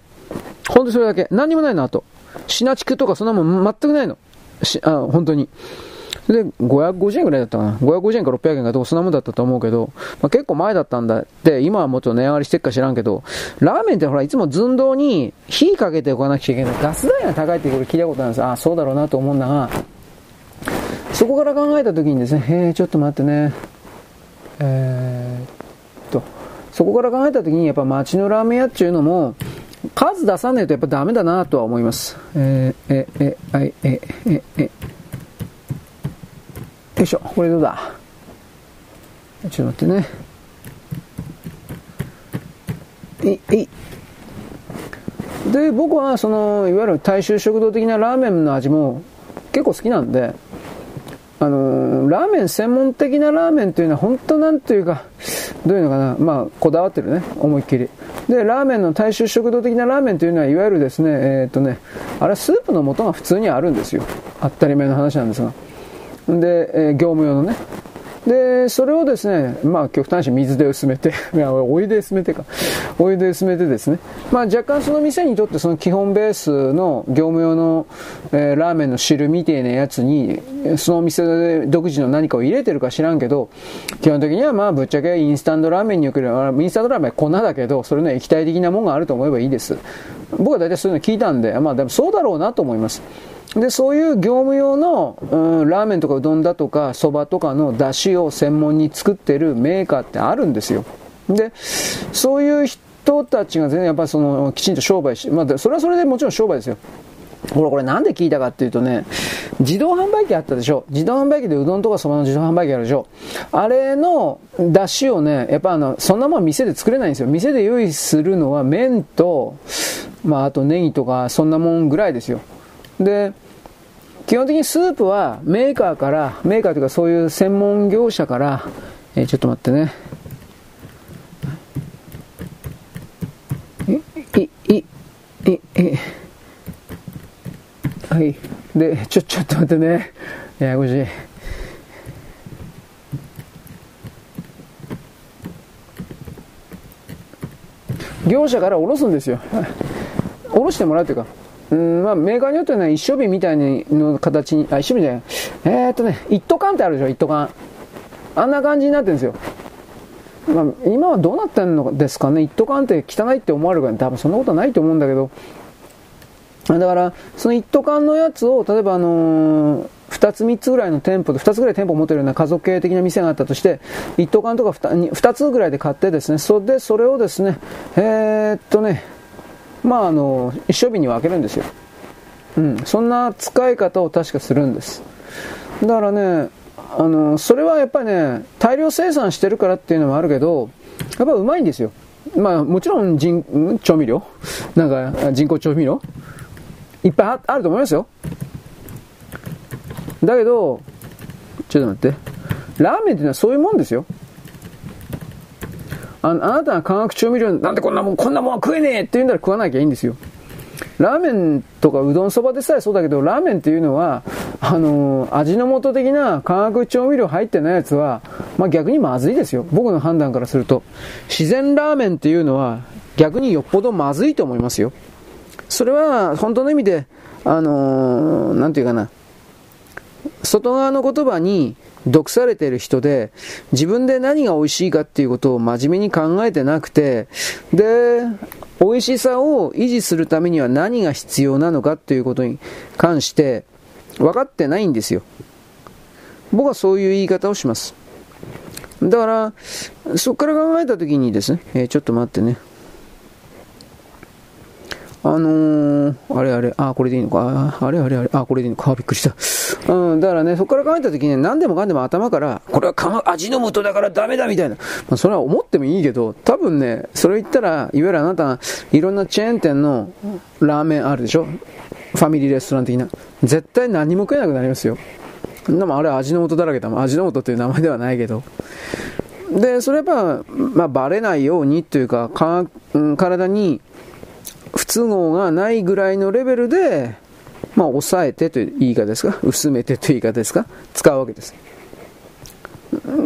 ほんとそれだけ。何にもないの、あと。シナチクとかそんなもん全くないの。し、あ、本当に。で、550円ぐらいだったかな。550円か600円かどうそんなもんだったと思うけど、まあ、結構前だったんだって、今はもっと値上がりしてっか知らんけど、ラーメンってほら、いつも寸胴に火かけておかなきゃいけない。ガス代が高いってこれ聞いたことあるんです。ああ、そうだろうなと思うんだが、そこから考えた時にですね、へえ、ちょっと待ってね、えー、っと、そこから考えた時にやっぱ街のラーメン屋っていうのも、数出さないとやっぱダメだなとは思います。えー、え、え、はい、え、え、え、よいしょ、これどうだ？ちょっと待ってね。い、い。で、僕はその、いわゆる大衆食堂的なラーメンの味も結構好きなんで、あのー、ラーメン専門的なラーメンというのは本当なんというか、どういうのかな、まあ、こだわってるね、思いっきり。で、ラーメンの大衆食堂的なラーメンというのは、いわゆるですね、えー、っとね、あれスープの素が普通にあるんですよ。当たり前の話なんですが。で、えー、業務用のね。で、それをですね、まあ、極端に水で薄めて、いや、お湯で薄めてか。お湯で薄めてですね。まあ、若干その店にとってその基本ベースの業務用の、えー、ラーメンの汁みてえなやつに、そのお店で独自の何かを入れてるか知らんけど、基本的にはまあ、ぶっちゃけインスタントラーメンにおける、インスタントラーメンは粉だけど、それの液体的なものがあると思えばいいです。僕は大体そういうの聞いたんで、まあ、でもそうだろうなと思います。で、そういう業務用の、うん、ラーメンとかうどんだとか、そばとかの出汁を専門に作ってるメーカーってあるんですよ。で、そういう人たちが全然やっぱりその、きちんと商売し、まあ、それはそれでもちろん商売ですよ。ほら、これなんで聞いたかっていうとね、自動販売機あったでしょ自動販売機でうどんとかそばの自動販売機あるでしょあれの出汁をね、やっぱあの、そんなもん店で作れないんですよ。店で用意するのは麺と、まああとネギとかそんなもんぐらいですよ。で、基本的にスープはメーカーから、メーカーというかそういう専門業者から、えー、ちょっと待ってね。い、い、い、い、はい。で、ちょ、ちょっと待ってね。ややこしい。業者から下ろすんですよ。下ろしてもらうというか、うんまあ、メーカーによってはね、一升瓶みたいの形に、あ、一升瓶じゃない、えー、っとね、一斗缶ってあるでしょ、一斗缶。あんな感じになってるんですよ。まあ、今はどうなってんのですかね、一斗缶って汚いって思われるから多分そんなことないと思うんだけど、だから、その一斗缶のやつを、例えばあのー、2つ3つぐらいの店舗で、2つぐらい店舗を持ってるような家族系的な店があったとして、一斗缶とか 2, 2つぐらいで買ってですね、それでそれをですね、えー、っとね、まああの、一生日に分けるんですよ。うん、そんな使い方を確かするんです。だからね、あの、それはやっぱりね、大量生産してるからっていうのもあるけど、やっぱうまいんですよ。まあもちろん人、調味料なんか人工調味料いっぱいあると思いますよ。だけど、ちょっと待って。ラーメンっていうのはそういうもんですよ。ああなたが化学調味料なんでこんなもん、こんなもんは食えねえって言うんだら食わなきゃいいんですよ。ラーメンとかうどんそばでさえそうだけど、ラーメンっていうのは、あのー、味の素的な化学調味料入ってないやつは、まあ逆にまずいですよ。僕の判断からすると。自然ラーメンっていうのは、逆によっぽどまずいと思いますよ。それは、本当の意味で、あのー、なんていうかな、外側の言葉に毒されてる人で、自分で何が美味しいかっていうことを真面目に考えてなくて、で、美味しさを維持するためには何が必要なのかっていうことに関して分かってないんですよ。僕はそういう言い方をします。だから、そこから考えたときにですね、えー、ちょっと待ってね。あのー、あれあれ、あ、これでいいのか、あれあれあれ、あ、これでいいのか、びっくりした。うん、だからね、そこから考えたときに、何でもかんでも頭から、これは味の素だからダメだみたいな。まあ、それは思ってもいいけど、多分ね、それ言ったら、いわゆるあなた、いろんなチェーン店のラーメンあるでしょ？ファミリーレストラン的な。絶対何も食えなくなりますよ。でもあれ味の素だらけだもん。味の素っていう名前ではないけど。で、それやっぱ、まあ、バレないようにというか、か体に不都合がないぐらいのレベルで、まあ、抑えてという言い方ですか、薄めてという言い方ですか、使うわけです。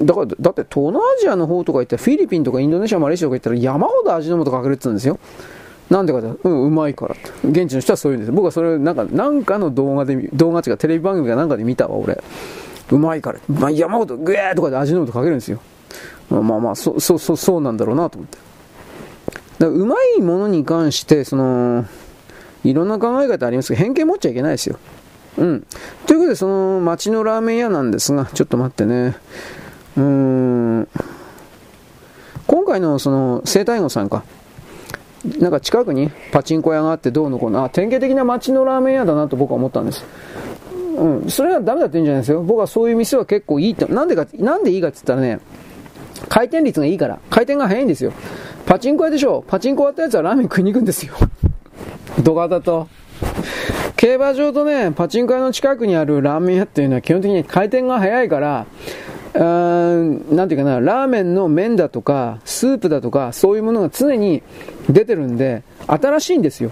だから、だって東南アジアの方とか行ったら、フィリピンとかインドネシア、マレーシアとか行ったら山ほど味の素かけるって言うんですよ。なんでかって、うん、うまいから現地の人はそういうんです。僕はそれ、なんか、なんかの動画で、動画違うテレビ番組かなんかで見たわ、俺。うまいから。まあ、山ほど、ぐえーとかで味の素かけるんですよ。まあまあまあ、そ、そ、そ、そうなんだろうなと思って。だうまいものに関して、その、いろんな考え方ありますけど、偏見持っちゃいけないですよ。うん。ということで、その町のラーメン屋なんですが、ちょっと待ってね。うーん。今回のその、生体号さんか。なんか近くにパチンコ屋があってどうのこうの、あ、典型的な町のラーメン屋だなと僕は思ったんです。うん。それはダメだって言うんじゃないですよ。僕はそういう店は結構いいと。なんでか、なんでいいかって言ったらね、回転率がいいから。回転が早いんですよ。パチンコ屋でしょパチンコ終わったやつはラーメン食いに行くんですよ。土方と。競馬場とね、パチンコ屋の近くにあるラーメン屋っていうのは基本的に回転が早いから、うーん、なんていうかな、ラーメンの麺だとか、スープだとか、そういうものが常に出てるんで、新しいんですよ。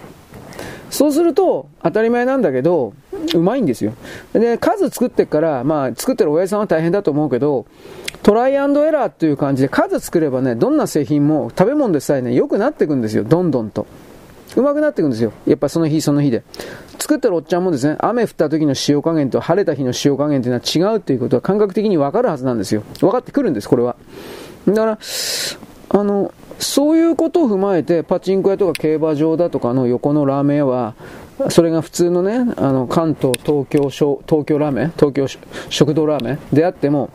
そうすると、当たり前なんだけど、うまいんですよ。で、数作ってから、まあ、作ってる親父さんは大変だと思うけど、トライアンドエラーっていう感じで数作ればね、どんな製品も食べ物でさえね、良くなっていくんですよ、どんどんと。うまくなっていくんですよ。やっぱその日その日で。作ってるおっちゃんもですね、雨降った時の塩加減と晴れた日の塩加減というのは違うっていうことは感覚的にわかるはずなんですよ。分かってくるんです、これは。だから、あの、そういうことを踏まえて、パチンコ屋とか競馬場だとかの横のラーメン屋は、それが普通のね、あの、関東、東京、東京ラーメン、東京食堂ラーメンであっても、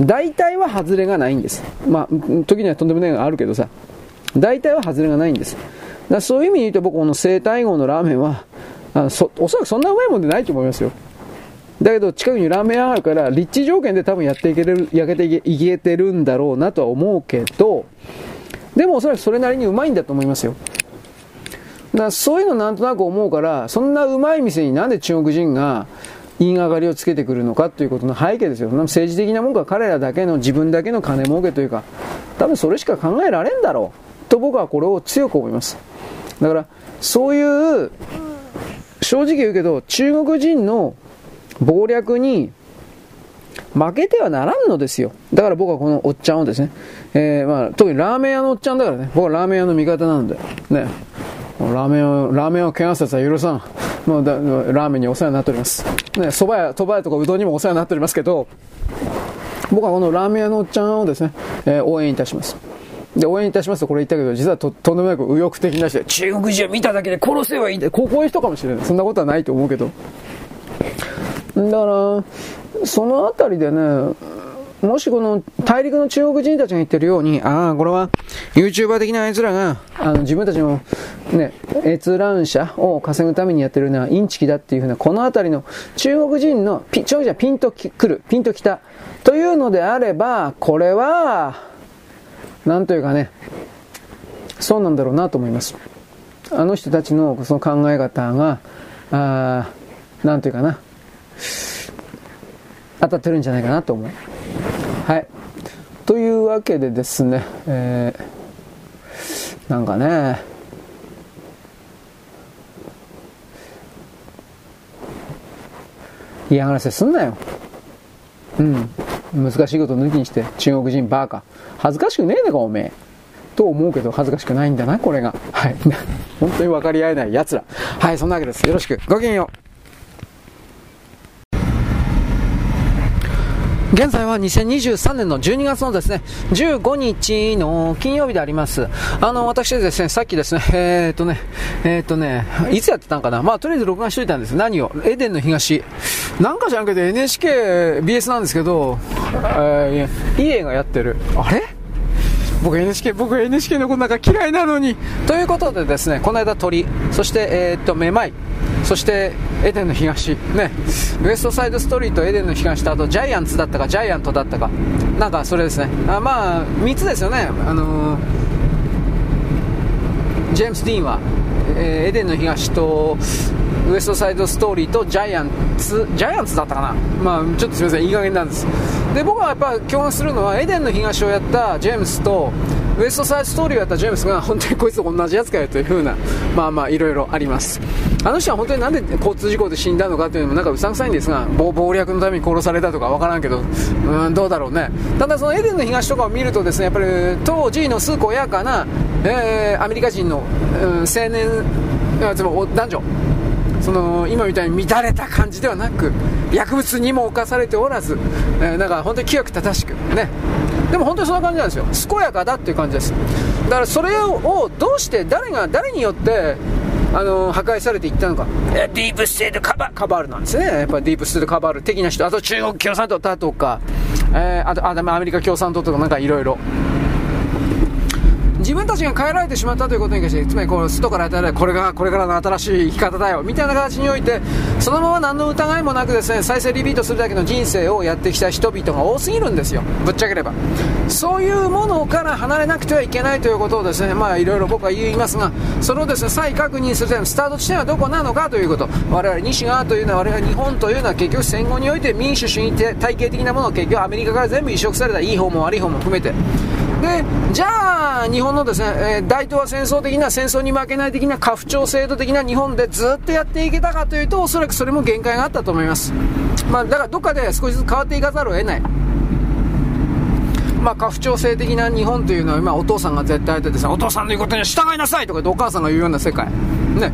大体は外れがないんです。まあ、時にはとんでもないのがあるけどさ、大体は外れがないんです。だそういう意味で言うと僕この生体号のラーメンは、あそおそらくそんなうまいもんでないと思いますよ。だけど近くにラーメン屋あるから立地条件で多分やっていける、焼けていけてるんだろうなとは思うけど、でもおそらくそれなりにうまいんだと思いますよ。だそういうのなんとなく思うから、そんなうまい店になんで中国人が言いがかりをつけてくるのかということの背景ですよ。政治的なもんか彼らだけの自分だけの金儲けというか、多分それしか考えられんだろう。と僕はこれを強く思います。だから、そういう、正直言うけど、中国人の謀略に負けてはならんのですよ。だから僕はこのおっちゃんをですね、えー、まあ、特にラーメン屋のおっちゃんだからね、僕はラーメン屋の味方なんで、ね、ラーメンを、ラーメンを怪我させたら許さん。もうだラーメンにお世話になっております。ね、蕎麦屋、蕎麦屋とかうどんにもお世話になっておりますけど、僕はこのラーメン屋のおっちゃんをですね、えー、応援いたします。で、応援いたしますとこれ言ったけど、実はととんでもなく右翼的な人で、中国人を見ただけで殺せばいいんだ。こういう人かもしれない。そんなことはないと思うけど。だから、そのあたりでね、もしこの大陸の中国人たちが言ってるように、ああ、これは YouTuber 的な奴らが、あの自分たちのね、閲覧者を稼ぐためにやってるのはインチキだっていうふうな、このあたりの中国人のピ、中国人はピンと来る、ピンと来たというのであれば、これは、なんというかね、そうなんだろうなと思います。あの人たちのその考え方が、あなんというかな、当たってるんじゃないかなと思う。はい。というわけでですね、えー、なんかね、嫌がらせすんなよ。うん。難しいこと抜きにして中国人バーカ。恥ずかしくねえのかおめえ。と思うけど恥ずかしくないんだな、これが。はい。本当に分かり合えない奴ら。はい、そんなわけです。よろしく。ごきげんよう。現在は2023年の12月のですね、15日の金曜日であります。あの、私ですね、さっきですね、えー、っとね、えー、っとね、いつやってたんかな？まあ、とりあえず録画しといたんです。何を？エデンの東。なんか知らんけど NHK、BS なんですけど、えー、いい映画やってる。あれ？僕 NHK、僕 NHK のことなんか嫌いなのに。ということでですね、この間鳥、そして、えー、っと、めまい、そしてエデンの東、ね、ウエストサイドストリート、エデンの東と、あとジャイアンツだったか、ジャイアントだったか、なんかそれですね。あまあ、3つですよね。あのー、ジェームス・ディーンは、えー、エデンの東と、ウエストサイドストーリーとジャイアンツ、ジャイアンツだったかな。まあ、ちょっとすみません、いい加減なんです。で、僕はやっぱ共感するのは、エデンの東をやったジェームスと、ウエストサイドストーリーをやったジェームスが、本当にこいつと同じやつかよというふうな、まあまあ、いろいろあります。あの人は本当になんで交通事故で死んだのかというのもなんかうさんくさいんですが、暴略のために殺されたとかわからんけど、うん、どうだろうね。ただそのエデンの東とかを見るとですね、やっぱり当時の崇高やかな、えー、アメリカ人の、うん、青年、男女、その今みたいに乱れた感じではなく薬物にも侵されておらず、えー、なんか本当に清く正しくねでも本当にそんな感じなんですよ。健やかだっていう感じです。だからそれをどうして誰が誰によってあの破壊されていったのか、ディープステートカバカバールなんですね、やっぱりディープステートカバール的な人、あと中国共産党だとか、えー、あとあアメリカ共産党とかなんかいろいろ。自分たちが変えられてしまったということに関して、つまりこの外から与えられこれがこれからの新しい生き方だよみたいな形において、そのまま何の疑いもなくですね再生リピートするだけの人生をやってきた人々が多すぎるんですよ、ぶっちゃければ。そういうものから離れなくてはいけないということをですね、まあいろいろ僕は言いますが、それをですね再確認するためのスタート地点はどこなのかということ、我々西側というのは、我々日本というのは結局戦後において民主主義体系的なものを結局アメリカから全部移植されたいい方も悪い方も含めて。でじゃあ、日本のですね、えー、大東亜戦争的な戦争に負けない的な家父長制度的な日本でずっとやっていけたかというと、おそらくそれも限界があったと思います。まあ、だからどっかで少しずつ変わっていかざるを得ない。まあ、家父長制的な日本というのは今お父さんが絶対やっててさお父さんの言うことには従いなさいとかお母さんが言うような世界ね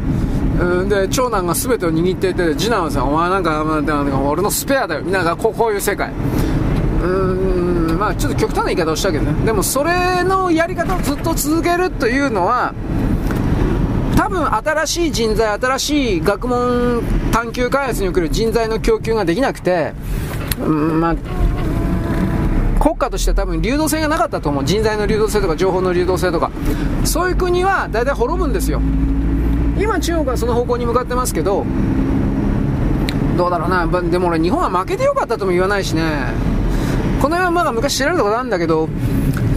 で長男が全てを握っていて次男はさお前なんか俺のスペアだよみんながこうこういう世界うんまあちょっと極端な言い方をしたけどね。でもそれのやり方をずっと続けるというのは多分新しい人材新しい学問探究開発における人材の供給ができなくて、うんまあ国家としては多分流動性がなかったと思う。人材の流動性とか情報の流動性とか。そういう国は大体滅ぶんですよ。今中国はその方向に向かってますけどどうだろうな。でも俺日本は負けてよかったとも言わないしね。この辺はまだ昔知られたことあるんだけど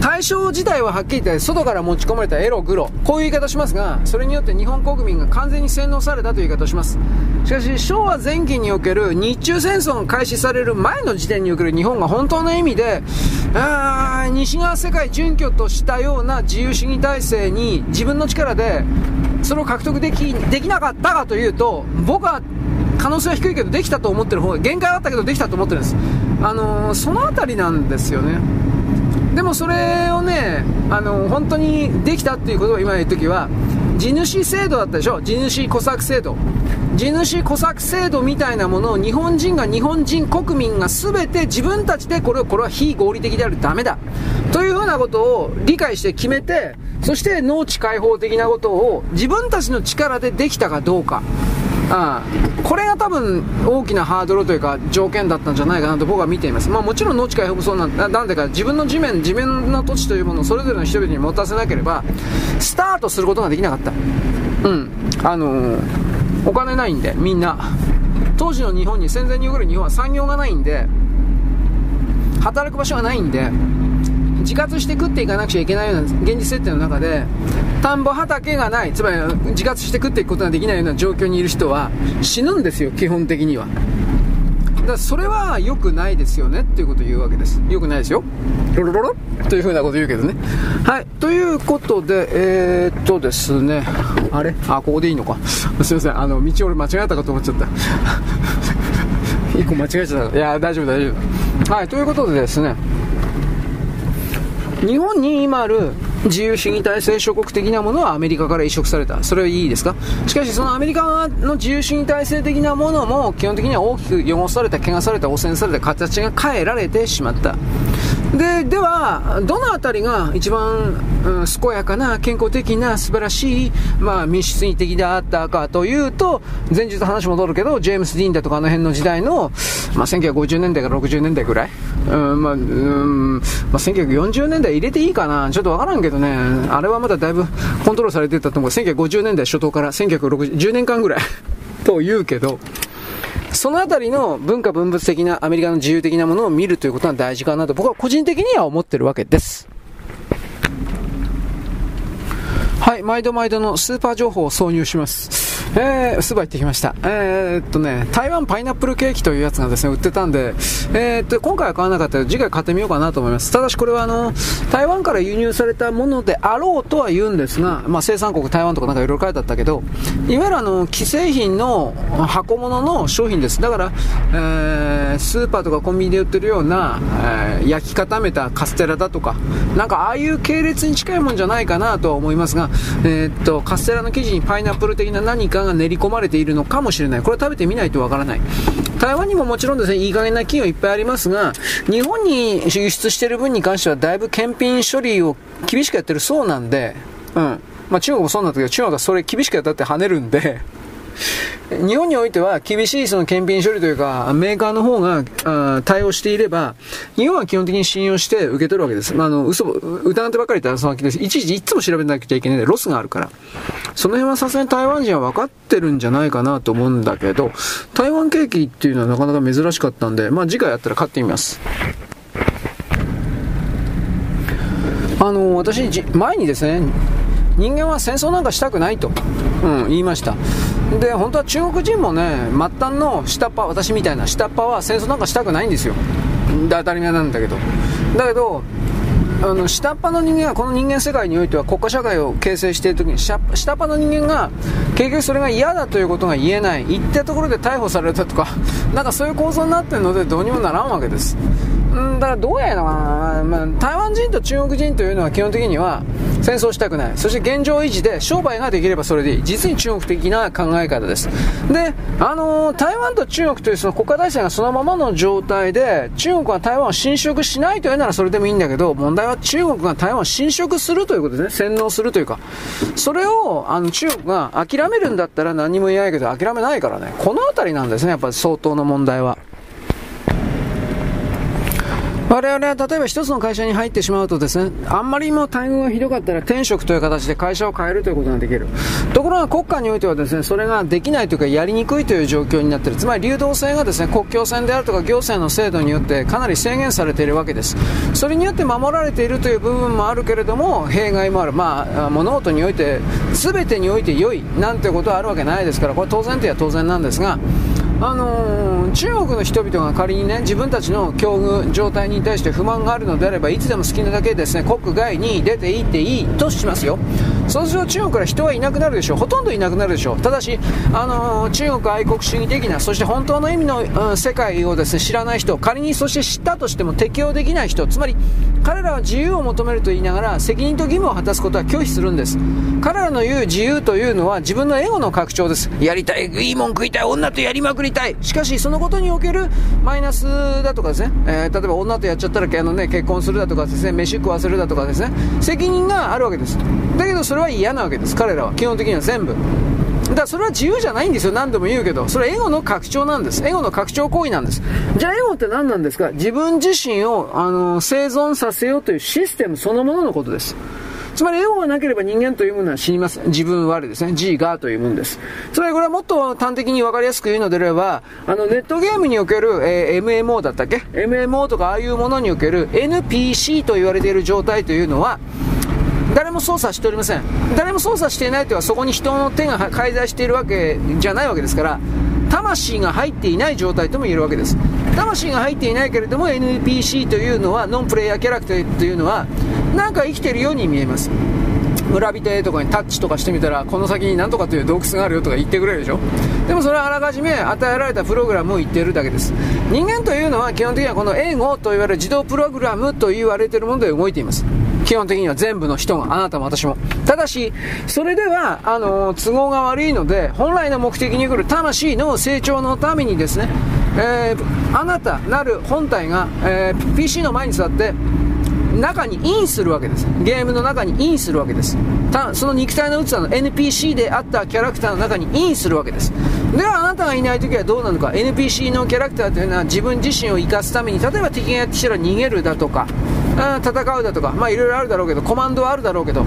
対象自体ははっきり言って外から持ち込まれたエログロ。こういう言い方をしますがそれによって日本国民が完全に洗脳されたという言い方をします。しかし昭和前期における日中戦争が開始される前の時点における日本が本当の意味であ西側世界準拠としたような自由主義体制に自分の力でそれを獲得できできなかったかというと僕は可能性は低いけどできたと思ってる方が限界はあったけどできたと思ってるんです。あの、その辺りなんですよね。でもそれをね、あの、本当にできたっていうことを今言うときは、地主制度だったでしょ。地主小作制度。地主小作制度みたいなものを日本人が日本人国民が全て自分たちでこれこれは非合理的であるダメだ。というふうなことを理解して決めてそして農地開放的なことを自分たちの力でできたかどうか。ああこれが多分大きなハードルというか条件だったんじゃないかなと僕は見ています、まあ、もちろん農地開放もそうなんなんでか自分の地面地面の土地というものをそれぞれの人々に持たせなければスタートすることができなかった。うん。あのー、お金ないんでみんな。当時の日本に戦前に送る日本は産業がないんで働く場所がないんで自活して食っていかなくちゃいけないような現実設定の中で田んぼ畑がないつまり自活して食っていくことができないような状況にいる人は死ぬんですよ基本的には。だからそれは良くないですよねっていうことを言うわけです。良くないですよ。ロロロロ。というふうなこと言うけどね。はい。ということでえー、っとですね。あれ？あここでいいのか。すいません。あの道俺間違えたかと思っちゃった。一個間違えちゃった。いや大丈夫大丈夫。はい。ということでですね日本に今ある自由主義体制諸国的なものはアメリカから移植された。それはいいですか？しかしそのアメリカの自由主義体制的なものも基本的には大きく汚された、汚された、汚染された形が変えられてしまった。で、では、どのあたりが一番、うん、健やかな、健康的な、素晴らしい、まあ、民主主義的であったかというと、前日話戻るけど、ジェームス・ディーンだとかあの辺の時代の、まあ、1950年代から60年代ぐらい、うんまあうんまあ、1940年代入れていいかな、ちょっとわからんけどね、あれはまだだいぶコントロールされてたと思う、1950年代初頭から1960、10年間ぐらい。と言うけど、そのあたりの文化文物的なアメリカの自由的なものを見るということが大事かなと僕は個人的には思ってるわけです。はい、毎度毎度のスーパー情報を挿入します。えー、スーパー行ってきました。えー、っとね、台湾パイナップルケーキというやつがですね、売ってたんで、えー、っと、今回は買わなかったけど、次回買ってみようかなと思います。ただしこれはあの、台湾から輸入されたものであろうとは言うんですが、まあ生産国台湾とかなんかいろいろ書いてあったけど、いわゆるあの、既製品の箱物の商品です。だから、えー、スーパーとかコンビニで売ってるような、えー、焼き固めたカステラだとか、なんかああいう系列に近いもんじゃないかなとは思いますが、えー、っと、カステラの生地にパイナップル的な何かが練り込まれているのかもしれない。これは食べてみないとわからない。台湾にももちろんですね、いい加減な企業いっぱいありますが、日本に輸出している分に関してはだいぶ検品処理を厳しくやってるそうなんで、うん。まあ中国もそうなんだけど、中国はそれ厳しくやったって跳ねるんで、日本においては厳しいその検品処理というか、メーカーの方があ対応していれば、日本は基本的に信用して受け取るわけです。まあ、あの、嘘、疑ってばかり言ったらそのわけです。いちいちいつも調べなきゃいけないんで、ロスがあるから。その辺はさすがに台湾人は分かってるんじゃないかなと思うんだけど、台湾ケーキっていうのはなかなか珍しかったんで、まあ次回やったら買ってみます。あの、私、前にですね、人間は戦争なんかしたくないと、うん、言いました。で、本当は中国人もね、末端の下っ端、私みたいな下っ端は戦争なんかしたくないんですよ。当たり前なんだけど。だけど、あの下っ端の人間はこの人間世界においては国家社会を形成している時に下っ端の人間が結局それが嫌だということが言えない言ったところで逮捕されたとかなんかそういう構造になっているのでどうにもならんわけですんだらどうやのかな、まあ、台湾人と中国人というのは基本的には戦争したくない。そして現状維持で商売ができればそれでいい。実に中国的な考え方です。で、あのー、台湾と中国というその国家体制がそのままの状態で中国は台湾を侵食しないというならそれでもいいんだけど問題は中国が台湾を侵食するということですね。洗脳するというか。それをあの中国が諦めるんだったら何も言えないけど諦めないからね。この辺りなんですね。やっぱり相当の問題は。我々は例えば一つの会社に入ってしまうとですね、あんまりも待遇がひどかったら転職という形で会社を変えるということができる。ところが国家においてはですね、それができないというかやりにくいという状況になっている。つまり流動性がですね、国境線であるとか行政の制度によってかなり制限されているわけです。それによって守られているという部分もあるけれども、弊害もある。まあ、物事において、全てにおいて良いなんてことはあるわけないですから、これ当然といえば当然なんですが、あのー、中国の人々が仮にね自分たちの境遇状態に対して不満があるのであればいつでも好きなだけですね国外に出ていっていいとしますよ。そうすると中国から人はいなくなるでしょう。ほとんどいなくなるでしょう。ただし、あのー、中国愛国主義的なそして本当の意味の、うん、世界をですね知らない人仮にそして知ったとしても適用できない人つまり彼らは自由を求めると言いながら責任と義務を果たすことは拒否するんです。彼らの言う自由というのは自分のエゴの拡張です。やりたいいいもん食いたい女とやりまくりたい。しかしそのことにおけるマイナスだとかですね、えー、例えば女とやっちゃったらあの、ね、結婚するだとかですね飯食わせるだとかですね。責任があるわけです。だけどそれは嫌なわけです彼らは基本的には全部だからそれは自由じゃないんですよ何度も言うけどそれはエゴの拡張なんですエゴの拡張行為なんですじゃあエゴって何なんですか？自分自身をあの生存させようというシステムそのもののことですつまりエゴがなければ人間というものは死にます。自分我ですね。G がというものです。つまりこれはもっと端的に分かりやすく言うのであれば、あのネットゲームにおける、えー、MMO だったっけ ?MMO とかああいうものにおける NPC と言われている状態というのは、誰も操作しておりません。誰も操作していないというのはそこに人の手が介在しているわけじゃないわけですから魂が入っていない状態とも言えるわけです。魂が入っていないけれども NPC というのはノンプレイヤーキャラクターというのはなんか生きているように見えます。村人とかにタッチとかしてみたらこの先に何とかという洞窟があるよとか言ってくれるでしょ？でもそれはあらかじめ与えられたプログラムを言っているだけです。人間というのは基本的にはこの英語と言われる自動プログラムと言われているもので動いています。基本的には全部の人が、あなたも私も。ただし、それでは、あの、都合が悪いので、本来の目的に来る魂の成長のためにですね、えー、あなたなる本体が、えー、PC の前に座って、中にインするわけです。ゲームの中にインするわけです。たその肉体の器の NPC であったキャラクターの中にインするわけです。ではあなたがいない時はどうなのか。NPC のキャラクターというのは自分自身を生かすために、例えば敵がやってきたら逃げるだとか、戦うだとか、まあいろいろあるだろうけど、コマンドはあるだろうけど、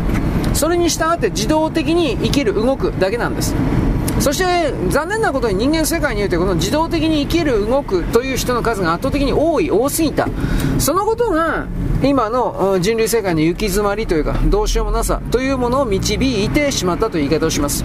それに従って自動的に生きる、動くだけなんです。そして残念なことに人間世界においてこの自動的に生きる動くという人の数が圧倒的に多い多すぎた。そのことが今の人類世界の行き詰まりというかどうしようもなさというものを導いてしまったという言い方をします。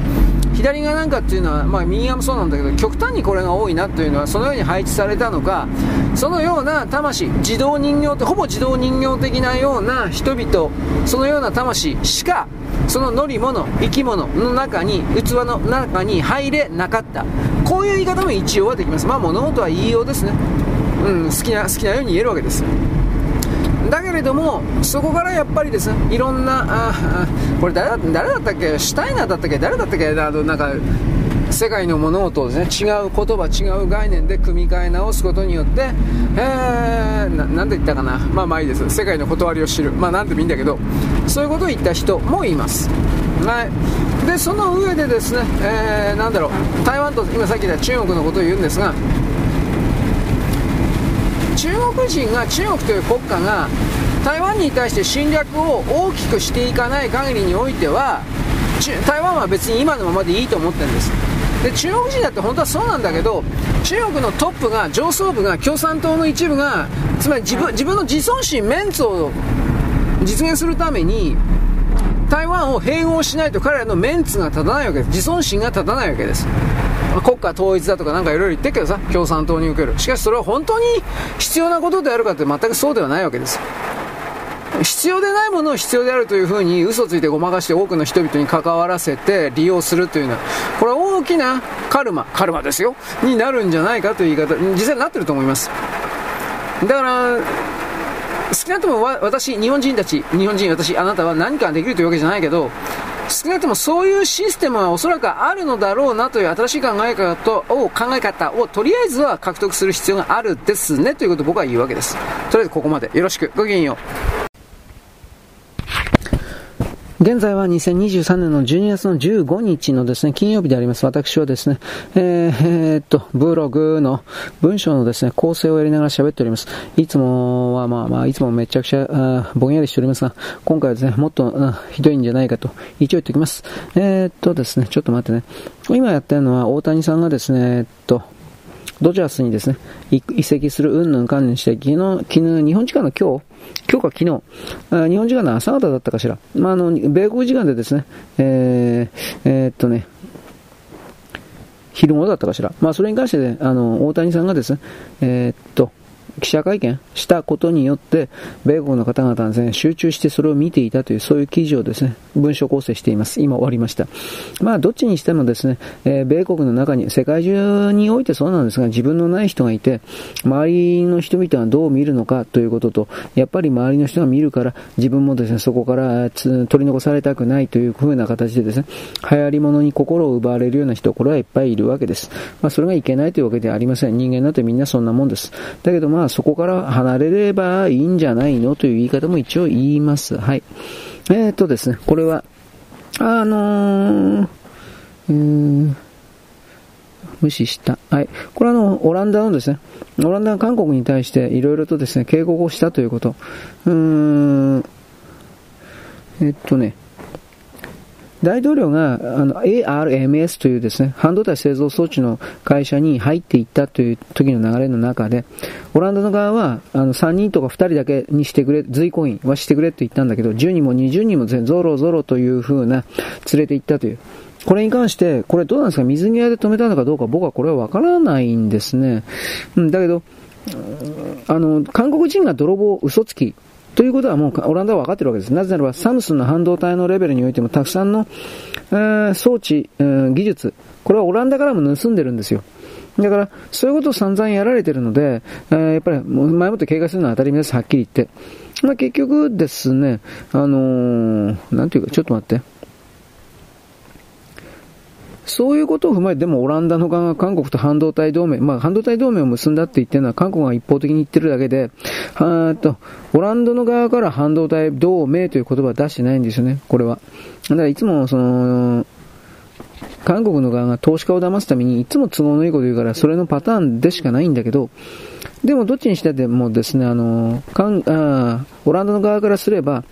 左側なんかっていうのは、まあ、右側もそうなんだけど極端にこれが多いなというのはそのように配置されたのかそのような魂自動人形ってほぼ自動人形的なような人々そのような魂しかその乗り物生き物の中に器の中に入れなかった。こういう言い方も一応はできます。まあ物事は言いようですね。うん好きな好きなように言えるわけですけれどもそこからやっぱりですねいろんなあこれ誰誰だったっけ？シュタイナーだったっけ？誰だったっけ？あのなんか世界の物事をですね違う言葉違う概念で組み替え直すことによって、えー、なて言ったかな？まあまあいいです。世界の断りを知る。まあなんでもいいんだけどそういうことを言った人もいます。はい。でその上でですね、えー、なんだろう。台湾と今さっき言った中国のことを言うんですが中国人が中国という国家が台湾に対して侵略を大きくしていかない限りにおいては台湾は別に今のままでいいと思ってるんです。で中国人だって本当はそうなんだけど中国のトップが上層部が共産党の一部がつまり自分自分の自尊心メンツを実現するために台湾を併合しないと彼らのメンツが立たないわけです。自尊心が立たないわけです。国家統一だとかなんかいろいろ言ってるけどさ共産党に受ける。しかしそれは本当に必要なことであるかって全くそうではないわけです必要でないものを必要であるというふうに嘘ついてごまかして多くの人々に関わらせて利用するというのはこれは大きなカルマカルマですよ。になるんじゃないかという言い方実際になってると思います。だから少なくとも私、日本人たち、日本人、私、あなたは何かできるというわけじゃないけど、少なくともそういうシステムはおそらくあるのだろうなという新しい考え方を考え方をとりあえずは獲得する必要があるですねということを僕は言うわけです。とりあえずここまで。よろしく。ごきげんよう。現在は2023年の12月の15日のですね、金曜日であります。私はですね、えー、えー、っと、ブログの文章のですね、構成をやりながら喋っております。いつもはまあまあ、いつもめちゃくちゃぼんやりしておりますが、今回はですね、もっとひどいんじゃないかと一応言っておきます。えー、っとですね、ちょっと待ってね。今やってるのは大谷さんがですね、えっと、ドジャースにですね、移籍する云々関連して、昨日、昨日、日本時間の今日、今日か昨日、日本時間の朝方だったかしら、まあ、あの、米国時間でですね、えー、えー、っとね、昼頃だったかしら。まあ、それに関して、ね、あの、大谷さんがですね、えー、っと、記者会見したことによって、米国の方々はですね、集中してそれを見ていたという、そういう記事をですね、文章構成しています。今終わりました。まあ、どっちにしてもですね、えー、米国の中に、世界中においてそうなんですが、自分のない人がいて、周りの人々はどう見るのかということと、やっぱり周りの人が見るから、自分もですね、そこから取り残されたくないというふうな形でですね、流行り物に心を奪われるような人、これはいっぱいいるわけです。まあ、それがいけないというわけではありません。人間だってみんなそんなもんです。だけどまあ、そこから離れればいいんじゃないのという言い方も一応言います。はい。えー、っとですね、これは、あのー、うーん、無視した。はい。これはあの、オランダのですね、オランダが韓国に対していろいろとですね、警告をしたということ。うーん、えっとね、大統領があの ARMS というですね、半導体製造装置の会社に入っていったという時の流れの中で、オランダの側はあの3人とか2人だけにしてくれ、随行員はしてくれと言ったんだけど、10人も20人も全ゾロゾロという風な連れて行ったという。これに関して、これどうなんですか？水際で止めたのかどうか僕はこれはわからないんですね。うん、だけど、あの、韓国人が泥棒、嘘つき、ということはもうオランダは分かってるわけです。なぜならばサムスンの半導体のレベルにおいてもたくさんの、えー、装置、えー、技術、これはオランダからも盗んでるんですよ。だから、そういうことを散々やられてるので、えー、やっぱり前もって警戒するのは当たり前です、はっきり言って。まあ、結局ですね、あのー、なんていうか、ちょっと待って。そういうことを踏まえて、でもオランダの側が韓国と半導体同盟、まあ半導体同盟を結んだって言ってるのは韓国が一方的に言ってるだけで、あと、オランダの側から半導体同盟という言葉は出してないんですよね、これは。だからいつもその、韓国の側が投資家を騙すためにいつも都合のいいこと言うから、それのパターンでしかないんだけど、でもどっちにしてもですね、あの、かんあオランダの側からすれば、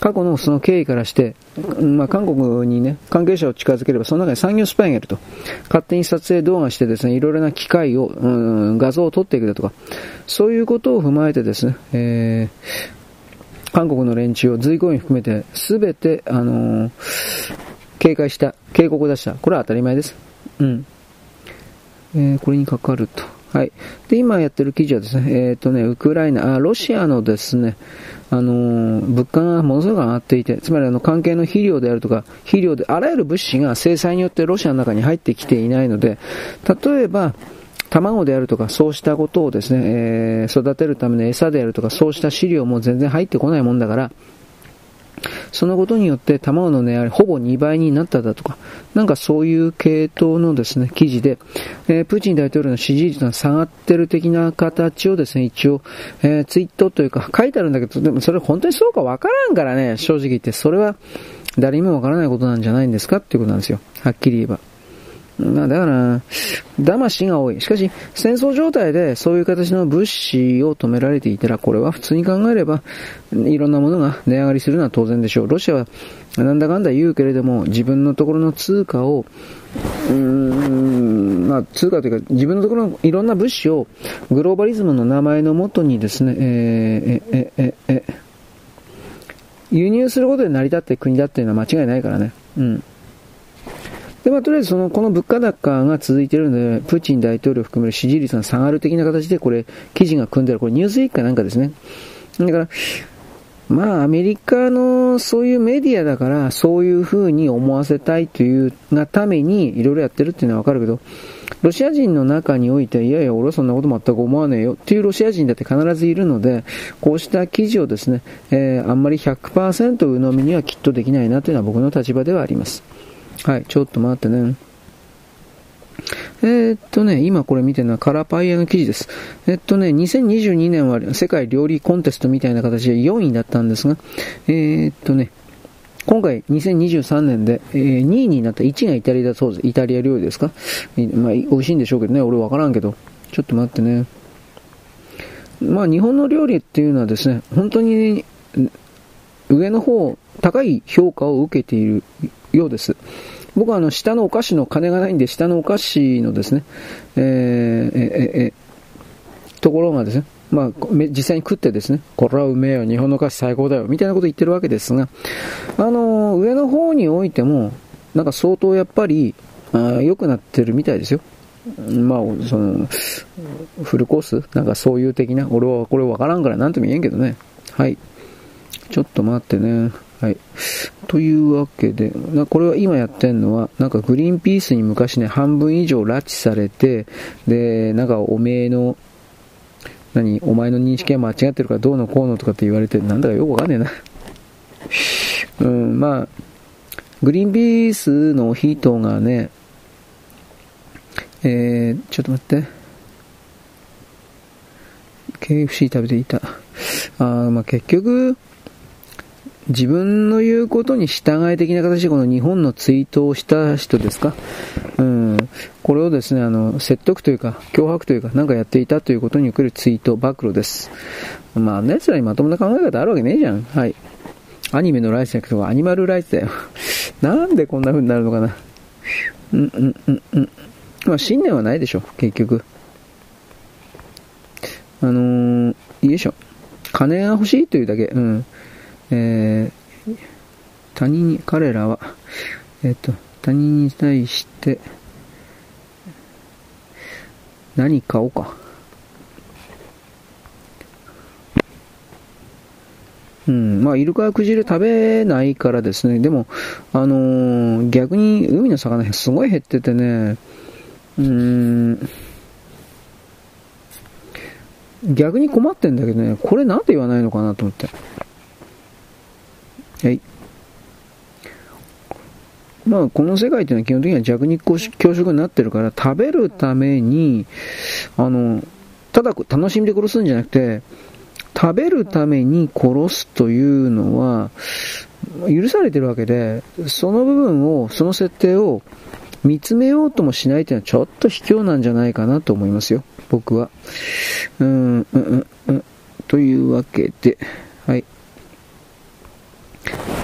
過去のその経緯からして、まあ、韓国にね、関係者を近づければ、その中に産業スパイがいると。勝手に撮影動画してですね、いろいろな機械を、うん、画像を撮っていくだとか、そういうことを踏まえてですね、えー、韓国の連中を随行員含めて、すべて、あのー、警戒した、警告を出した。これは当たり前です。うん。えー、これにかかると。はい。で、今やってる記事はですね、えっ、ー、とね、ウクライナ、あ、ロシアのですね、あのー、物価がものすごく上がっていて、つまりあの関係の肥料であるとか、肥料で、あらゆる物資が制裁によってロシアの中に入ってきていないので、例えば、卵であるとか、そうしたことをですね、えー、育てるための餌であるとか、そうした飼料も全然入ってこないもんだから、そのことによって卵の値上がりほぼ2倍になっただとか、なんかそういう系統のですね、記事で、えー、プーチン大統領の支持率が下がってる的な形をですね、一応、えー、ツイートというか書いてあるんだけど、でもそれ本当にそうかわからんからね、正直言って、それは誰にもわからないことなんじゃないんですかっていうことなんですよ。はっきり言えば。まあだから、騙しが多い。しかし、戦争状態でそういう形の物資を止められていたら、これは普通に考えれば、いろんなものが値上がりするのは当然でしょう。ロシアは、なんだかんだ言うけれども、自分のところの通貨を、うーん、まあ、通貨というか、自分のところのいろんな物資を、グローバリズムの名前のもとにですね、えー、え、え、え、え、輸入することで成り立って国だっていうのは間違いないからね。うん。で、まあ、とりあえずその、この物価高が続いているので、プーチン大統領含める支持率が下がる的な形で、これ、記事が組んである、これ、ニュースウィークかなんかですね。だから、まあ、アメリカのそういうメディアだから、そういう風に思わせたいというがために、いろいろやってるっていうのはわかるけど、ロシア人の中において、いやいや、俺はそんなこと全く思わねえよっていうロシア人だって必ずいるので、こうした記事をですね、えー、あんまり100%鵜呑みにはきっとできないなというのは僕の立場ではあります。はい、ちょっと待ってね。えー、っとね、今これ見てるのはカラパイヤの記事です。えっとね、2022年は世界料理コンテストみたいな形で4位だったんですが、えー、っとね、今回2023年で、え、2位になった1位がイタリアだそうです。イタリア料理ですか？まあ、美味しいんでしょうけどね、俺わからんけど。ちょっと待ってね。まあ、日本の料理っていうのはですね、本当に上の方、高い評価を受けているようです。僕はあの下のお菓子の金がないんで、下のお菓子のですね、えー、え、ところがですね、まあ、実際に食ってですね、これはうめえよ、日本のお菓子最高だよ、みたいなこと言ってるわけですが、あのー、上の方においても、なんか相当やっぱり、良くなってるみたいですよ。まあ、その、フルコースなんかそういう的な、俺はこれわからんから何とも言えんけどね。はい。ちょっと待ってね。はい。というわけで、これは今やってんのは、なんかグリーンピースに昔ね、半分以上拉致されて、で、なんかおめえの、何、お前の認識は間違ってるからどうのこうのとかって言われて、なんだかよくわかんねえな。うん、まあ、グリーンピースの人がね、えー、ちょっと待って。KFC 食べていた。あまあ結局、自分の言うことに従い的な形でこの日本のツイートをした人ですか、うん、これをですね、あの、説得というか、脅迫というか、なんかやっていたということに来るツイート、暴露です。まあんな、奴らにまともな考え方あるわけねえじゃん。はい。アニメのライツじゃなくて、アニマルライツだよ。なんでこんな風になるのかな。うんうんうんうん。まあ、信念はないでしょ、結局。あのー、いいでしょ。金が欲しいというだけ。うん。えー、他人に、彼らは、えっ、ー、と、他人に対して、何買おうか。うん、まあ、イルカやクジラ食べないからですね。でも、あのー、逆に海の魚すごい減っててね、うーん、逆に困ってんだけどね、これなんて言わないのかなと思って。はい。まあ、この世界っていうのは基本的には弱肉強食になってるから、食べるために、あの、ただ楽しみで殺すんじゃなくて、食べるために殺すというのは、許されてるわけで、その部分を、その設定を見つめようともしないというのはちょっと卑怯なんじゃないかなと思いますよ、僕は。うん、うん、うん。というわけで、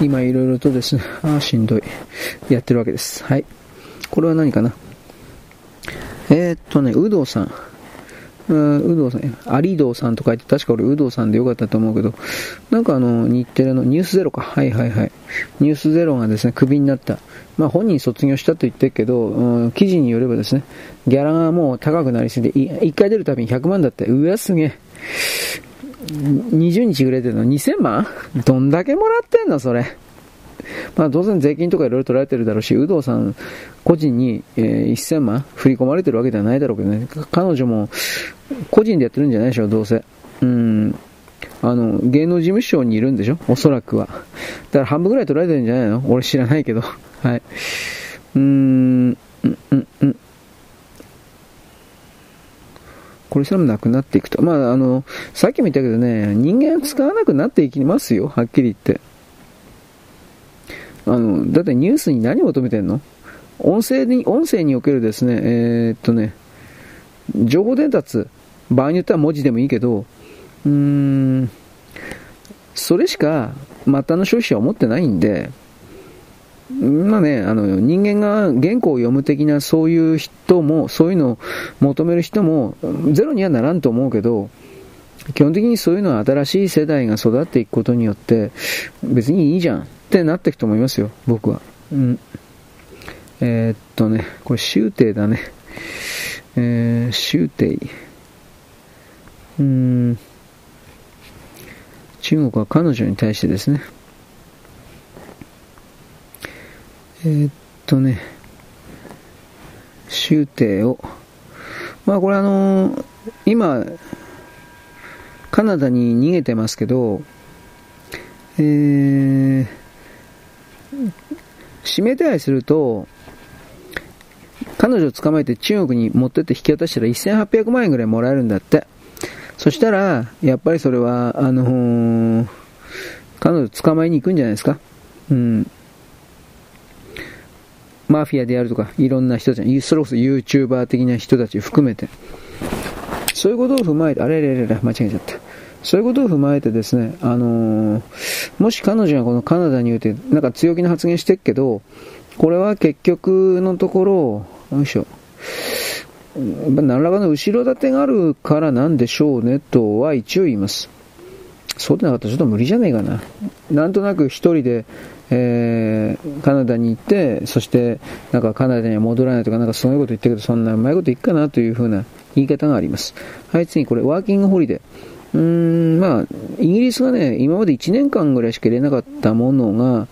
今いろいろとですね、ああ、しんどい。やってるわけです。はい。これは何かな？えー、っとね、有働さん。うん有働さん、有働さんと書いて、確か俺有働さんでよかったと思うけど、なんかあの、日テレのニュースゼロか。はいはいはい。ニュースゼロがですね、クビになった。まあ本人卒業したと言ってるけど、うん、記事によればですね、ギャラがもう高くなりすぎて、1回出るたびに100万だって。うわ、すげえ。20日ぐらいでの？2000万どんだけもらってんのそれ？まあ当然税金とかいろいろ取られてるだろうし、有働さん個人に、えー、1000万振り込まれてるわけではないだろうけどね。彼女も個人でやってるんじゃないでしょ、どうせ。うん。あの、芸能事務所にいるんでしょ？おそらくは。だから半分ぐらい取られてるんじゃないの？俺知らないけど。はい。うーん、うん、うん、うん。これすらもなくなっていくと。まあ、あの、さっきも言ったけどね、人間使わなくなっていきますよ、はっきり言って。あの、だってニュースに何を求めてんの？音声に、音声におけるですね、えー、っとね、情報伝達、場合によっては文字でもいいけど、うーん、それしか末端の消費者は思ってないんで、まあね、あの、人間が原稿を読む的なそういう人も、そういうのを求める人も、ゼロにはならんと思うけど、基本的にそういうのは新しい世代が育っていくことによって、別にいいじゃんってなっていくと思いますよ、僕は。うん。えー、っとね、これ、終帝だね。え、終帝。うん。中国は彼女に対してですね、えー、っとね、終帝をまあこれあのー、今、カナダに逃げてますけど、えー、指名手配すると、彼女を捕まえて中国に持ってって引き渡したら1800万円ぐらいもらえるんだって。そしたら、やっぱりそれは、あのー、彼女捕まえに行くんじゃないですか。うん。マフィアであるとか、いろんな人たち、それこそ YouTuber 的な人たち含めて。そういうことを踏まえて、あれれれれ、間違えちゃった。そういうことを踏まえてですね、あのー、もし彼女がこのカナダにおいて、なんか強気な発言してるけど、これは結局のところ、よいしょ。何らかの後ろ盾があるからなんでしょうねとは一応言います。そうでなかったらちょっと無理じゃねえかな。なんとなく一人で、えー、カナダに行って、そしてなんかカナダには戻らないとか、なんかすごいうこと言ったけど、そんなうまいこと言っかなというふうな言い方があります。はい、次これ、ワーキングホリデー。うーん、まあ、イギリスがね、今まで1年間ぐらいしか入れなかったものが、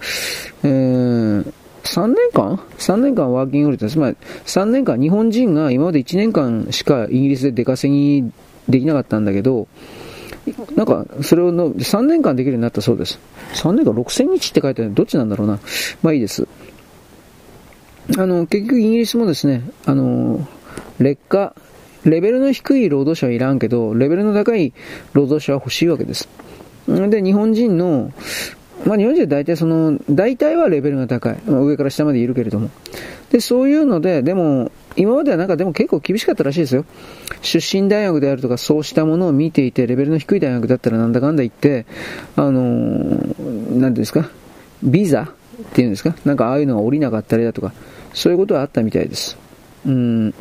えー、3年間 ?3 年間ワーキングホリデーつまり3年間日本人が今まで1年間しかイギリスで出稼ぎできなかったんだけど、なんか、それをの3年間できるようになったそうです。3年間6000日って書いてあるどっちなんだろうな。まあいいです。あの、結局イギリスもですね、あの、劣化、レベルの低い労働者はいらんけど、レベルの高い労働者は欲しいわけです。で、日本人の、まあ、日本人は大体その、大体はレベルが高い。上から下までいるけれども。で、そういうので、でも、今まではなんかでも結構厳しかったらしいですよ。出身大学であるとかそうしたものを見ていて、レベルの低い大学だったらなんだかんだ言って、あのー、なんですか、ビザっていうんですか、なんかああいうのが降りなかったりだとか、そういうことはあったみたいです。うん。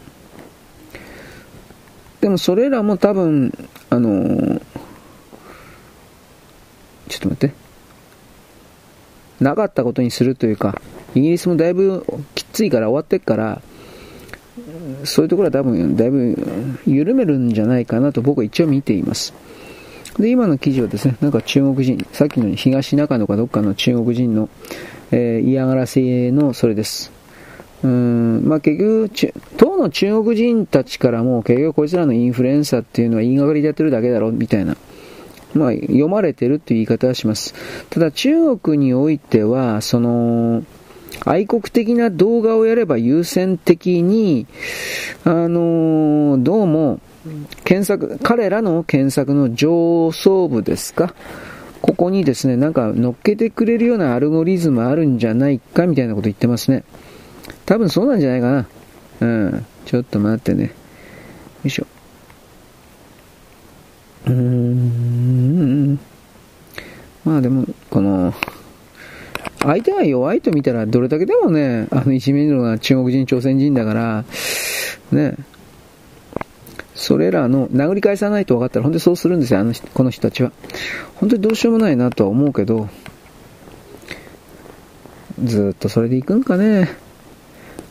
でもそれらも多分、あのー、ちょっと待って。なかったことにするというか、イギリスもだいぶきついから終わってっから、そういうところは多分、だいぶ緩めるんじゃないかなと僕は一応見ています。で、今の記事はですね、なんか中国人、さっきの東中野かどっかの中国人の、えー、嫌がらせのそれです。うん、まあ結局、当の中国人たちからも結局こいつらのインフルエンサーっていうのは言いがかりでやってるだけだろ、みたいな。まあ読まれてるっていう言い方はします。ただ中国においては、その、愛国的な動画をやれば優先的に、あのー、どうも、検索、彼らの検索の上層部ですか？ここにですね、なんか乗っけてくれるようなアルゴリズムあるんじゃないかみたいなこと言ってますね。多分そうなんじゃないかな。うん。ちょっと待ってね。よいしょ。うーん。まあでも、この、相手が弱いと見たら、どれだけでもね、あの、いじめるのが中国人、朝鮮人だから、ね、それらの殴り返さないと分かったら、本当にそうするんですよ、あのこの人たちは。本当にどうしようもないなとは思うけど、ずっとそれでいくんかね。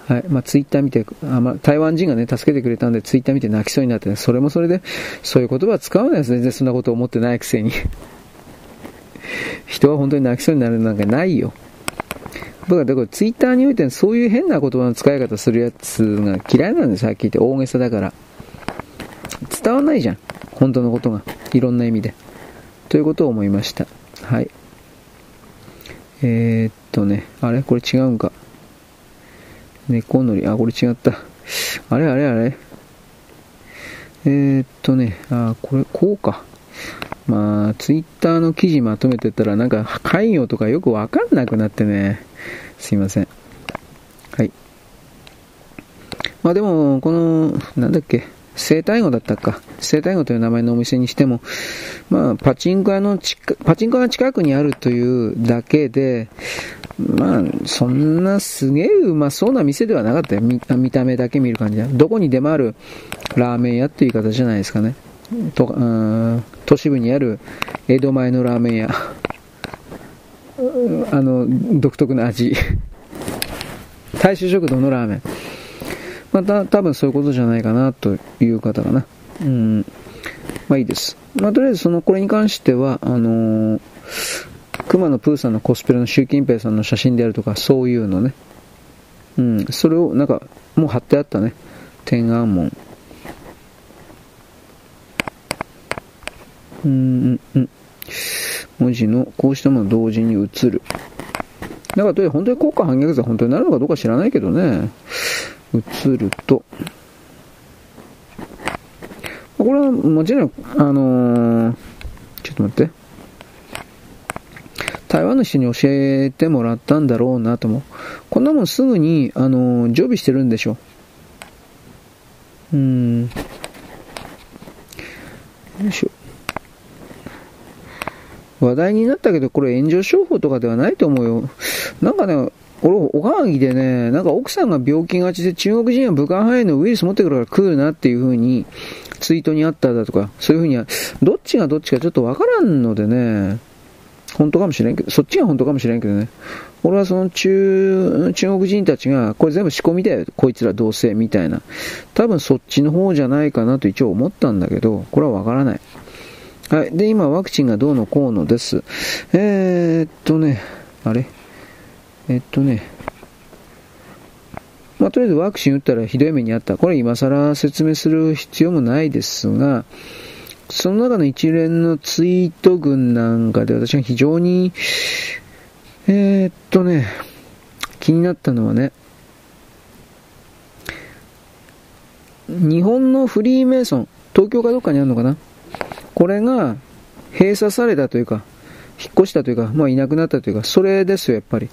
はい。まあ、ツイッター見て、あまあ、台湾人がね、助けてくれたんで、ツイッター見て泣きそうになって、ね、それもそれで、そういう言葉は使わないですね。全然そんなこと思ってないくせに。人は本当に泣きそうになるなんかないよ。僕はだからツイッターにおいてそういう変な言葉の使い方するやつが嫌いなんです、はっき言って。大げさだから。伝わんないじゃん。本当のことが。いろんな意味で。ということを思いました。はい。えー、っとね、あれ？これ違うんか。猫のり、あ、これ違った。あれ？あれ？あれ？えー、っとね、あ、これ、こうか。まあ、ツイッターの記事まとめてたら、なんか、関与とかよくわかんなくなってね。すいません。はい。まあでも、この、なんだっけ、生体語だったか。生体語という名前のお店にしても、まあ、パチンコ屋のパチンコ屋が近くにあるというだけで、まあ、そんなすげえうまそうな店ではなかったよ。見た目だけ見る感じで。どこに出回るラーメン屋っていう言い方じゃないですかね。とうん都市部にある江戸前のラーメン屋。あの、独特な味。大衆食堂のラーメン。また、多分そういうことじゃないかなという方かな。うん。まあいいです。まあとりあえずその、これに関しては、あのー、熊野プーさんのコスプレの習近平さんの写真であるとか、そういうのね。うん。それを、なんか、もう貼ってあったね。天安門。うん、うん、文字のこうしたもの同時に映る。だから、本当に国家反逆罪本当になるのかどうか知らないけどね。映ると。これはもちろん、あのー、ちょっと待って。台湾の人に教えてもらったんだろうなと思う。こんなもんすぐに、あのー、常備してるんでしょ。うん。よいしょ。話題になったけど、これ炎上商法とかではないと思うよ。なんかね、俺、おはぎでね、なんか奥さんが病気がちで中国人は武漢肺炎のウイルス持ってくるから食うなっていう風にツイートにあっただとか、そういう風には、どっちがどっちかちょっとわからんのでね、本当かもしれんけど、そっちが本当かもしれんけどね。俺はその中、中国人たちが、これ全部仕込みだよ、こいつら同性みたいな。多分そっちの方じゃないかなと一応思ったんだけど、これはわからない。はい。で、今、ワクチンがどうのこうのです。えー、っとね、あれ？えっとね、まあ、とりあえずワクチン打ったらひどい目にあった。これ今更説明する必要もないですが、その中の一連のツイート群なんかで私が非常に、えー、っとね、気になったのはね、日本のフリーメイソン、東京かどっかにあるのかな？これが閉鎖されたというか、引っ越したというか、まあいなくなったというか、それですよ、やっぱり。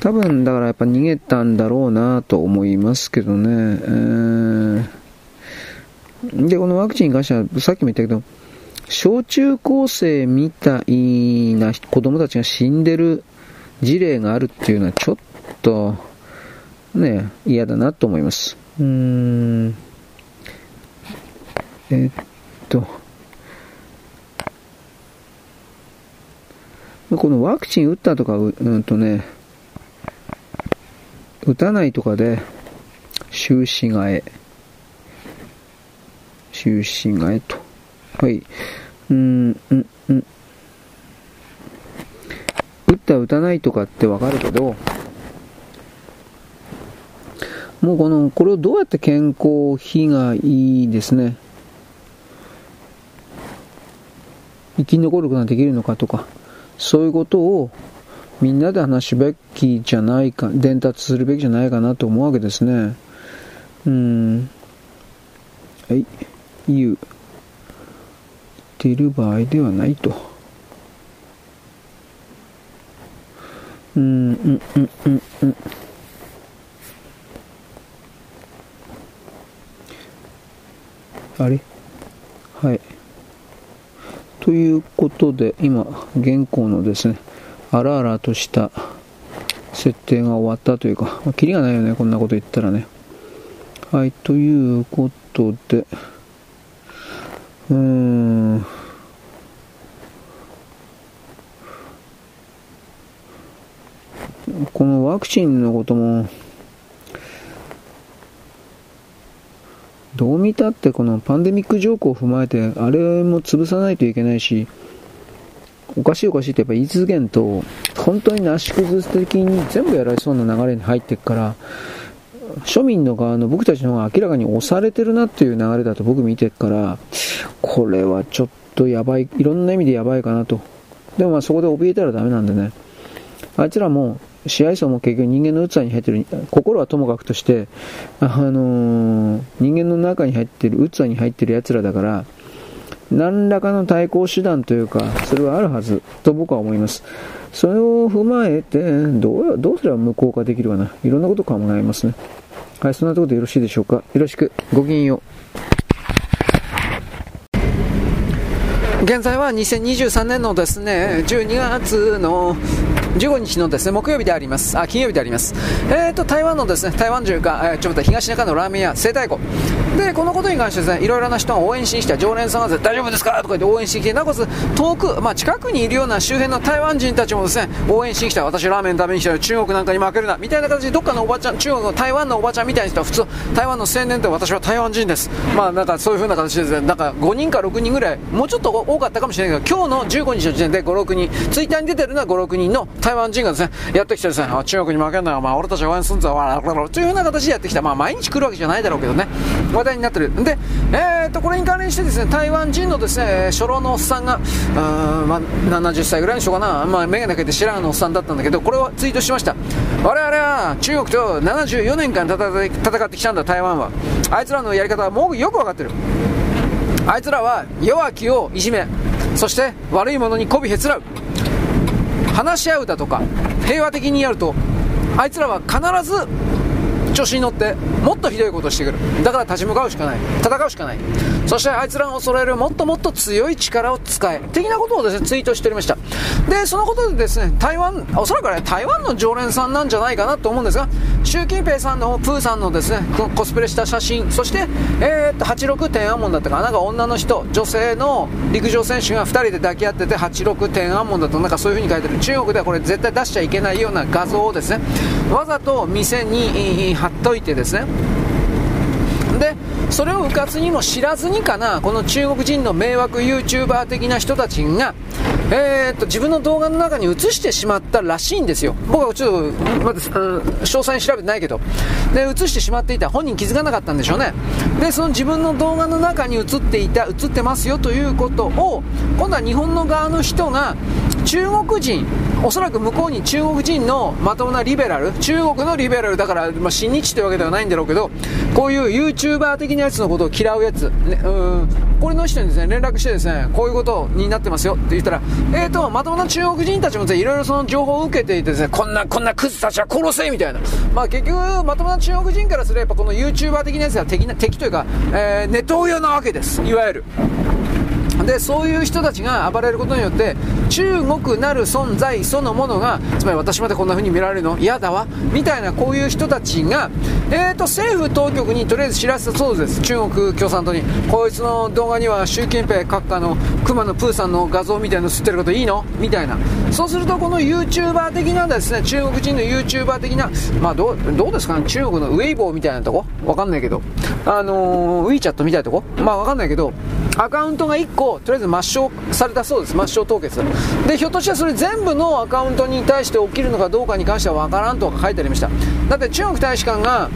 多分、だからやっぱ逃げたんだろうなと思いますけどね。えー、で、このワクチンに関しては、さっきも言ったけど、小中高生みたいな子供たちが死んでる事例があるっていうのはちょっと、ね、嫌だなと思います。うーん。えっと、このワクチン打ったとか、うんとね、打たないとかで、終始替え。終始替えと。はい。うん、うん、うん。打った打たないとかってわかるけど、もうこの、これをどうやって健康被害ですね。生き残ることができるのかとか、そういうことをみんなで話すべきじゃないか、伝達するべきじゃないかなと思うわけですね。うん。はい。言う。言っている場合ではないと。うん、うん、うん、うん、うん。あれ？はい。ということで、今、現行のですね、あらあらとした設定が終わったというか、まあ、キリがないよね、こんなこと言ったらね。はい、ということで、うーん、このワクチンのことも、どう見たってこのパンデミック条項を踏まえて、あれも潰さないといけないし、おかしいおかしいってやっぱ言い続けんと、本当になし崩す的に全部やられそうな流れに入っていくから、庶民の側の僕たちの方が明らかに押されてるなっていう流れだと僕見てるから、これはちょっとやばい、いろんな意味でやばいかなと。でもまあそこで怯えたらダメなんでね。あいつらも試合層も結局人間の器に入ってる、心はともかくとして、あのー、人間の中に入ってる、器に入ってる奴らだから、何らかの対抗手段というか、それはあるはずと僕は思います。それを踏まえて、どうどうすれば無効化できるかな。いろんなこと考えますね。はい、そんなところでよろしいでしょうか。よろしく。ごきげんよう。現在は2023年のですね、12月の15日のですね、木曜日であります。あ、金曜日であります。え、ー、と、台湾のですね、台湾中か、えー、ちょっと東中のラーメン屋、生太湖。で、このことに関してですね、いろいろな人が応援しに来た常連さんが大丈夫ですかとか言って応援してきて、なおかつ遠く、まあ近くにいるような周辺の台湾人たちもですね、応援しに来た、私ラーメン食べに来た、中国なんかに負けるな、みたいな形でどっかのおばちゃん、中国の台湾のおばちゃんみたいな人は普通、台湾の青年で私は台湾人です。まあなんかそういう風な形でですね、なんか5人か6人ぐらい、もうちょっと多かったかもしれないけど、今日の15日の時点で5、6人、ツイッターに出てるのは5、6人の台湾人がですね、やってきてですね、中国に負けんなよ、まあ、俺たちは応援すんぞ、わらというような形でやってきた。まあ、毎日来るわけじゃないだろうけどね。話題になってる。で、えー、と、これに関連してですね、台湾人のですね、初老のおっさんが、あまあ、70歳ぐらいにしようかな、まあ、メガネかけて知らんのおっさんだったんだけど、これをツイートしました。我々は中国と74年間戦ってきたんだ、台湾は。あいつらのやり方はもうよくわかってる。あいつらは弱きをいじめ、そして悪いものに媚びへつらう。話し合うだとか、平和的にやると、あいつらは必ず調子に乗ってもっとひどいことをしてくる。だから立ち向かうしかない。戦うしかない。そしてあいつらが恐れるもっともっと強い力を使え。的なことをですねツイートしておりました。でそのことでですね台湾おそらくあれ台湾の常連さんなんじゃないかなと思うんですが習近平さんのプーさんのですねコスプレした写真そしてえー、っと86天安門だったかな。んか女の人女性の陸上選手が2人で抱き合ってて86天安門だとな。んかそういう風に書いてる。中国ではこれ絶対出しちゃいけないような画像をですねわざと店に貼っといてですね。でそれをうかつにも知らずにかなこの中国人の迷惑 YouTuber 的な人たちが、えー、っと自分の動画の中に映してしまったらしいんですよ。僕はちょっとまだ詳細に調べてないけど。で映してしまっていた。本人気づかなかったんでしょうね。でその自分の動画の中に映っていた映ってますよということを今度は日本の側の人が中国人おそらく向こうに中国人のまともなリベラル中国のリベラルだから、まあ、親日というわけではないんだろうけどこういう YouTuber 的なやつのことを嫌うやつ、ね、うんこれの人にですね連絡してですねこういうことになってますよって言ったらえーとまともな中国人たちもいろいろその情報を受けていてですねこんなこんなクズたちは殺せみたいな。まあ結局まともな中国人からすればこの YouTuber 的なやつは敵な敵というか、えー、ネトウヨなわけです。いわゆる。でそういう人たちが暴れることによって中国なる存在そのものがつまり私までこんな風に見られるの？嫌だわ？みたいなこういう人たちが、えーと、政府当局にとりあえず知らせたそうです。中国共産党に。こいつの動画には習近平閣下の熊野プーさんの画像みたいなの吸ってることいいの？みたいな。そうするとこの YouTuber 的なですね中国人の YouTuber 的なまあどうどうですか？ね中国のウェイボーみたいなとこ？わかんないけど。あのー、WeChat みたいなとこ？まあわかんないけど。アカウントが1個とりあえず抹消されたそうです。抹消凍結。でひょっとしたらそれ全部のアカウントに対して起きるのかどうかに関しては分からんとか書いてありました。だって中国大使館が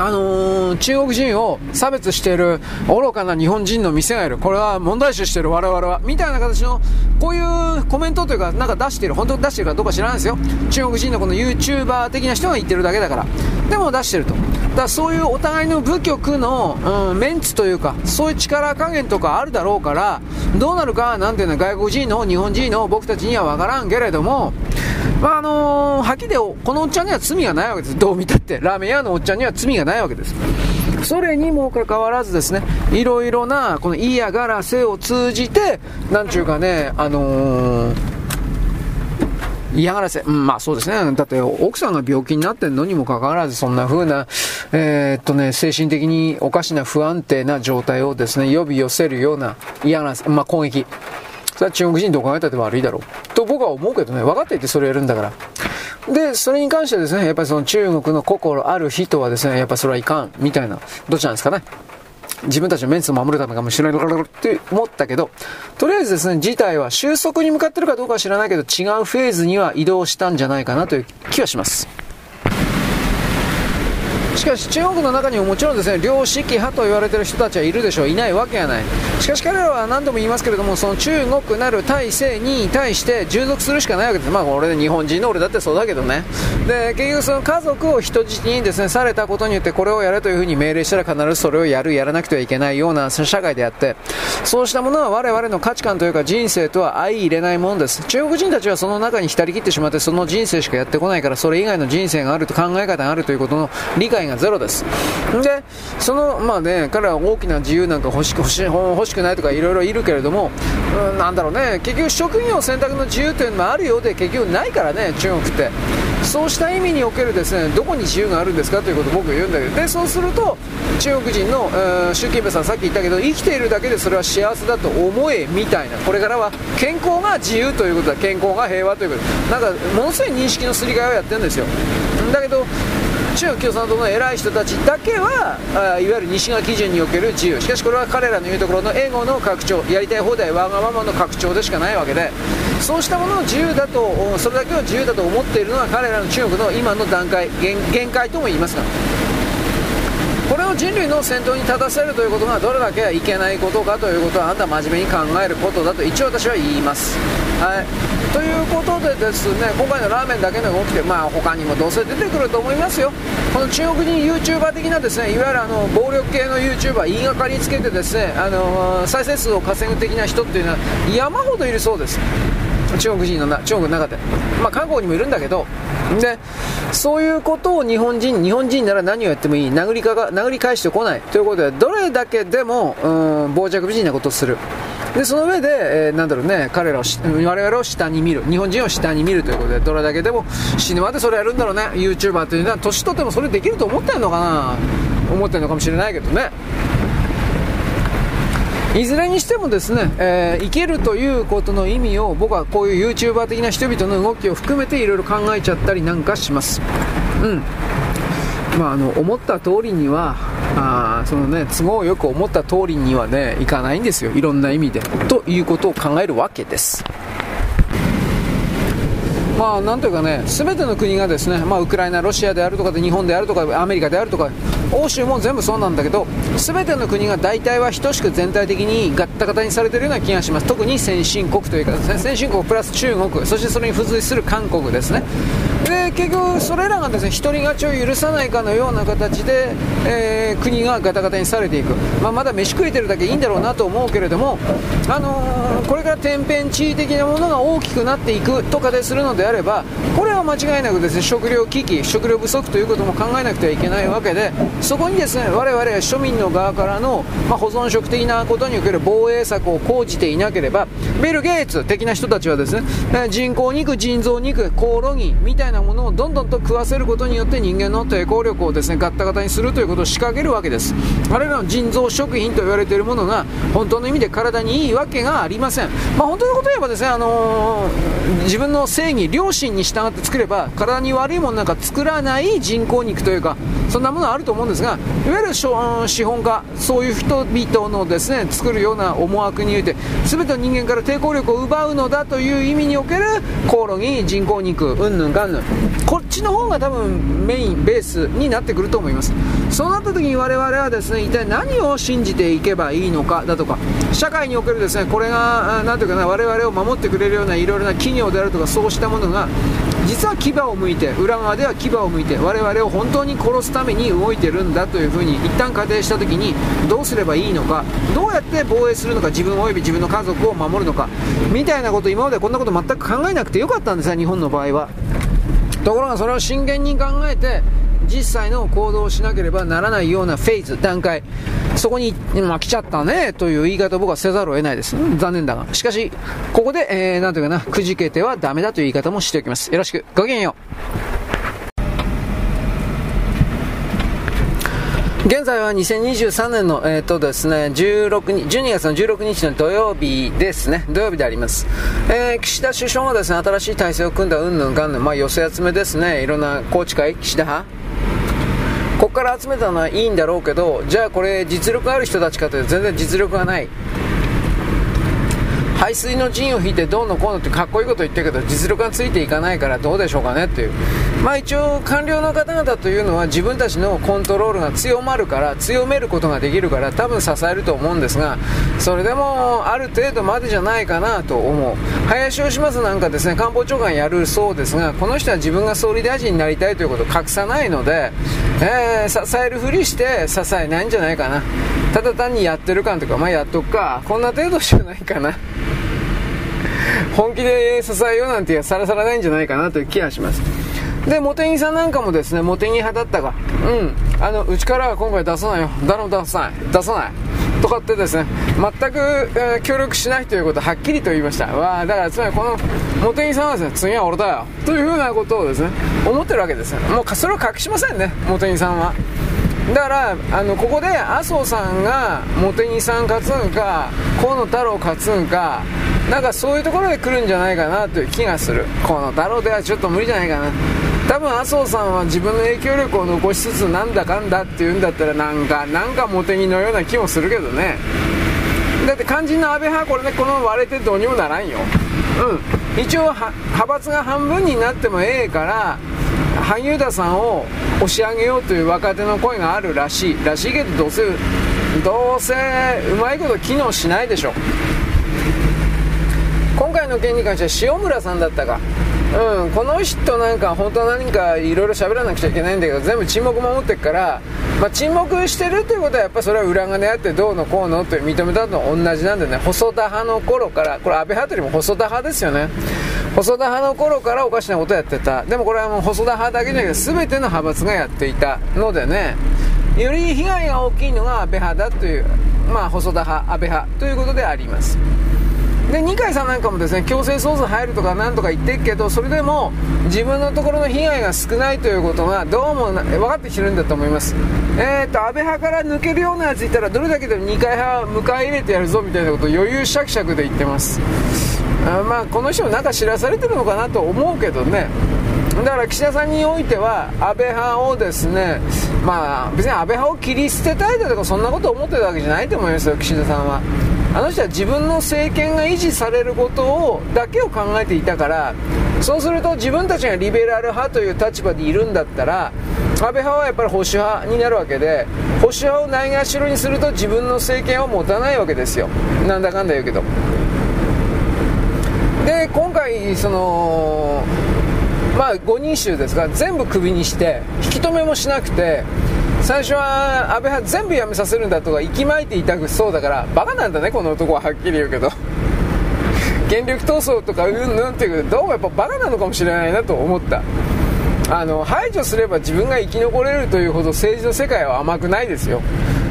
あのー、中国人を差別している愚かな日本人の店がいる。これは問題視している我々は。みたいな形の、こういうコメントというか、なんか出している。本当に出しているかどうか知らないですよ。中国人のこの YouTuber 的な人が言ってるだけだから。でも出してると。だからそういうお互いの部局の、うん、メンツというか、そういう力加減とかあるだろうから、どうなるか、なんていうの外国人の日本人の僕たちにはわからんけれども、まああのー、はっきりこのおっちゃんには罪がないわけです。どう見たって。ラーメン屋のおっちゃんには罪がないわけです。それにもかかわらずですね、いろいろな、この嫌がらせを通じて、なんちゅうかね、あのー嫌がらせ。うん、まあそうですね。だって奥さんが病気になってんのにもかかわらず、そんな風な、えー、っとね、精神的におかしな不安定な状態をですね、呼び寄せるような嫌がらせ、まあ攻撃。それは中国人どう考えたって悪いだろう。と僕は思うけどね、分かっていてそれやるんだから。で、それに関してはですね、やっぱりその中国の心ある人はですね、やっぱそれはいかん、みたいな、どっちなんですかね。自分たちのメンツを守るためかもしれないからって思ったけど、とりあえずですね、事態は収束に向かってるかどうかは知らないけど、違うフェーズには移動したんじゃないかなという気はします。しかし中国の中にももちろんですね良識派と言われている人たちはいるでしょう。いないわけがない。しかし彼らは何度も言いますけれどもその中国なる体制に対して従属するしかないわけです。まあ俺日本人の俺だってそうだけどねで結局その家族を人質にですねされたことによってこれをやれというふうに命令したら必ずそれをやるやらなくてはいけないような社会であってそうしたものは我々の価値観というか人生とは相入れないものです。中国人たちはその中に浸りきってしまってその人生しかやってこないからそれ以外の人生があると考え方があるということの理解ががゼロです。で、その、まあね、彼は大きな自由なんか欲しく欲し欲しくないとかいろいろいるけれども、うん、なんだろうね、結局職業選択の自由というのもあるようで、結局ないからね、中国って。そうした意味におけるですね、どこに自由があるんですか？ということを僕は言うんだけど、で、そうすると、中国人の、えー、習近平さんさっき言ったけど、生きているだけでそれは幸せだと思え、みたいな。これからは健康が自由ということだ。健康が平和ということ。なんか、ものすごい認識のすり替えをやってるんですよ。だけど、中共産党の偉い人たちだけはあいわゆる西側基準における自由。しかしこれは彼らの言うところのエゴの拡張やりたい放題わがままの拡張でしかないわけで。そうしたものを自由だとそれだけを自由だと思っているのは彼らの中国の今の段階限界とも言いますが。れを人類の先頭に立たせるということがどれだけいけないことかということはあんた真面目に考えることだと一応私は言います。はい、ということでですね今回のラーメンだけの動きで、まあ、他にもどうせ出てくると思いますよ。この中国人 YouTuber 的なですねいわゆるあの暴力系の YouTuber 言いがかりつけてですねあの再生数を稼ぐ的な人っていうのは山ほどいるそうです中国人のな中国の中でまあ韓国にもいるんだけどでそういうことを日本人日本人なら何をやってもいい。殴りかが殴り返してこない。ということでどれだけでもうん傍若無人なことをする。でその上で、えー、なんだろうね彼らを我々を下に見る。日本人を下に見るということでどれだけでも死ぬまでそれやるんだろうね。YouTuber というのは年取ってもそれできると思ってるのかな。思ってるのかもしれないけどね。いずれにしてもですね、えー、生きるということの意味を僕はこういう YouTuber 的な人々の動きを含めていろいろ考えちゃったりなんかします。うん。まあ、あの思った通りにはあそのね都合よく思った通りにはねいかないんですよ。いろんな意味で。ということを考えるわけです。まあ、なんというかね、すべての国がですね、まあ、ウクライナ、ロシアであるとかで、日本であるとか、アメリカであるとか、欧州も全部そうなんだけど、すべての国が大体は等しく全体的にガッタガタにされているような気がします。特に先進国というかね、先進国プラス中国、そしてそれに付随する韓国ですね。で結局、それらがですね独り勝ちを許さないかのような形で、えー、国がガタガタにされていく、まあ、まだ飯食えてるだけいいんだろうなと思うけれども、あのー、これから天変地異的なものが大きくなっていくとかでするのであれば、これは間違いなくですね食料危機、食料不足ということも考えなくてはいけないわけで、そこにですね我々庶民の側からの、まあ、保存食的なことにおける防衛策を講じていなければ、ビル・ゲイツ的な人たちはですね人工肉、腎臓肉、コオロギみたいなものをどんどんと食わせることによって人間の抵抗力をですねガッタガタにするということを仕掛けるわけです。あれらの腎臓食品と言われているものが本当の意味で体にいいわけがありません、まあ、本当のこと言えばですね、あのー、自分の正義良心に従って作れば体に悪いものなんか作らない人工肉というかそんなものはあると思うんですがいわゆる資本家そういう人々のですね作るような思惑において全ての人間から抵抗力を奪うのだという意味におけるコオロギ人工肉うんぬんかんぬん。こっちの方が多分メインベースになってくると思います。そうなった時に我々はですね一体何を信じていけばいいのかだとか社会におけるですねこれが何ていうかな我々を守ってくれるようないろいろな企業であるとかそうしたものが実は牙を向いて裏側では牙を向いて我々を本当に殺すために動いてるんだというふうに一旦仮定した時にどうすればいいのかどうやって防衛するのか自分及び自分の家族を守るのかみたいなこと今までこんなこと全く考えなくてよかったんですよ日本の場合は。ところがそれを真剣に考えて実際の行動をしなければならないようなフェーズ、段階、そこに、ま、来ちゃったね、という言い方を僕はせざるを得ないです。残念だが。しかし、ここで、えー、なんていうかな、くじけてはダメだという言い方もしておきます。よろしく。ごきげんよう。現在は2023年の、えーとですね、16日12月の16日の土曜日ですね、土曜日であります。えー、岸田首相がですね、新しい体制を組んだうんぬんかんぬん、まあ寄せ集めですね、いろんな宏池会、岸田派、ここから集めたのはいいんだろうけど、じゃあこれ実力ある人たちかというと全然実力がない。排水の陣を引いてどうのこうのってかっこいいこと言ってるけど実力がついていかないからどうでしょうかねっていう。まあ一応官僚の方々というのは自分たちのコントロールが強まるから強めることができるから多分支えると思うんですがそれでもある程度までじゃないかなと思う。林芳正なんかですね官房長官やるそうですがこの人は自分が総理大臣になりたいということを隠さないので、えー、支えるふりして支えないんじゃないかな。ただ単にやってる感とかまあやっとくか。こんな程度じゃないかな。本気で支えようなんてさらさらないんじゃないかなという気がします。で、茂木さんなんかもですね、茂木派だったが、うん、あの、うちからは今回出さないよ。誰も出さない。出さない。とかってですね、全く、えー、協力しないということをはっきりと言いました。わ、だからつまりこの茂木さんはですね、次は俺だよ。というふうなことをですね、思ってるわけですよ。もうそれを隠しませんね、茂木さんは。だからあのここで麻生さんが茂木さん勝つんか河野太郎勝つんかなんかそういうところで来るんじゃないかなという気がする。河野太郎ではちょっと無理じゃないかな多分麻生さんは自分の影響力を残しつつなんだかんだっていうんだったらなんかなんか茂木のような気もするけどね。だって肝心の安倍派これでこの割れてどうにもならんよ。うん。一応派閥が半分になってもええから萩生田さんを押し上げようという若手の声があるらしいらしいけどどうせどうせうまいこと機能しないでしょ今回の件に関しては塩村さんだったか。うん、この人なんか本当は何かいろいろ喋らなくちゃいけないんだけど全部沈黙守ってっから、まあ、沈黙してるっていうことはやっぱそれは裏金あってどうのこうのって認めたのと同じなんでね。細田派の頃から。これ安倍派というよりも細田派ですよね。細田派の頃からおかしなことやってた。でもこれはもう細田派だけじゃなくて全ての派閥がやっていたのでね。より被害が大きいのが安倍派だというまあ細田派安倍派ということであります。で二階さんなんかもですね強制捜査入るとかなんとか言ってるけどそれでも自分のところの被害が少ないということがどうも分かってきてるんだと思います、えーと、安倍派から抜けるようなやついたらどれだけでも二階派を迎え入れてやるぞみたいなことを余裕しゃくしゃくで言ってます。あまあこの人もなんか知らされてるのかなと思うけどね。だから岸田さんにおいては安倍派をですねまあ別に安倍派を切り捨てたいだとかそんなこと思ってるわけじゃないと思いますよ岸田さんは。あの人は自分の政権が維持されることをだけを考えていたからそうすると自分たちがリベラル派という立場でいるんだったら安倍派はやっぱり保守派になるわけで保守派をないがしろにすると自分の政権を持たないわけですよ。なんだかんだ言うけど。で今回そのまあ5人衆ですが全部クビにして引き止めもしなくて最初は安倍派全部辞めさせるんだとか息巻いていたくそうだからバカなんだねこの男ははっきり言うけど。権力闘争とかうんぬんっていうどうもやっぱバカなのかもしれないなと思った。あの排除すれば自分が生き残れるというほど政治の世界は甘くないですよ。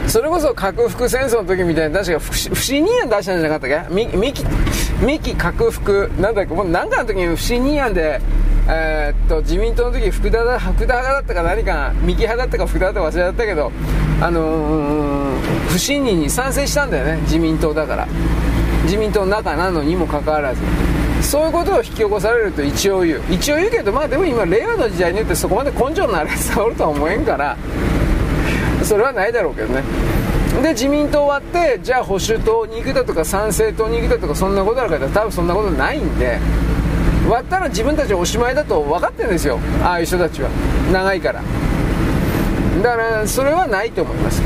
それこそ核福戦争の時みたいに確か不信任案出したんじゃなかったっけ？三木三木核福なんだっけ？もう何かの時に不信任案でえー、っと自民党の時福田だ福田派だったか何か三木派だったか福田だったか忘れちゃったけど、あのー、不信任に賛成したんだよね。自民党だから。自民党の中なのにもかかわらず。そういうことを引き起こされると一応言う。一応言うけどまあでも今令和の時代によってそこまで根性のあるやつがおるとは思えんからそれはないだろうけどね。で自民党終わってじゃあ保守党に行くだとか参政党に行くだとかそんなことあるか多分そんなことないんで割ったら自分たちおしまいだと分かってるんですよ。ああいう人たちは。長いから。だからそれはないと思います。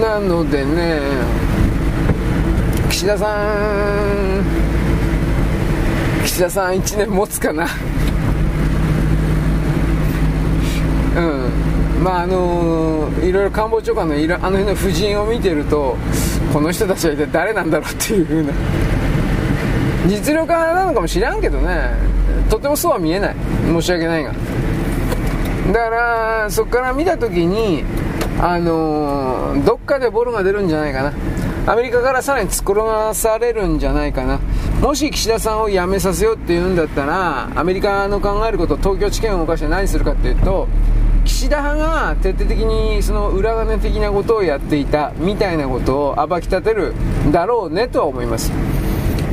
なのでね岸田さん岸田さん1年持つかな。うん。まああのいろいろ官房長官のいろあの辺の夫人を見てるとこの人たちは一体誰なんだろうっていうふうな。実力派なのかもしらんけどね。とてもそうは見えない。申し訳ないが。だからそこから見た時にあのー、どっかでボロが出るんじゃないかな。アメリカからさらに突っ込まされるんじゃないかな。もし岸田さんを辞めさせようって言うんだったらアメリカの考えること東京地検を動かして何するかっていうと岸田派が徹底的にその裏金的なことをやっていたみたいなことを暴き立てるだろうねとは思います。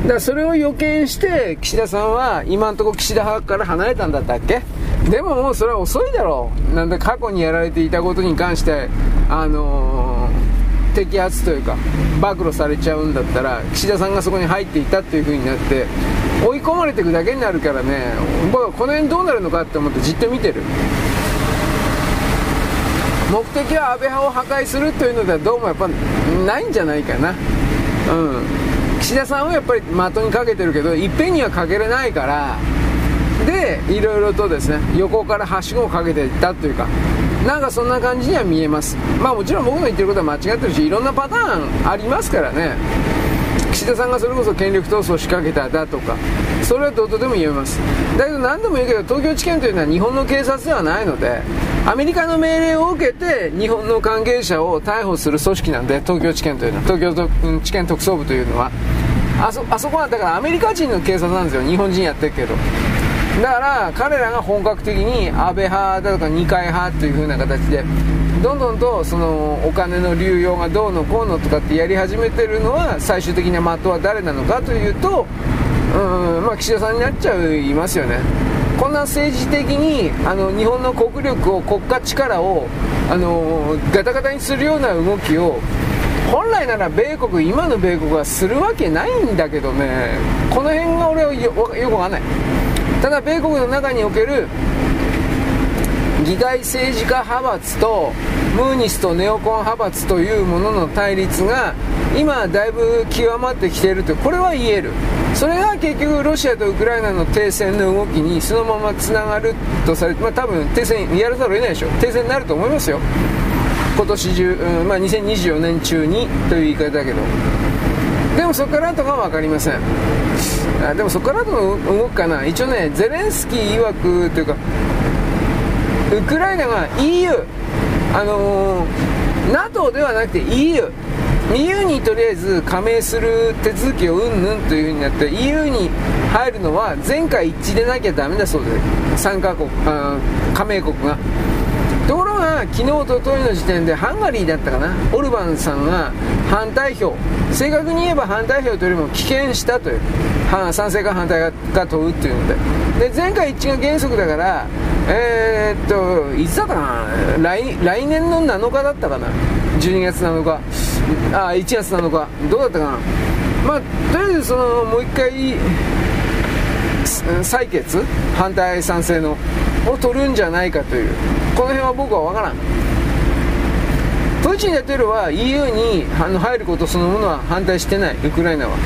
だからそれを予見して岸田さんは今のところ岸田派から離れたんだったっけ？でももうそれは遅いだろう。なんで過去にやられていたことに関してあのー、摘発というか暴露されちゃうんだったら岸田さんがそこに入っていたっていう風になって追い込まれていくだけになるからね。僕はこの辺どうなるのかって思ってじっと見てる。目的は安倍派を破壊するというのではどうもやっぱないんじゃないかな。うん。岸田さんはやっぱり的にかけてるけどいっぺんにはかけれないから。でいろいろとですね横からはしごをかけていったというか。なんかそんな感じには見えます。まあもちろん僕の言ってることは間違ってるしいろんなパターンありますからね。岸田さんがそれこそ権力闘争を仕掛けただとかそれはどうとでも言えます。だけど何度も言うけど東京地検というのは日本の警察ではないのでアメリカの命令を受けて日本の関係者を逮捕する組織なんで東京地検というのは東京地検特捜部というのは。あそあそこはだからアメリカ人の警察なんですよ。日本人やってるけど。だから彼らが本格的に安倍派だとか二階派という風な形でどんどんとそのお金の流用がどうのこうのとかってやり始めてるのは最終的な的は誰なのかというとうんまあ岸田さんになっちゃいますよね。こんな政治的にあの日本の国力を国家力をあのガタガタにするような動きを本来なら米国今の米国はするわけないんだけどね。この辺が俺はよよくわかんない。ただ米国の中における議会政治家派閥とムーニスとネオコン派閥というものの対立が今だいぶ極まってきているとこれは言える。それが結局ロシアとウクライナの停戦の動きにそのままつながるとされて、まあ、多分停戦やらざるを得ないでしょ停戦になると思いますよ。今年中、うんまあ、2024年中にという言い方だけど。でもそこから後が分かりません。あでもそこから後の動くかな。一応ねゼレンスキー曰くというかウクライナが EU あのー、NATO ではなくて EU EU にとりあえず加盟する手続きをうんぬんというふうになって EU に入るのは全会一致でなきゃダメだそうです参加国あ加盟国が。ところが昨日おとといの時点でハンガリーだったかな。オルバンさんが反対票。正確に言えば反対票というよりも棄権したという。賛成か反対か問うっていうので。で前回一致が原則だからえー、っといつだかな？来来年の7日だったかな？12月7日。あ1月7日。どうだったかな？まあとりあえずそのもう一回採決？反対賛成のを取るんじゃないかという。この辺は僕は分からん。プーチン大統領は EU に入ることそのものは反対してない。ウクライナは。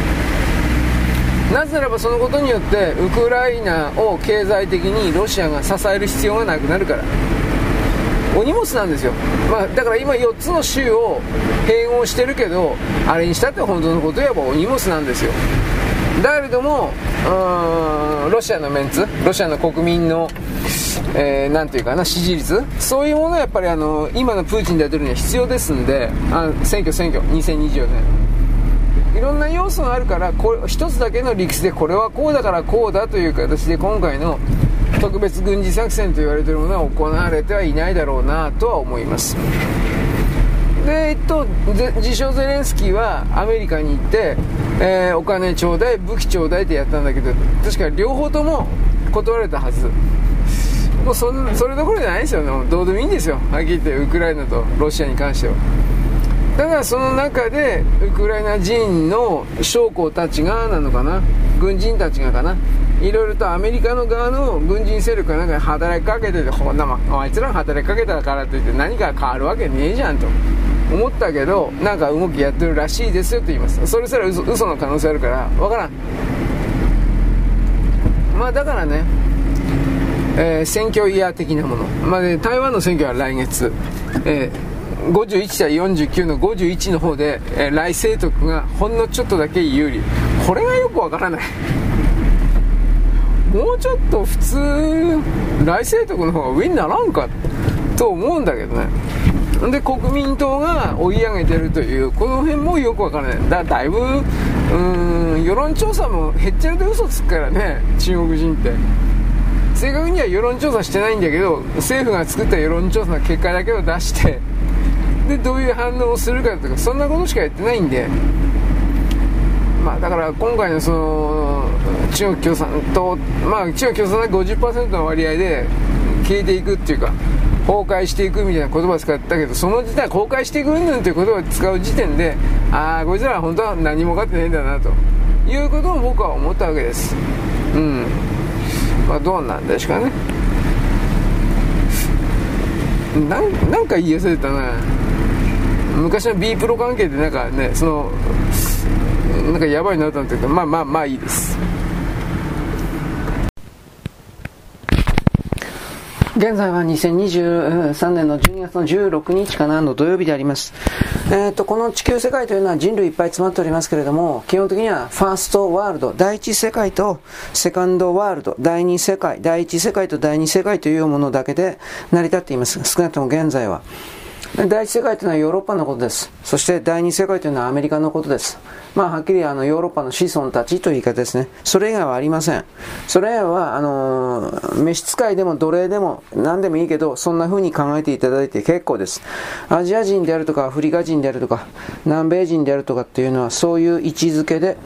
なぜならばそのことによってウクライナを経済的にロシアが支える必要がなくなるから。お荷物なんですよ、まあ、だから今4つの州を併合してるけどあれにしたって本当のこと言えばお荷物なんですよ。だけどもロシアのメンツロシアの国民のえー、ていうかな、支持率そういうものはやっぱりあの、今のプーチン大統領には必要ですんで、あ選挙、選挙、2024年。いろんな要素があるから、これ一つだけの理屈でこれはこうだからこうだという形で今回の特別軍事作戦と言われているものは行われてはいないだろうなとは思います。で、えっと、自称ゼレンスキーはアメリカに行って、えー、お金ちょうだい、武器ちょうだいってやったんだけど、確か両方とも断られたはず。もうそそれどころじゃないですよね、どうでもいいんですよ、はっきり言って、ウクライナとロシアに関しては。ただその中でウクライナ人の将校たちがなのかな？軍人たちがかな？いろいろとアメリカの側の軍人勢力がなんか働きかけててこんなあいつら働きかけたからといって何か変わるわけねえじゃんと。思ったけどなんか動きやってるらしいですよと言います。それすら嘘嘘の可能性あるからわからん。まあだからねえー、選挙イヤー的なもの、まあね、台湾の選挙は来月、えー、51対49の51の方で、えー、来清徳がほんのちょっとだけ有利。これがよくわからない。もうちょっと普通来清徳の方が上にならんかと思うんだけどね。で国民党が追い上げてるというこの辺もよくわからない。だだいぶうん世論調査もへっちゃらで嘘つくからね中国人って。正確には世論調査してないんだけど政府が作った世論調査の結果だけを出してでどういう反応をするかとかそんなことしかやってないんで。まあだから今回のその中国共産党まあ中国共産党50%の割合で消えていくっていうか崩壊していくみたいな言葉使ったけどその時代崩壊していくんぬんという言葉を使う時点でああこいつらは本当は何も分かってないんだなということを僕は思ったわけです。うん。まあ、どうなんですかね。ななんか言い忘れたな。昔の B プロ関係でなんかねそのなんかやばいなと思ってまあまあまあいいです現在は2023年の12月の16日かなの土曜日であります。えっ、ー、と、この地球世界というのは人類いっぱい詰まっておりますけれども、基本的にはファーストワールド、第一世界とセカンドワールド、第二世界、第一世界と第二世界というものだけで成り立っています。少なくとも現在は。第一世界というのはヨーロッパのことです。そして第二世界というのはアメリカのことです。まあ、はっきりあのヨーロッパの子孫たちという言い方ですね。それ以外はありません。それ以外は、あのー、召使いでも奴隷でも何でもいいけど、そんな風に考えていただいて結構です。アジア人であるとか、アフリカ人であるとか、南米人であるとかっていうのは、そういう位置づけで、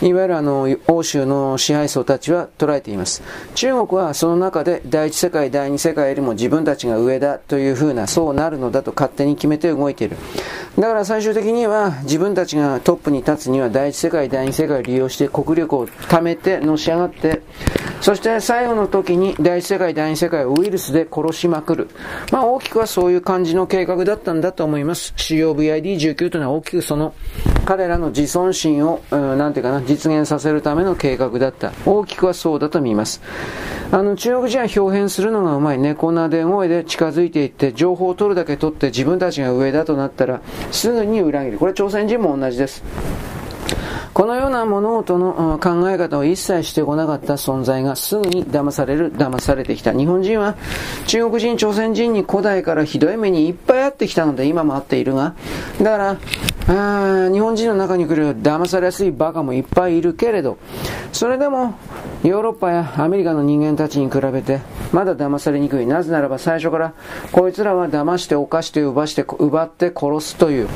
いわゆるあの、欧州の支配層たちは捉えています。中国はその中で第一世界、第二世界よりも自分たちが上だというふうな、そうなるのだと勝手に決めて動いている。だから最終的には自分たちがトップに立つには第一世界、第二世界を利用して国力を貯めてのし上がってそして最後の時に第一世界、第二世界をウイルスで殺しまくる。まあ大きくはそういう感じの計画だったんだと思います。COVID19 というのは大きくその彼らの自尊心を、うん、なんていうかな、実現させるための計画だった。大きくはそうだと見ます。あの、中国人は表現するのがうまい。猫なで声で近づいていって、情報を取るだけ取って自分たちが上だとなったら、すぐに裏切る。これ朝鮮人も同じです。このような物事の考え方を一切してこなかった存在がすぐに騙される、騙されてきた。日本人は中国人、朝鮮人に古代からひどい目にいっぱいあってきたので今もあっているが、だから、あ日本人の中に来る騙されやすいバカもいっぱいいるけれど、それでもヨーロッパやアメリカの人間たちに比べてまだ騙されにくい。なぜならば最初からこいつらは騙して犯して奪して奪って殺すという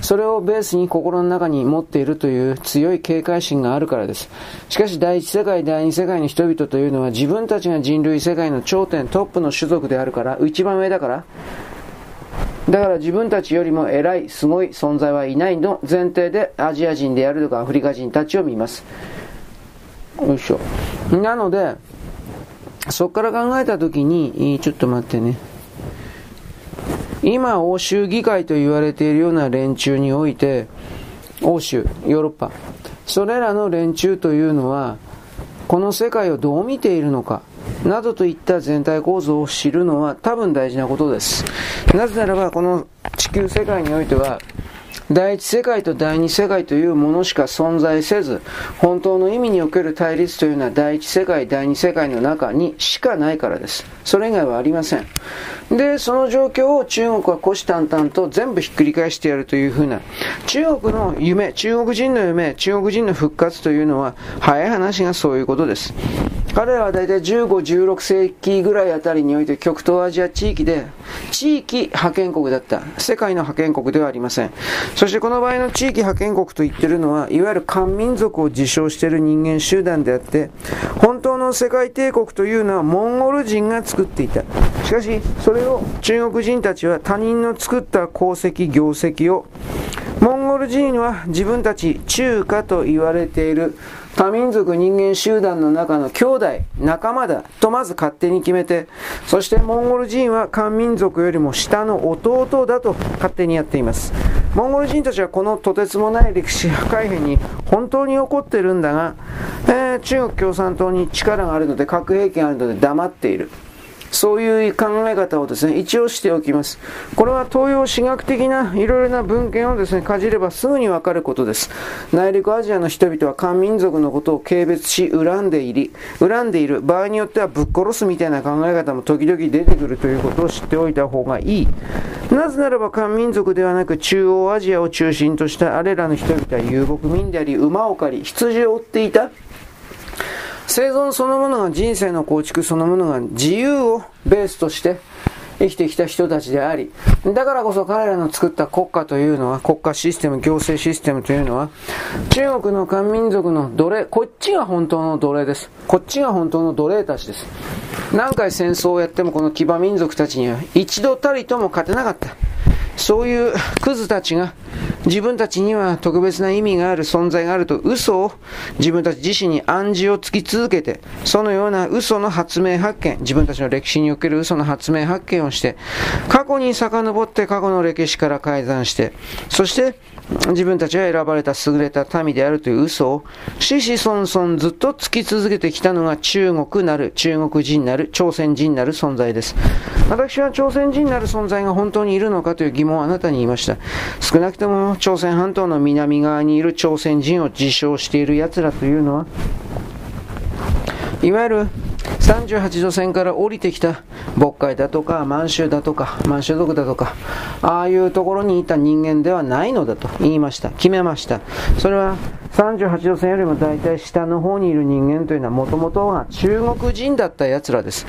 それをベースに心の中に持っているという強い警戒心があるからです。しかし第一世界、第二世界の人々というのは自分たちが人類世界の頂点、トップの種族であるから、一番上だから、だから自分たちよりも偉い、すごい存在はいないの前提でアジア人であるとかアフリカ人たちを見ます。よいしょ。なので、そこから考えたときに、ちょっと待ってね。今、欧州議会と言われているような連中において、欧州、ヨーロッパ、それらの連中というのは、この世界をどう見ているのか、などといった全体構造を知るのは多分大事なことです。なぜならば、この地球世界においては、第一世界と第二世界というものしか存在せず、本当の意味における対立というのは第一世界、第二世界の中にしかないからです。それ以外はありません。で、その状況を中国は虎視眈々と全部ひっくり返してやるというふうな、中国の夢、中国人の夢、中国人の復活というのは、早い話がそういうことです。彼らは大体15、16世紀ぐらいあたりにおいて極東アジア地域で地域覇権国だった。世界の覇権国ではありません。そしてこの場合の地域覇権国と言ってるのは、いわゆる漢民族を自称している人間集団であって、本当の世界帝国というのはモンゴル人が作っていた。しかし、それを中国人たちは他人の作った功績、業績をモンゴル人は自分たち中華と言われている多民族人間集団の中の兄弟、仲間だとまず勝手に決めて、そしてモンゴル人は漢民族よりも下の弟だと勝手にやっています。モンゴル人たちはこのとてつもない歴史破壊変に本当に起こってるんだが、えー、中国共産党に力があるので核兵器があるので黙っている。そういう考え方をですね、一応しておきます。これは東洋史学的ないろいろな文献をですね、かじればすぐにわかることです。内陸アジアの人々は漢民族のことを軽蔑し、恨んでいり、恨んでいる。場合によってはぶっ殺すみたいな考え方も時々出てくるということを知っておいた方がいい。なぜならば漢民族ではなく中央アジアを中心としたあれらの人々は遊牧民であり、馬を狩り、羊を追っていた。生存そのものが人生の構築そのものが自由をベースとして生きてきた人たちであり、だからこそ彼らの作った国家というのは、国家システム、行政システムというのは、中国の漢民族の奴隷、こっちが本当の奴隷です。こっちが本当の奴隷たちです。何回戦争をやってもこの騎馬民族たちには一度たりとも勝てなかった。そういうクズたちが自分たちには特別な意味がある存在があると嘘を自分たち自身に暗示をつき続けて、そのような嘘の発明発見、自分たちの歴史における嘘の発明発見をして、過去に遡って過去の歴史から改ざんして、そして自分たちが選ばれた優れた民であるという嘘を、子々孫々ずっとつき続けてきたのが中国なる、中国人なる、朝鮮人なる存在です。私は朝鮮人なる存在が本当にいるのかという疑問をあなたに言いました。少なくとも朝鮮半島の南側にいる朝鮮人を自称している奴らというのは、いわゆる38度線から降りてきた渤海だとか満州だとか満州族だとかああいうところにいた人間ではないのだと言いました。決めました。それは38度線よりも大体下の方にいる人間というのはもともとは中国人だった奴らです。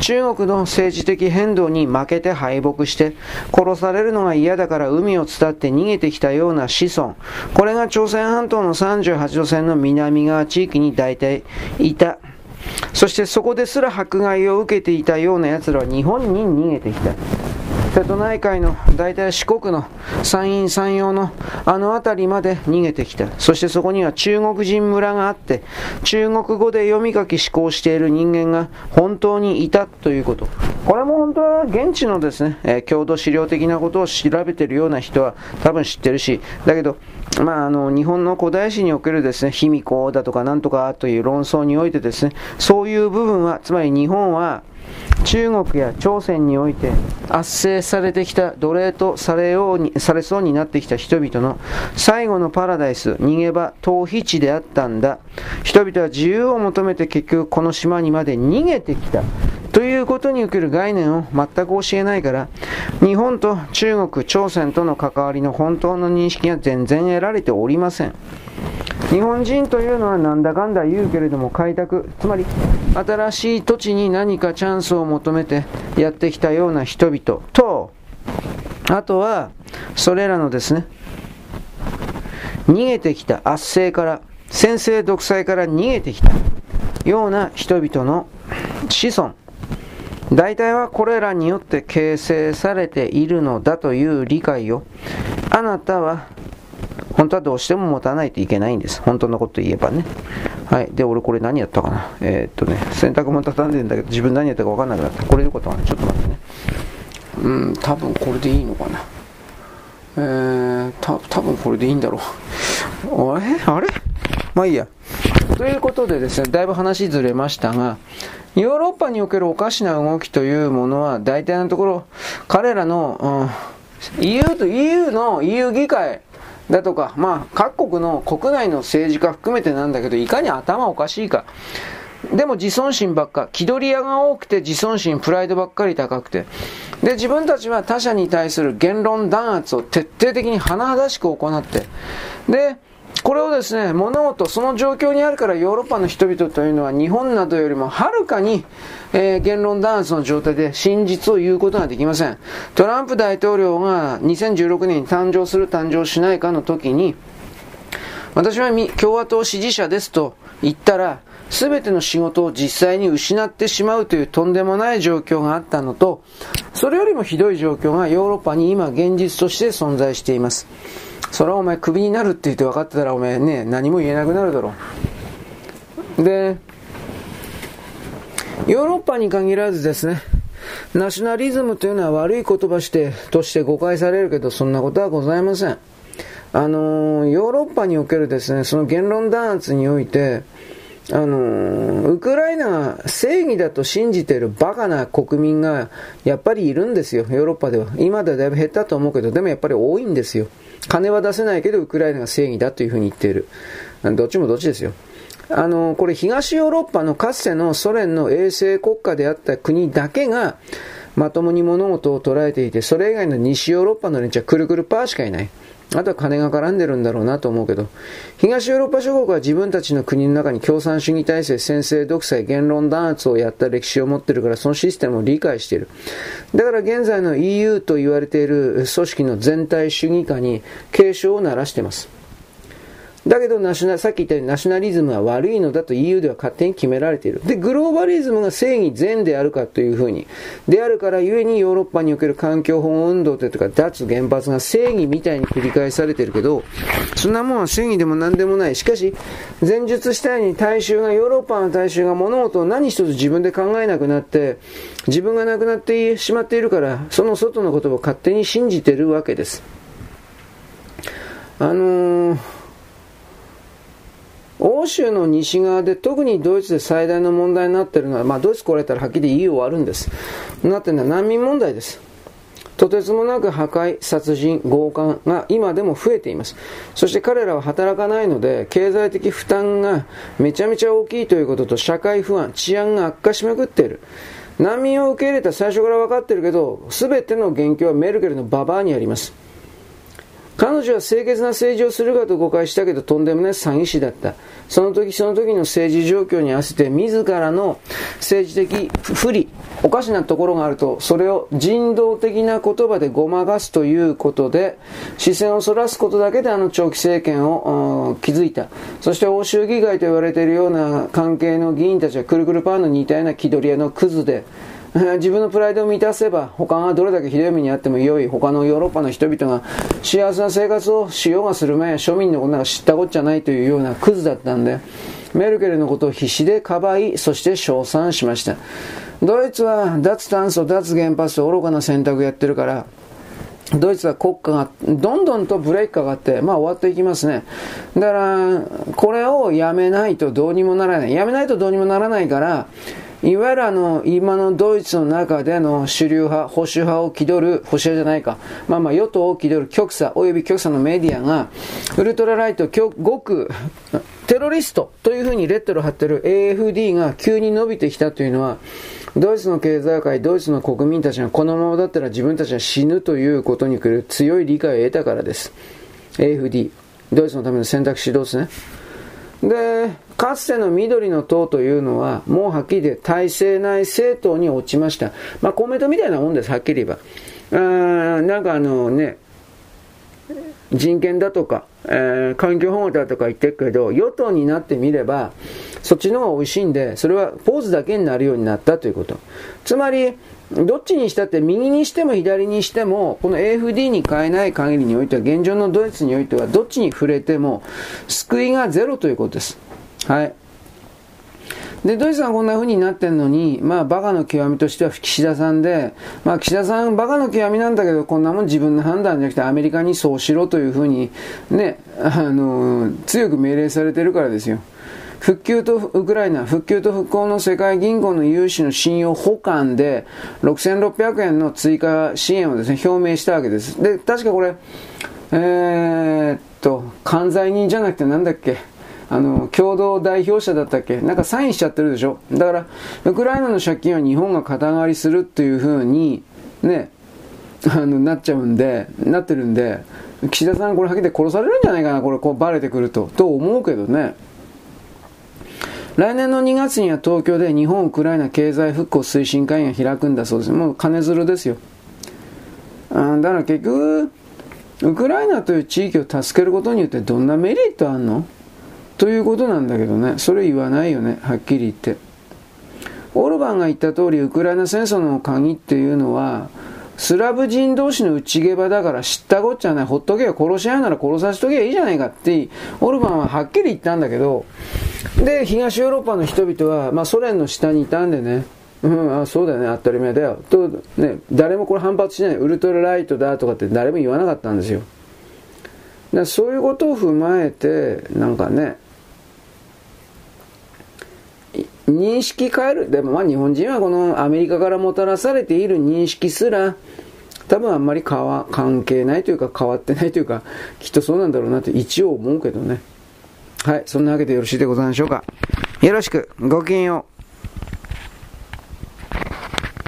中国の政治的変動に負けて敗北して殺されるのが嫌だから海を伝って逃げてきたような子孫。これが朝鮮半島の38度線の南側地域に大体いた。そしてそこですら迫害を受けていたような奴らは日本に逃げてきた。瀬戸内海の大体四国の山陰山陽のあの辺りまで逃げてきた。そしてそこには中国人村があって、中国語で読み書き思考している人間が本当にいたということ。これも本当は現地のですね、えー、郷土資料的なことを調べてるような人は多分知ってるし、だけど、まあ、あの日本の古代史におけるですね卑弥呼だとかなんとかという論争においてですねそういう部分はつまり日本は中国や朝鮮において圧政されてきた奴隷とされようにされそうになってきた人々の最後のパラダイス逃げ場逃避地であったんだ。人々は自由を求めて結局この島にまで逃げてきた。ということにおける概念を全く教えないから日本と中国朝鮮との関わりの本当の認識が全然得られておりません。日本人というのはなんだかんだ言うけれども開拓。つまり新しい土地に何かチャンスを求めてやってきたような人々と。あとはそれらのですね逃げてきた圧政から先制独裁から逃げてきたような人々の子孫。大体はこれらによって形成されているのだという理解を。あなたは本当はどうしても持たないといけないんです。本当のこと言えばね。はい。で、俺これ何やったかな。えー、っとね、洗濯物畳んでんだけど、自分何やったか分かんなくなった。これでよかったかな。ちょっと待ってね。うん、多分これでいいのかな。えー、た多分これでいいんだろう。あれあれ？まあいいや。ということでですね、だいぶ話ずれましたが、ヨーロッパにおけるおかしな動きというものは、大体のところ、彼らの、うん、EU と EU の EU 議会、だとか、まあ、各国の国内の政治家含めてなんだけど、いかに頭おかしいか。でも自尊心ばっか、気取り屋が多くて自尊心、プライドばっかり高くて。で、自分たちは他者に対する言論弾圧を徹底的に甚だしく行って。で、これをですね、物事、その状況にあるからヨーロッパの人々というのは日本などよりもはるかに、えー、言論弾圧の状態で真実を言うことができません。トランプ大統領が2016年に誕生する誕生しないかの時に、私は共和党支持者ですと言ったら、すべての仕事を実際に失ってしまうというとんでもない状況があったのと、それよりもひどい状況がヨーロッパに今現実として存在しています。それはお前クビになるって言って分かってたらお前ね、何も言えなくなるだろう。で、ヨーロッパに限らずですね、ナショナリズムというのは悪い言葉してとして誤解されるけど、そんなことはございません。あのヨーロッパにおけるですね、その言論弾圧において、あのウクライナが正義だと信じているバカな国民がやっぱりいるんですよ、ヨーロッパでは。今ではだいぶ減ったと思うけど、でもやっぱり多いんですよ。金は出せないけどウクライナが正義だというふうに言っている。どっちもどっちですよ。あの、これ東ヨーロッパのかつてのソ連の衛星国家であった国だけがまともに物事を捉えていて、それ以外の西ヨーロッパの連中はくるくるパーしかいない。あとは金が絡んでるんだろうなと思うけど、東ヨーロッパ諸国は自分たちの国の中に共産主義体制、先制独裁、言論弾圧をやった歴史を持ってるから、そのシステムを理解している。だから現在の EU と言われている組織の全体主義化に警鐘を鳴らしています。だけどナショナ、さっき言ったようにナショナリズムは悪いのだと EU では勝手に決められている。で、グローバリズムが正義善であるかというふうに。であるからゆえにヨーロッパにおける環境保護運動というか脱原発が正義みたいに繰り返されているけど、そんなもんは正義でも何でもない。しかし、前述したように大衆が、ヨーロッパの大衆が物事を何一つ自分で考えなくなって、自分がなくなってしまっているから、その外のことを勝手に信じているわけです。あのー欧州の西側で特にドイツで最大の問題になっているのは、まあ、ドイツ来られたらはっきり EU 終わるんです。なってるのは難民問題です。とてつもなく破壊、殺人、強姦が今でも増えています。そして彼らは働かないので、経済的負担がめちゃめちゃ大きいということと、社会不安、治安が悪化しまくっている。難民を受け入れた最初から分かっているけど、すべての元凶はメルケルのババアにあります。彼女は清潔な政治をするかと誤解したけどとんでもない詐欺師だった。その時その時の政治状況に合わせて自らの政治的不利、おかしなところがあると、それを人道的な言葉でごまかすということで、視線をそらすことだけであの長期政権を築いた。そして欧州議会と言われているような関係の議員たちはくるくるパンの似たような気取り屋のクズで、自分のプライドを満たせば、他がどれだけひどい目にあっても良い、他のヨーロッパの人々が幸せな生活をしようがする前、庶民のことなんか知ったこっちゃないというようなクズだったんで、メルケルのことを必死でかばい、そして称賛しました。ドイツは脱炭素、脱原発と愚かな選択やってるから、ドイツは国家がどんどんとブレーキかかって、まあ終わっていきますね。だから、これをやめないとどうにもならない。やめないとどうにもならないから、いわゆるあの、今のドイツの中での主流派、保守派を気取る、保守派じゃないか、まあまあ与党を気取る極左、及び極左のメディアが、ウルトラライト、極、テロリストというふうにレッテルを貼ってる AFD が急に伸びてきたというのは、ドイツの経済界、ドイツの国民たちがこのままだったら自分たちは死ぬということに来る強い理解を得たからです。AFD。ドイツのための選択肢導ですね。で、かつての緑の党というのは、もうはっきり言って体制内政党に落ちました。まあ、公明党みたいなもんです、はっきり言えば。あなんかあのね、人権だとか、えー、環境保護だとか言ってるけど、与党になってみれば、そっちの方が美味しいんで、それはポーズだけになるようになったということ。つまり、どっちにしたって右にしても左にしても、この AFD に変えない限りにおいては、現状のドイツにおいては、どっちに触れても、救いがゼロということです。はい。で、ドイツはこんな風になってんのに、まあ、バカの極みとしては岸田さんで、まあ、岸田さん、バカの極みなんだけど、こんなもん自分の判断じゃなくて、アメリカにそうしろという風に、ね、あの、強く命令されてるからですよ。復旧とウクライナ、復旧と復興の世界銀行の融資の信用保管で6600円の追加支援をですね、表明したわけです。で、確かこれ、えー、っと、関西人じゃなくてなんだっけ、あの、共同代表者だったっけ？なんかサインしちゃってるでしょ？だから、ウクライナの借金は日本が肩代わりするっていう風に、ね、あの、なっちゃうんで、なってるんで、岸田さんこれはけて殺されるんじゃないかなこれ、こうバレてくると。と思うけどね。来年の2月には東京で日本ウクライナ経済復興推進会議が開くんだそうです。もう金づるですよ。あだから結局、ウクライナという地域を助けることによってどんなメリットあんの？ということなんだけどね、それ言わないよね、はっきり言って。オルバンが言った通り、ウクライナ戦争の鍵っていうのは、スラブ人同士の内毛場だから知ったこっちゃない、ほっとけよ、殺し合うなら殺させとけばいいじゃないかって、オルバンははっきり言ったんだけど、で、東ヨーロッパの人々は、まあソ連の下にいたんでね、うん、あそうだよね、当たり前だよ。と、ね、誰もこれ反発しない、ウルトラライトだとかって誰も言わなかったんですよ。だそういうことを踏まえて、なんかね、認識変える。でもまあ日本人はこのアメリカからもたらされている認識すら、多分あんまり関係ないというか変わってないというか、きっとそうなんだろうなって一応思うけどね。はい、そんなわけでよろしいでございましょうか。よろしく、ごきげんよう。